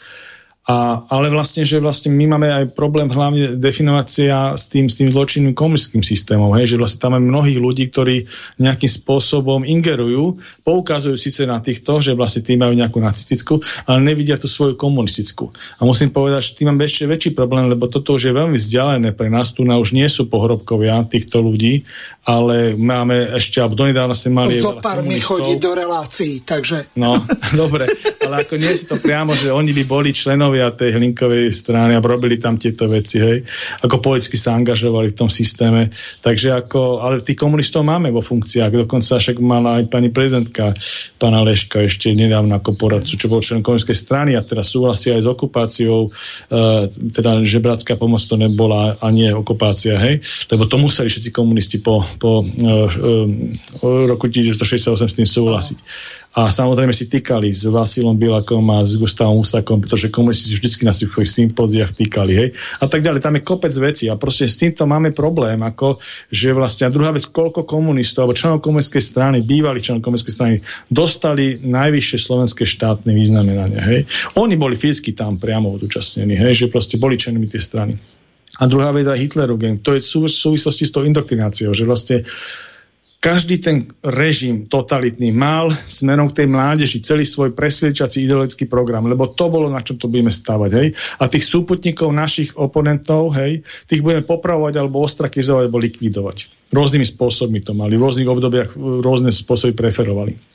A, ale vlastne, že vlastne my máme aj problém hlavne definovania s tým, s tým zločinným komunistickým systémom, hej, že vlastne tam máme mnohých ľudí, ktorí nejakým spôsobom ingerujú, poukazujú síce na týchto, že vlastne tým majú nejakú nacistickú, ale nevidia tú svoju komunistickú. A musím povedať, že tým máme ešte väčší problém, lebo toto už je veľmi vzdialené pre nás, tu na už nie sú pohrobkovia týchto ľudí, ale máme ešte, alebo donedávna sme mali... Zo pár mi chodí do relácií, takže... No, dobre, ale ako nie si to priamo, že oni by boli členovia tej hlinkovej strany a robili tam tieto veci, hej. Ako politicky sa angažovali v tom systéme. Takže ako, ale tých komunistov máme vo funkciách, dokonca však mala aj pani prezidentka, pána Leška ešte nedávno ako poradcu, čo bol člen komunistickej strany a teraz súhlasí aj s okupáciou, uh, teda žebracká pomoc to nebola a nie okupácia, hej. Lebo to museli všetci komunisti po po uh, uh, roku 1968 s tým súhlasiť. A samozrejme si týkali s Vasilom Bilakom a s Gustavom Úsakom, pretože komunisti si vždy na svojich sympódiách týkali, hej. A tak ďalej. Tam je kopec vecí a proste s týmto máme problém, ako, že vlastne, a druhá vec, koľko komunistov, alebo členov komunistickej strany, bývalých členov komunistickej strany, dostali najvyššie slovenské štátne významenania, hej. Oni boli fyzicky tam priamo zúčastnení, hej, že proste boli členmi tej strany. A druhá vec je Hitlerogen. To je v súvislosti s tou indoktrináciou, že vlastne každý ten režim totalitný mal smerom k tej mládeži celý svoj presvedčací ideologický program, lebo to bolo, na čom to budeme stavať. Hej? A tých súputníkov našich oponentov, hej, tých budeme popravovať alebo ostrakizovať alebo likvidovať. Rôznymi spôsobmi to mali, v rôznych obdobiach rôzne spôsoby preferovali.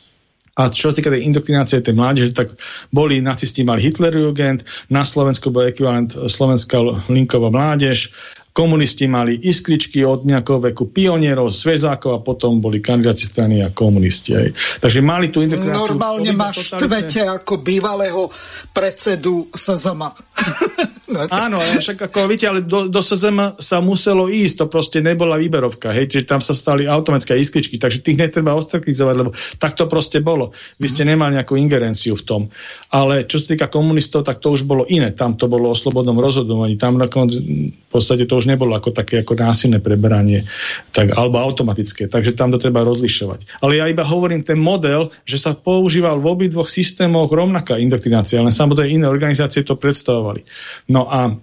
A čo týka tej indoktrinácie tej mládeže, tak boli nacisti mali Hitlerjugend, na Slovensku bol ekvivalent Slovenská linková mládež, Komunisti mali iskričky od nejakého veku pionierov, svezákov a potom boli kandidáci strany a komunisti. Aj. Takže mali tú integráciu. Normálne ma štvete ako bývalého predsedu SZM. Áno, však ako vidíte, ale do, do SZM sa muselo ísť, to proste nebola výberovka, hej, čiže tam sa stali automatické iskričky, takže tých netreba ostrakizovať, lebo tak to proste bolo. Vy ste nemali nejakú ingerenciu v tom. Ale čo sa týka komunistov, tak to už bolo iné. Tam to bolo o slobodnom rozhodovaní. Tam nakoniec v podstate to už nebolo ako také ako násilné preberanie, tak, alebo automatické. Takže tam to treba rozlišovať. Ale ja iba hovorím ten model, že sa používal v obidvoch systémoch rovnaká indoktrinácia, ale samozrejme iné organizácie to predstavovali. No a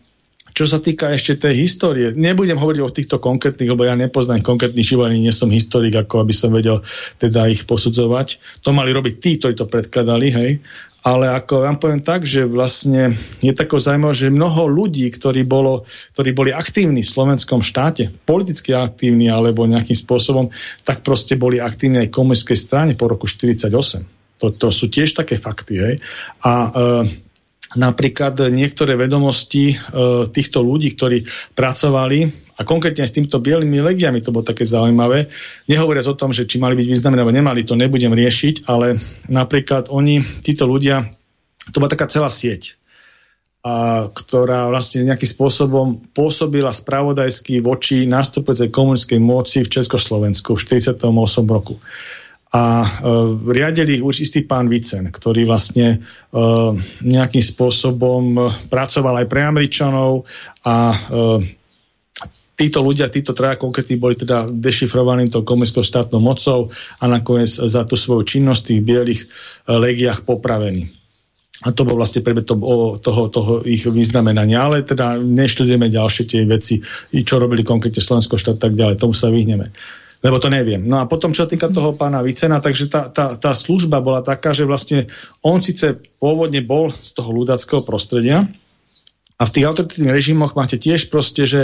čo sa týka ešte tej histórie, nebudem hovoriť o týchto konkrétnych, lebo ja nepoznám konkrétnych život, ani nie som historik, ako aby som vedel teda ich posudzovať. To mali robiť tí, ktorí to predkladali, hej ale ako vám poviem tak, že vlastne je tako zaujímavé, že mnoho ľudí, ktorí, bolo, ktorí boli aktívni v slovenskom štáte, politicky aktívni alebo nejakým spôsobom, tak proste boli aktívni aj komunistickej strane po roku 1948. To, to sú tiež také fakty. Hej? A e, napríklad niektoré vedomosti e, týchto ľudí, ktorí pracovali a konkrétne s týmto bielými legiami to bolo také zaujímavé. Nehovoriac o tom, že či mali byť významné alebo nemali, to nebudem riešiť, ale napríklad oni, títo ľudia, to bola taká celá sieť, a, ktorá vlastne nejakým spôsobom pôsobila spravodajsky voči nastupujúcej komunistickej moci v Československu v 48 roku a e, riadili už istý pán Vicen, ktorý vlastne e, nejakým spôsobom pracoval aj pre Američanov a e, títo ľudia, títo traja konkrétni boli teda dešifrovaní tou komunistickou štátnou mocou a nakoniec za tú svoju činnosť v tých bielých e, legiách popravení. A to bol vlastne predmet toho, toho, toho ich vyznamenania. Ale teda neštudujeme ďalšie tie veci, čo robili konkrétne Slovensko štát tak ďalej. Tomu sa vyhneme. Lebo to neviem. No a potom, čo týka toho pána Vicena, takže tá, tá, tá služba bola taká, že vlastne on síce pôvodne bol z toho ľudackého prostredia, a v tých autoritatívnych režimoch máte tiež proste, že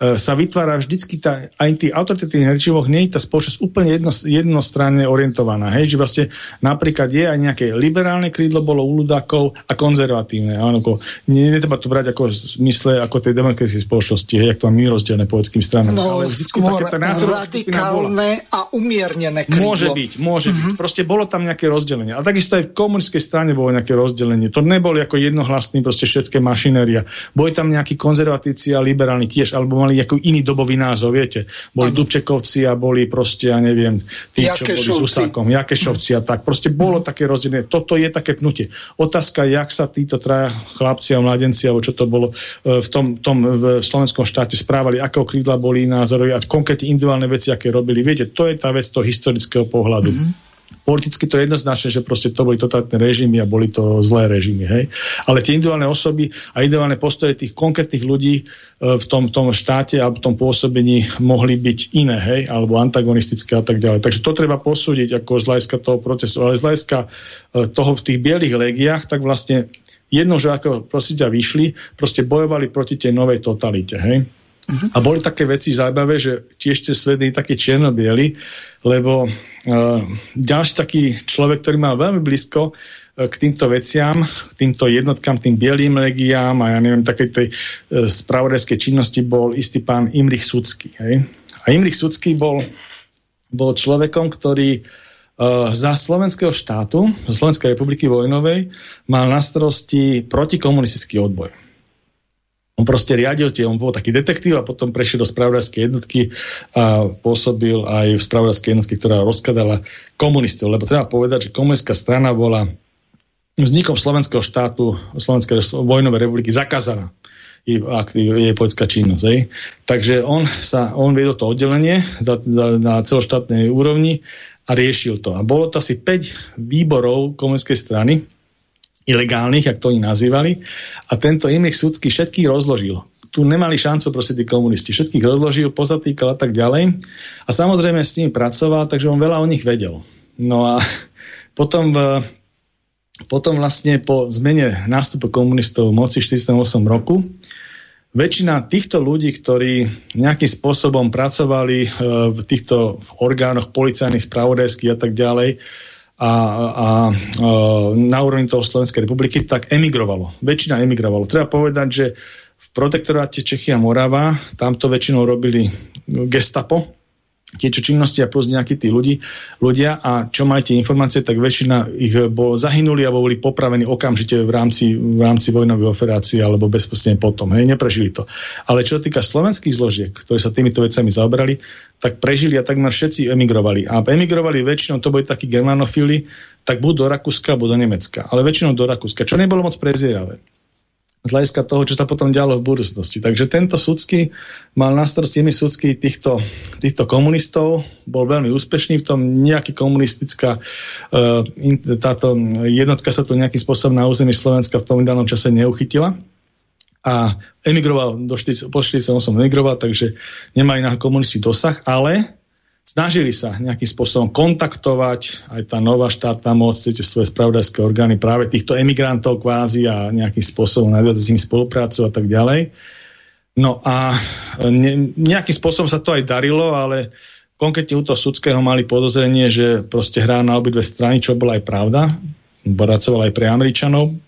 sa vytvára vždycky tá, aj tých autoritatívnych režimoch nie je tá spoločnosť úplne jedno, jednostranne orientovaná. Hej? Že vlastne napríklad je aj nejaké liberálne krídlo bolo u ľudákov a konzervatívne. Áno, ako, nie, netreba to brať ako v zmysle ako tej demokratickej spoločnosti, hej, ako to máme rozdelené politickým stranám. No, ale skôr také, radikálne a umiernené krídlo. Môže byť, môže mm-hmm. byť. Proste bolo tam nejaké rozdelenie. A takisto aj v komunistickej strane bolo nejaké rozdelenie. To neboli ako jednohlasný proste všetké mašinéria. Boli tam nejakí konzervatívci a liberálni tiež, alebo mali nejaký iný dobový názov, viete. Boli ano. Dubčekovci a boli proste, ja neviem, tí, čo boli s Husákom, Jakešovci a tak. Proste bolo také rozdielne. Toto je také pnutie. Otázka, jak sa títo traja chlapci a mladenci, alebo čo to bolo e, v tom, tom v slovenskom štáte správali, akého krídla boli názory a konkrétne individuálne veci, aké robili. Viete, to je tá vec toho historického pohľadu. Mm-hmm politicky to je jednoznačné, že proste to boli totálne režimy a boli to zlé režimy. Hej? Ale tie individuálne osoby a individuálne postoje tých konkrétnych ľudí e, v tom, tom štáte a v tom pôsobení mohli byť iné, hej? alebo antagonistické a tak ďalej. Takže to treba posúdiť ako z hľadiska toho procesu. Ale z hľadiska e, toho v tých bielých legiách, tak vlastne jedno, že ako proste vyšli, proste bojovali proti tej novej totalite. Hej? A boli také veci zaujímavé, že tiež ste svední také čierno-bieli, lebo uh, ďalší taký človek, ktorý mal veľmi blízko uh, k týmto veciam, k týmto jednotkám, tým bielým legiám a ja neviem, takej tej uh, spravodajskej činnosti bol istý pán Imrich Sudsky. Hej? A Imrich Sudsky bol, bol človekom, ktorý uh, za slovenského štátu, za Slovenskej republiky vojnovej, mal na starosti protikomunistický odboj. On proste riadil tie, on bol taký detektív a potom prešiel do spravodajskej jednotky a pôsobil aj v spravodajskej jednotke, ktorá rozkladala komunistov. Lebo treba povedať, že komunistická strana bola vznikom slovenského štátu, Slovenskej vojnovej republiky zakázaná jej politická činnosť. Hej. Takže on, sa, on viedol to oddelenie za, za, na celoštátnej úrovni a riešil to. A bolo to asi 5 výborov komunistickej strany, ilegálnych, jak to oni nazývali. A tento Imrich Sudsky všetkých rozložil. tu nemali šancu proste tí komunisti. Všetkých rozložil, pozatýkal a tak ďalej. A samozrejme s nimi pracoval, takže on veľa o nich vedel. No a potom, v, potom vlastne po zmene nástupu komunistov v moci 48 roku väčšina týchto ľudí, ktorí nejakým spôsobom pracovali e, v týchto orgánoch policajných, spravodajských a tak ďalej, a, a, na úrovni toho Slovenskej republiky, tak emigrovalo. Väčšina emigrovalo. Treba povedať, že v protektoráte Čechy a Morava, tamto väčšinou robili gestapo, tieto činnosti a plus nejakí tí ľudí, ľudia a čo tie informácie, tak väčšina ich bol zahynuli alebo boli popravení okamžite v rámci, v rámci vojnovej operácie alebo bezprostredne potom. Hej, neprežili to. Ale čo sa týka slovenských zložiek, ktoré sa týmito vecami zaobrali, tak prežili a takmer všetci emigrovali. A emigrovali väčšinou, to boli takí germanofili, tak buď do Rakúska, alebo do Nemecka. Ale väčšinou do Rakúska, čo nebolo moc prezieravé z hľadiska toho, čo sa potom dialo v budúcnosti. Takže tento súdsky mal na starosti súdsky týchto, týchto komunistov, bol veľmi úspešný v tom, nejaký komunistická uh, táto jednotka sa to nejakým spôsobom na území Slovenska v tom danom čase neuchytila a emigroval do 40, po 48 emigroval, takže nemali na komunisti dosah, ale snažili sa nejakým spôsobom kontaktovať aj tá nová štátna moc, cez svoje spravodajské orgány práve týchto emigrantov kvázi a nejakým spôsobom nadviazať s nimi spoluprácu a tak ďalej. No a ne, nejakým spôsobom sa to aj darilo, ale konkrétne u toho sudského mali podozrenie, že proste hrá na obidve strany, čo bola aj pravda. Boracoval aj pre Američanov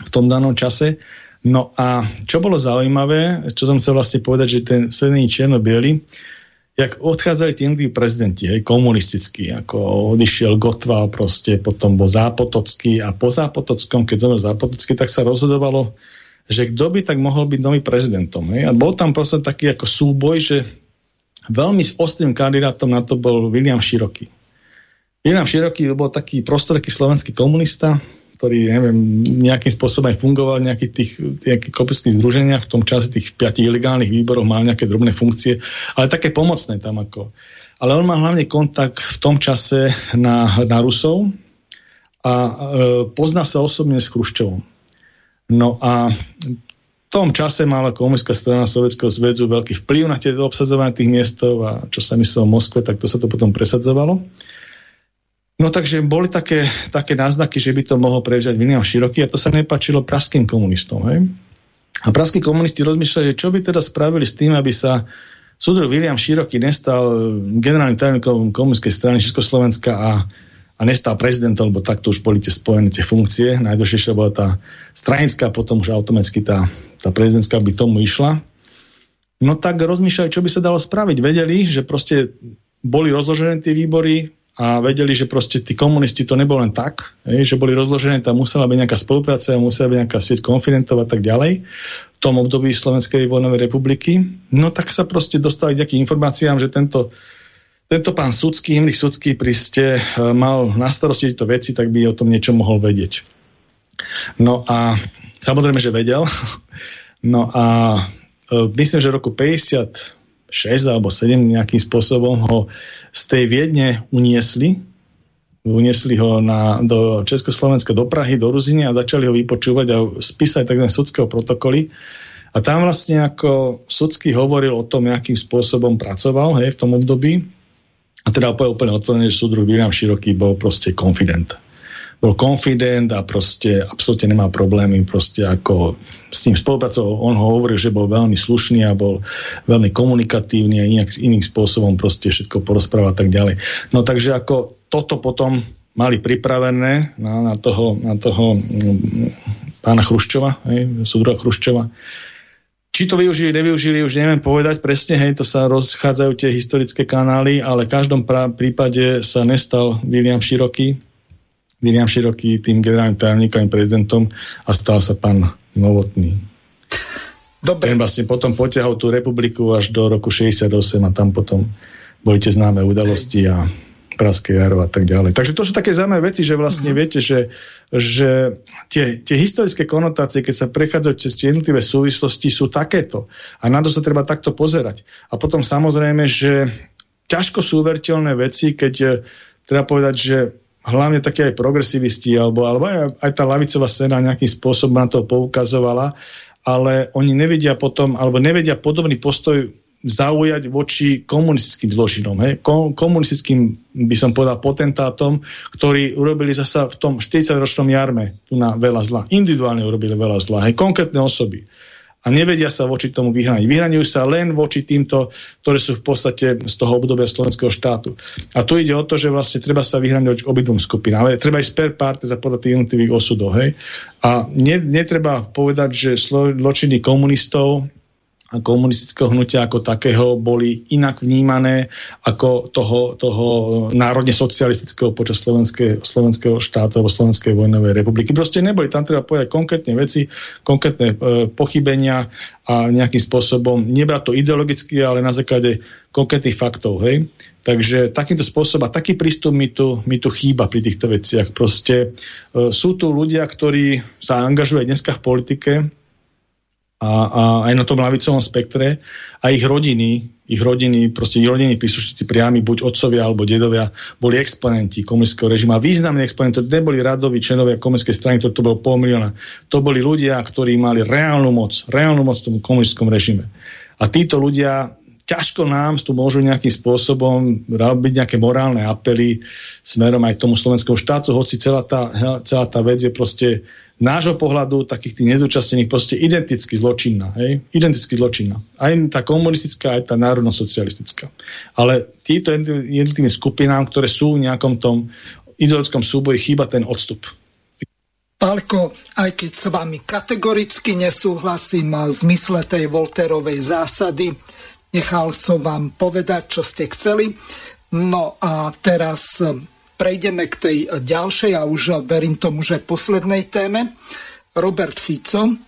v tom danom čase. No a čo bolo zaujímavé, čo som chcel vlastne povedať, že ten sledný čierno-biely, jak odchádzali tí jednotliví prezidenti, hej, komunistickí, ako odišiel Gotval, proste potom bol Zápotocký a po Zápotockom, keď zomrel Zápotocký, tak sa rozhodovalo, že kto by tak mohol byť nový prezidentom. Hej. A bol tam proste taký ako súboj, že veľmi ostrým kandidátom na to bol William Široký. William Široký bol taký prostorký slovenský komunista, ktorý neviem, nejakým spôsobom aj fungoval v kopických združeniach, v tom čase tých piatich ilegálnych výborov mal nejaké drobné funkcie, ale také pomocné tam ako. Ale on mal hlavne kontakt v tom čase na, na Rusov a e, pozná sa osobne s Chruščovom. No a v tom čase mala komunistická strana Sovjetského zväzu veľký vplyv na tie obsadzovanie tých miestov a čo sa myslelo v Moskve, tak to sa to potom presadzovalo. No takže boli také, také náznaky, že by to mohol prevziať William Široký a to sa nepačilo praským komunistom. Hej? A praskí komunisti rozmýšľali, čo by teda spravili s tým, aby sa súdruh William Široký nestal generálnym tajomníkom komunistickej strany Československa a, a nestal prezidentom, lebo takto už boli tie spojené tie funkcie. Najdôležitejšia bola tá stranická, potom už automaticky tá, tá prezidentská by tomu išla. No tak rozmýšľali, čo by sa dalo spraviť. Vedeli, že proste boli rozložené tie výbory, a vedeli, že proste tí komunisti to nebolo len tak, že boli rozložené, tam musela byť nejaká spolupráca, musela byť nejaká sieť konfidentov a tak ďalej v tom období Slovenskej vojnovej republiky. No tak sa proste dostali nejakým informáciám, že tento, tento pán Sudský, Himlich Sudský priste e, mal na starosti tieto veci, tak by o tom niečo mohol vedieť. No a samozrejme, že vedel. No a e, myslím, že v roku 56 alebo 7 nejakým spôsobom ho z tej Viedne uniesli, uniesli ho na, do Československa, do Prahy, do Ruziny a začali ho vypočúvať a spísať tzv. sudského protokoly. A tam vlastne ako sudský hovoril o tom, akým spôsobom pracoval hej, v tom období. A teda úplne otvorené, že súdruh William Široký bol proste konfident bol konfident a proste absolútne nemá problémy proste ako s ním spolupracoval. On ho hovoril, že bol veľmi slušný a bol veľmi komunikatívny a inak, iným spôsobom proste všetko porozprával a tak ďalej. No takže ako toto potom mali pripravené na, na toho, na toho mm, pána Chruščova, hej, Chruščova. Či to využili, nevyužili, už neviem povedať presne, hej, to sa rozchádzajú tie historické kanály, ale v každom prípade sa nestal William Široký, William Široký tým generálnym tajomníkom prezidentom a stal sa pán Novotný. Dobre. Ten vlastne potom potiahol tú republiku až do roku 68 a tam potom boli tie známe udalosti a Praské jaro a tak ďalej. Takže to sú také zaujímavé veci, že vlastne uh-huh. viete, že, že tie, tie historické konotácie, keď sa prechádzajú cez tie jednotlivé súvislosti, sú takéto. A na to sa treba takto pozerať. A potom samozrejme, že ťažko sú uveriteľné veci, keď eh, treba povedať, že hlavne také aj progresivisti, alebo, alebo aj, aj tá lavicová scéna nejakým spôsobom na to poukazovala, ale oni nevedia potom, alebo nevedia podobný postoj zaujať voči komunistickým zločinom. Hej? komunistickým, by som povedal, potentátom, ktorí urobili zasa v tom 40-ročnom jarme tu na veľa zla. Individuálne urobili veľa zla. Hej? Konkrétne osoby a nevedia sa voči tomu vyhraniť. Vyhraňujú sa len voči týmto, ktoré sú v podstate z toho obdobia slovenského štátu. A tu ide o to, že vlastne treba sa vyhraňovať obidvom skupinám, ale treba ísť per parte za podľa tých jednotlivých osudov. Hej? A ne, netreba povedať, že zločiny komunistov a komunistického hnutia ako takého boli inak vnímané ako toho, toho národne socialistického počas slovenského, slovenského štátu alebo Slovenskej vojnovej republiky. Proste neboli. Tam treba povedať konkrétne veci, konkrétne e, pochybenia a nejakým spôsobom nebrať to ideologicky, ale na základe konkrétnych faktov. Hej? Takže takýmto spôsobom a taký prístup mi tu, mi tu chýba pri týchto veciach. Proste e, sú tu ľudia, ktorí sa angažujú dneska v politike, a, a aj na tom lavicovom spektre a ich rodiny, ich rodiny, proste ich rodiny príslušníci priami, buď otcovia alebo dedovia, boli exponenti komunistického režimu. A významní exponenti, to neboli radoví členovia komunistickej strany, to, to bolo pol milióna. To boli ľudia, ktorí mali reálnu moc, reálnu moc v tom komunistickom režime. A títo ľudia ťažko nám tu môžu nejakým spôsobom robiť nejaké morálne apely smerom aj tomu slovenskému štátu, hoci celá tá, celá tá vec je proste nášho pohľadu takých tých nezúčastnených proste identicky zločinná. Hej? Identicky zločinná. Aj tá komunistická, aj tá národno-socialistická. Ale títo jednotlivým skupinám, ktoré sú v nejakom tom ideologickom súboji, chýba ten odstup. Pálko, aj keď s vami kategoricky nesúhlasím v zmysle tej Volterovej zásady, nechal som vám povedať, čo ste chceli. No a teraz prejdeme k tej ďalšej a už verím tomu, že poslednej téme. Robert Fico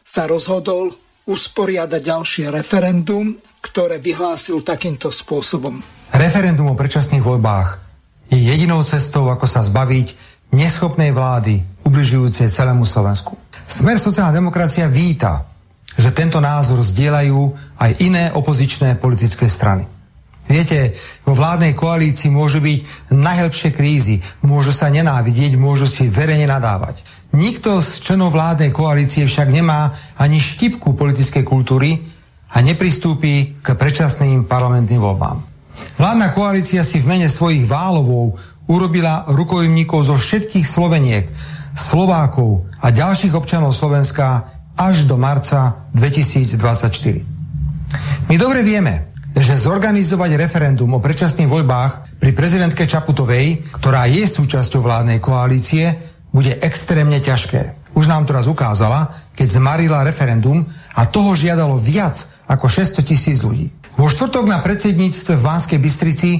sa rozhodol usporiadať ďalšie referendum, ktoré vyhlásil takýmto spôsobom. Referendum o predčasných voľbách je jedinou cestou, ako sa zbaviť neschopnej vlády, ubližujúcej celému Slovensku. Smer sociálna demokracia víta, že tento názor zdieľajú aj iné opozičné politické strany. Viete, vo vládnej koalícii môžu byť najhlbšie krízy, môžu sa nenávidieť, môžu si verejne nadávať. Nikto z členov vládnej koalície však nemá ani štipku politickej kultúry a nepristúpi k predčasným parlamentným voľbám. Vládna koalícia si v mene svojich válovov urobila rukojemníkov zo všetkých Sloveniek, Slovákov a ďalších občanov Slovenska až do marca 2024. My dobre vieme, že zorganizovať referendum o predčasných voľbách pri prezidentke Čaputovej, ktorá je súčasťou vládnej koalície, bude extrémne ťažké. Už nám to raz ukázala, keď zmarila referendum a toho žiadalo viac ako 600 tisíc ľudí. Vo štvrtok na predsedníctve v Banskej Bystrici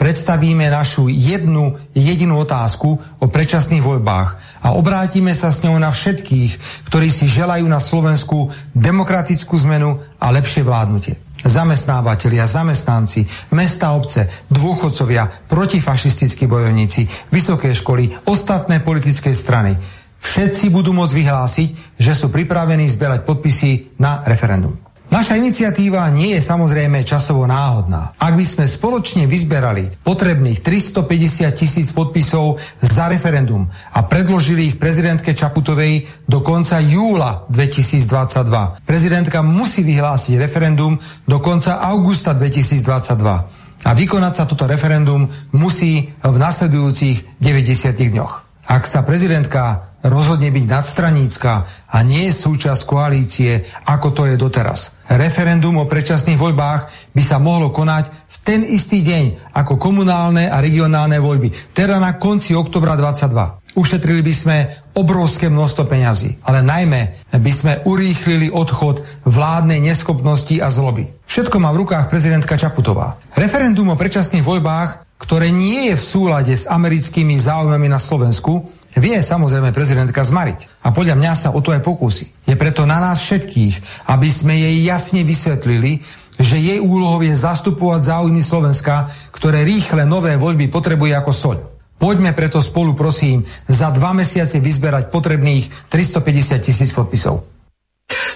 predstavíme našu jednu jedinú otázku o predčasných voľbách a obrátime sa s ňou na všetkých, ktorí si želajú na Slovensku demokratickú zmenu a lepšie vládnutie zamestnávateľia, zamestnanci, mesta, obce, dôchodcovia, protifašistickí bojovníci, vysoké školy, ostatné politické strany. Všetci budú môcť vyhlásiť, že sú pripravení zbierať podpisy na referendum. Naša iniciatíva nie je samozrejme časovo náhodná. Ak by sme spoločne vyzberali potrebných 350 tisíc podpisov za referendum a predložili ich prezidentke Čaputovej do konca júla 2022, prezidentka musí vyhlásiť referendum do konca augusta 2022 a vykonať sa toto referendum musí v nasledujúcich 90 dňoch. Ak sa prezidentka rozhodne byť nadstranícka a nie je súčasť koalície, ako to je doteraz. Referendum o predčasných voľbách by sa mohlo konať v ten istý deň ako komunálne a regionálne voľby, teda na konci oktobra 22. Ušetrili by sme obrovské množstvo peňazí, ale najmä by sme urýchlili odchod vládnej neschopnosti a zloby. Všetko má v rukách prezidentka Čaputová. Referendum o predčasných voľbách, ktoré nie je v súlade s americkými záujmami na Slovensku, vie samozrejme prezidentka zmariť. A podľa mňa sa o to aj pokúsi. Je preto na nás všetkých, aby sme jej jasne vysvetlili, že jej úlohou je zastupovať záujmy Slovenska, ktoré rýchle nové voľby potrebuje ako soľ. Poďme preto spolu, prosím, za dva mesiace vyzberať potrebných 350 tisíc podpisov.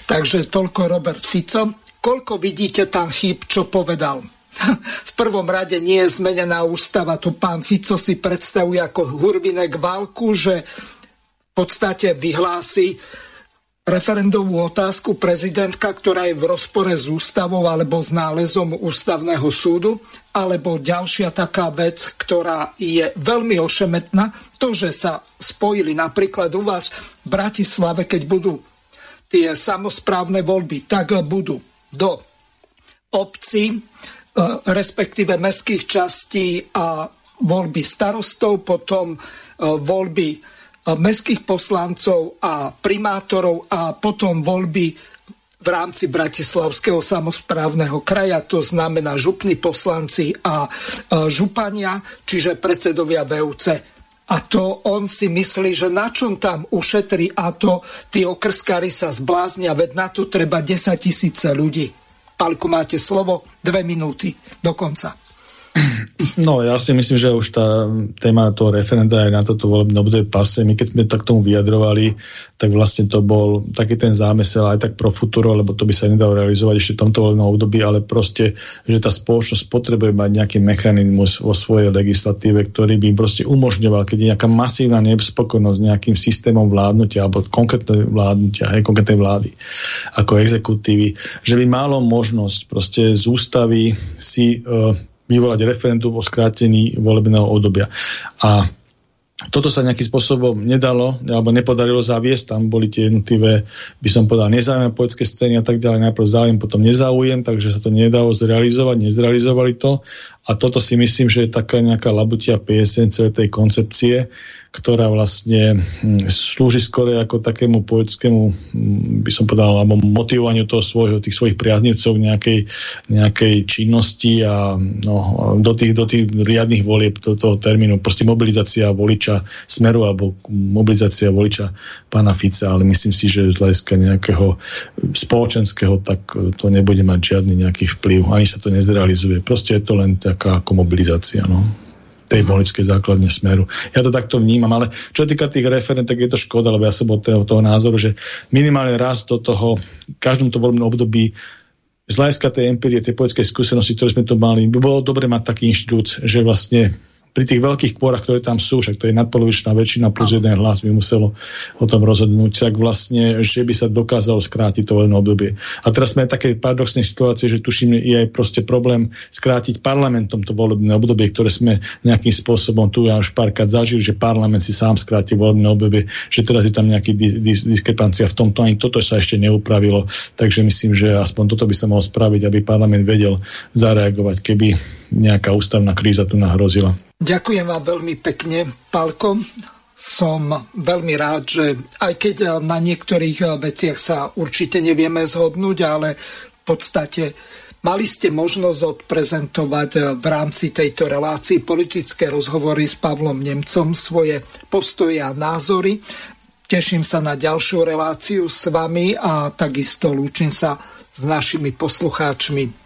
Takže toľko Robert Fico. Koľko vidíte tam chýb, čo povedal? V prvom rade nie je zmenená ústava. Tu pán Fico si predstavuje ako hurvinek válku, že v podstate vyhlási referendovú otázku prezidentka, ktorá je v rozpore s ústavou alebo s nálezom ústavného súdu, alebo ďalšia taká vec, ktorá je veľmi ošemetná, to, že sa spojili napríklad u vás v Bratislave, keď budú tie samozprávne voľby, tak budú do obcí, respektíve mestských častí a voľby starostov, potom e, voľby mestských poslancov a primátorov a potom voľby v rámci Bratislavského samozprávneho kraja, to znamená župní poslanci a župania, čiže predsedovia VUC. A to on si myslí, že na čom tam ušetrí a to tí okrskári sa zbláznia, veď na to treba 10 tisíce ľudí. Palku, máte slovo, dve minúty do konca. No, ja si myslím, že už tá téma toho referenda aj na toto volebné obdobie pase. My keď sme tak tomu vyjadrovali, tak vlastne to bol taký ten zámysel aj tak pro futuro, lebo to by sa nedalo realizovať ešte v tomto volebnom období, ale proste, že tá spoločnosť potrebuje mať nejaký mechanizmus vo svojej legislatíve, ktorý by im proste umožňoval, keď je nejaká masívna nespokojnosť nejakým systémom vládnutia alebo konkrétnej vládnutia, aj konkrétnej vlády ako exekutívy, že by malo možnosť proste z ústavy si uh, vyvolať referendum o skrátení volebného obdobia. A toto sa nejakým spôsobom nedalo alebo nepodarilo zaviesť, tam boli tie jednotlivé, by som povedal, nezáujemné poetské scény a tak ďalej, najprv záujem, potom nezáujem, takže sa to nedalo zrealizovať, nezrealizovali to. A toto si myslím, že je taká nejaká labutia piesen celej tej koncepcie, ktorá vlastne hm, slúži skôr ako takému politickému, hm, by som povedal, alebo motivovaniu toho svojho, tých svojich priaznivcov nejakej, nejakej činnosti a no, do, tých, do tých riadnych volieb do toho termínu, proste mobilizácia voliča Smeru alebo mobilizácia voliča pána Fica, ale myslím si, že z hľadiska nejakého spoločenského, tak to nebude mať žiadny nejaký vplyv, ani sa to nezrealizuje. Proste je to len taká ako mobilizácia. No tej voličskej základne smeru. Ja to takto vnímam, ale čo týka tých referent, tak je to škoda, lebo ja som od toho, toho názoru, že minimálne raz do toho, v každom to voľbnom období z hľadiska tej empirie, tej politickej skúsenosti, ktoré sme to mali, by bolo dobre mať taký inštitút, že vlastne pri tých veľkých kôrach, ktoré tam sú, však to je nadpolovičná väčšina plus jeden hlas by muselo o tom rozhodnúť, tak vlastne, že by sa dokázalo skrátiť to voľné obdobie. A teraz sme v takej paradoxnej situácii, že tuším, je aj proste problém skrátiť parlamentom to volebné obdobie, ktoré sme nejakým spôsobom tu ja už párkrát zažili, že parlament si sám skráti volebné obdobie, že teraz je tam nejaký dis- diskrepancia v tomto, ani toto sa ešte neupravilo, takže myslím, že aspoň toto by sa mohlo spraviť, aby parlament vedel zareagovať, keby nejaká ústavná kríza tu nahrozila. Ďakujem vám veľmi pekne, Palko. Som veľmi rád, že aj keď na niektorých veciach sa určite nevieme zhodnúť, ale v podstate mali ste možnosť odprezentovať v rámci tejto relácii politické rozhovory s Pavlom Nemcom svoje postoje a názory. Teším sa na ďalšiu reláciu s vami a takisto lúčim sa s našimi poslucháčmi.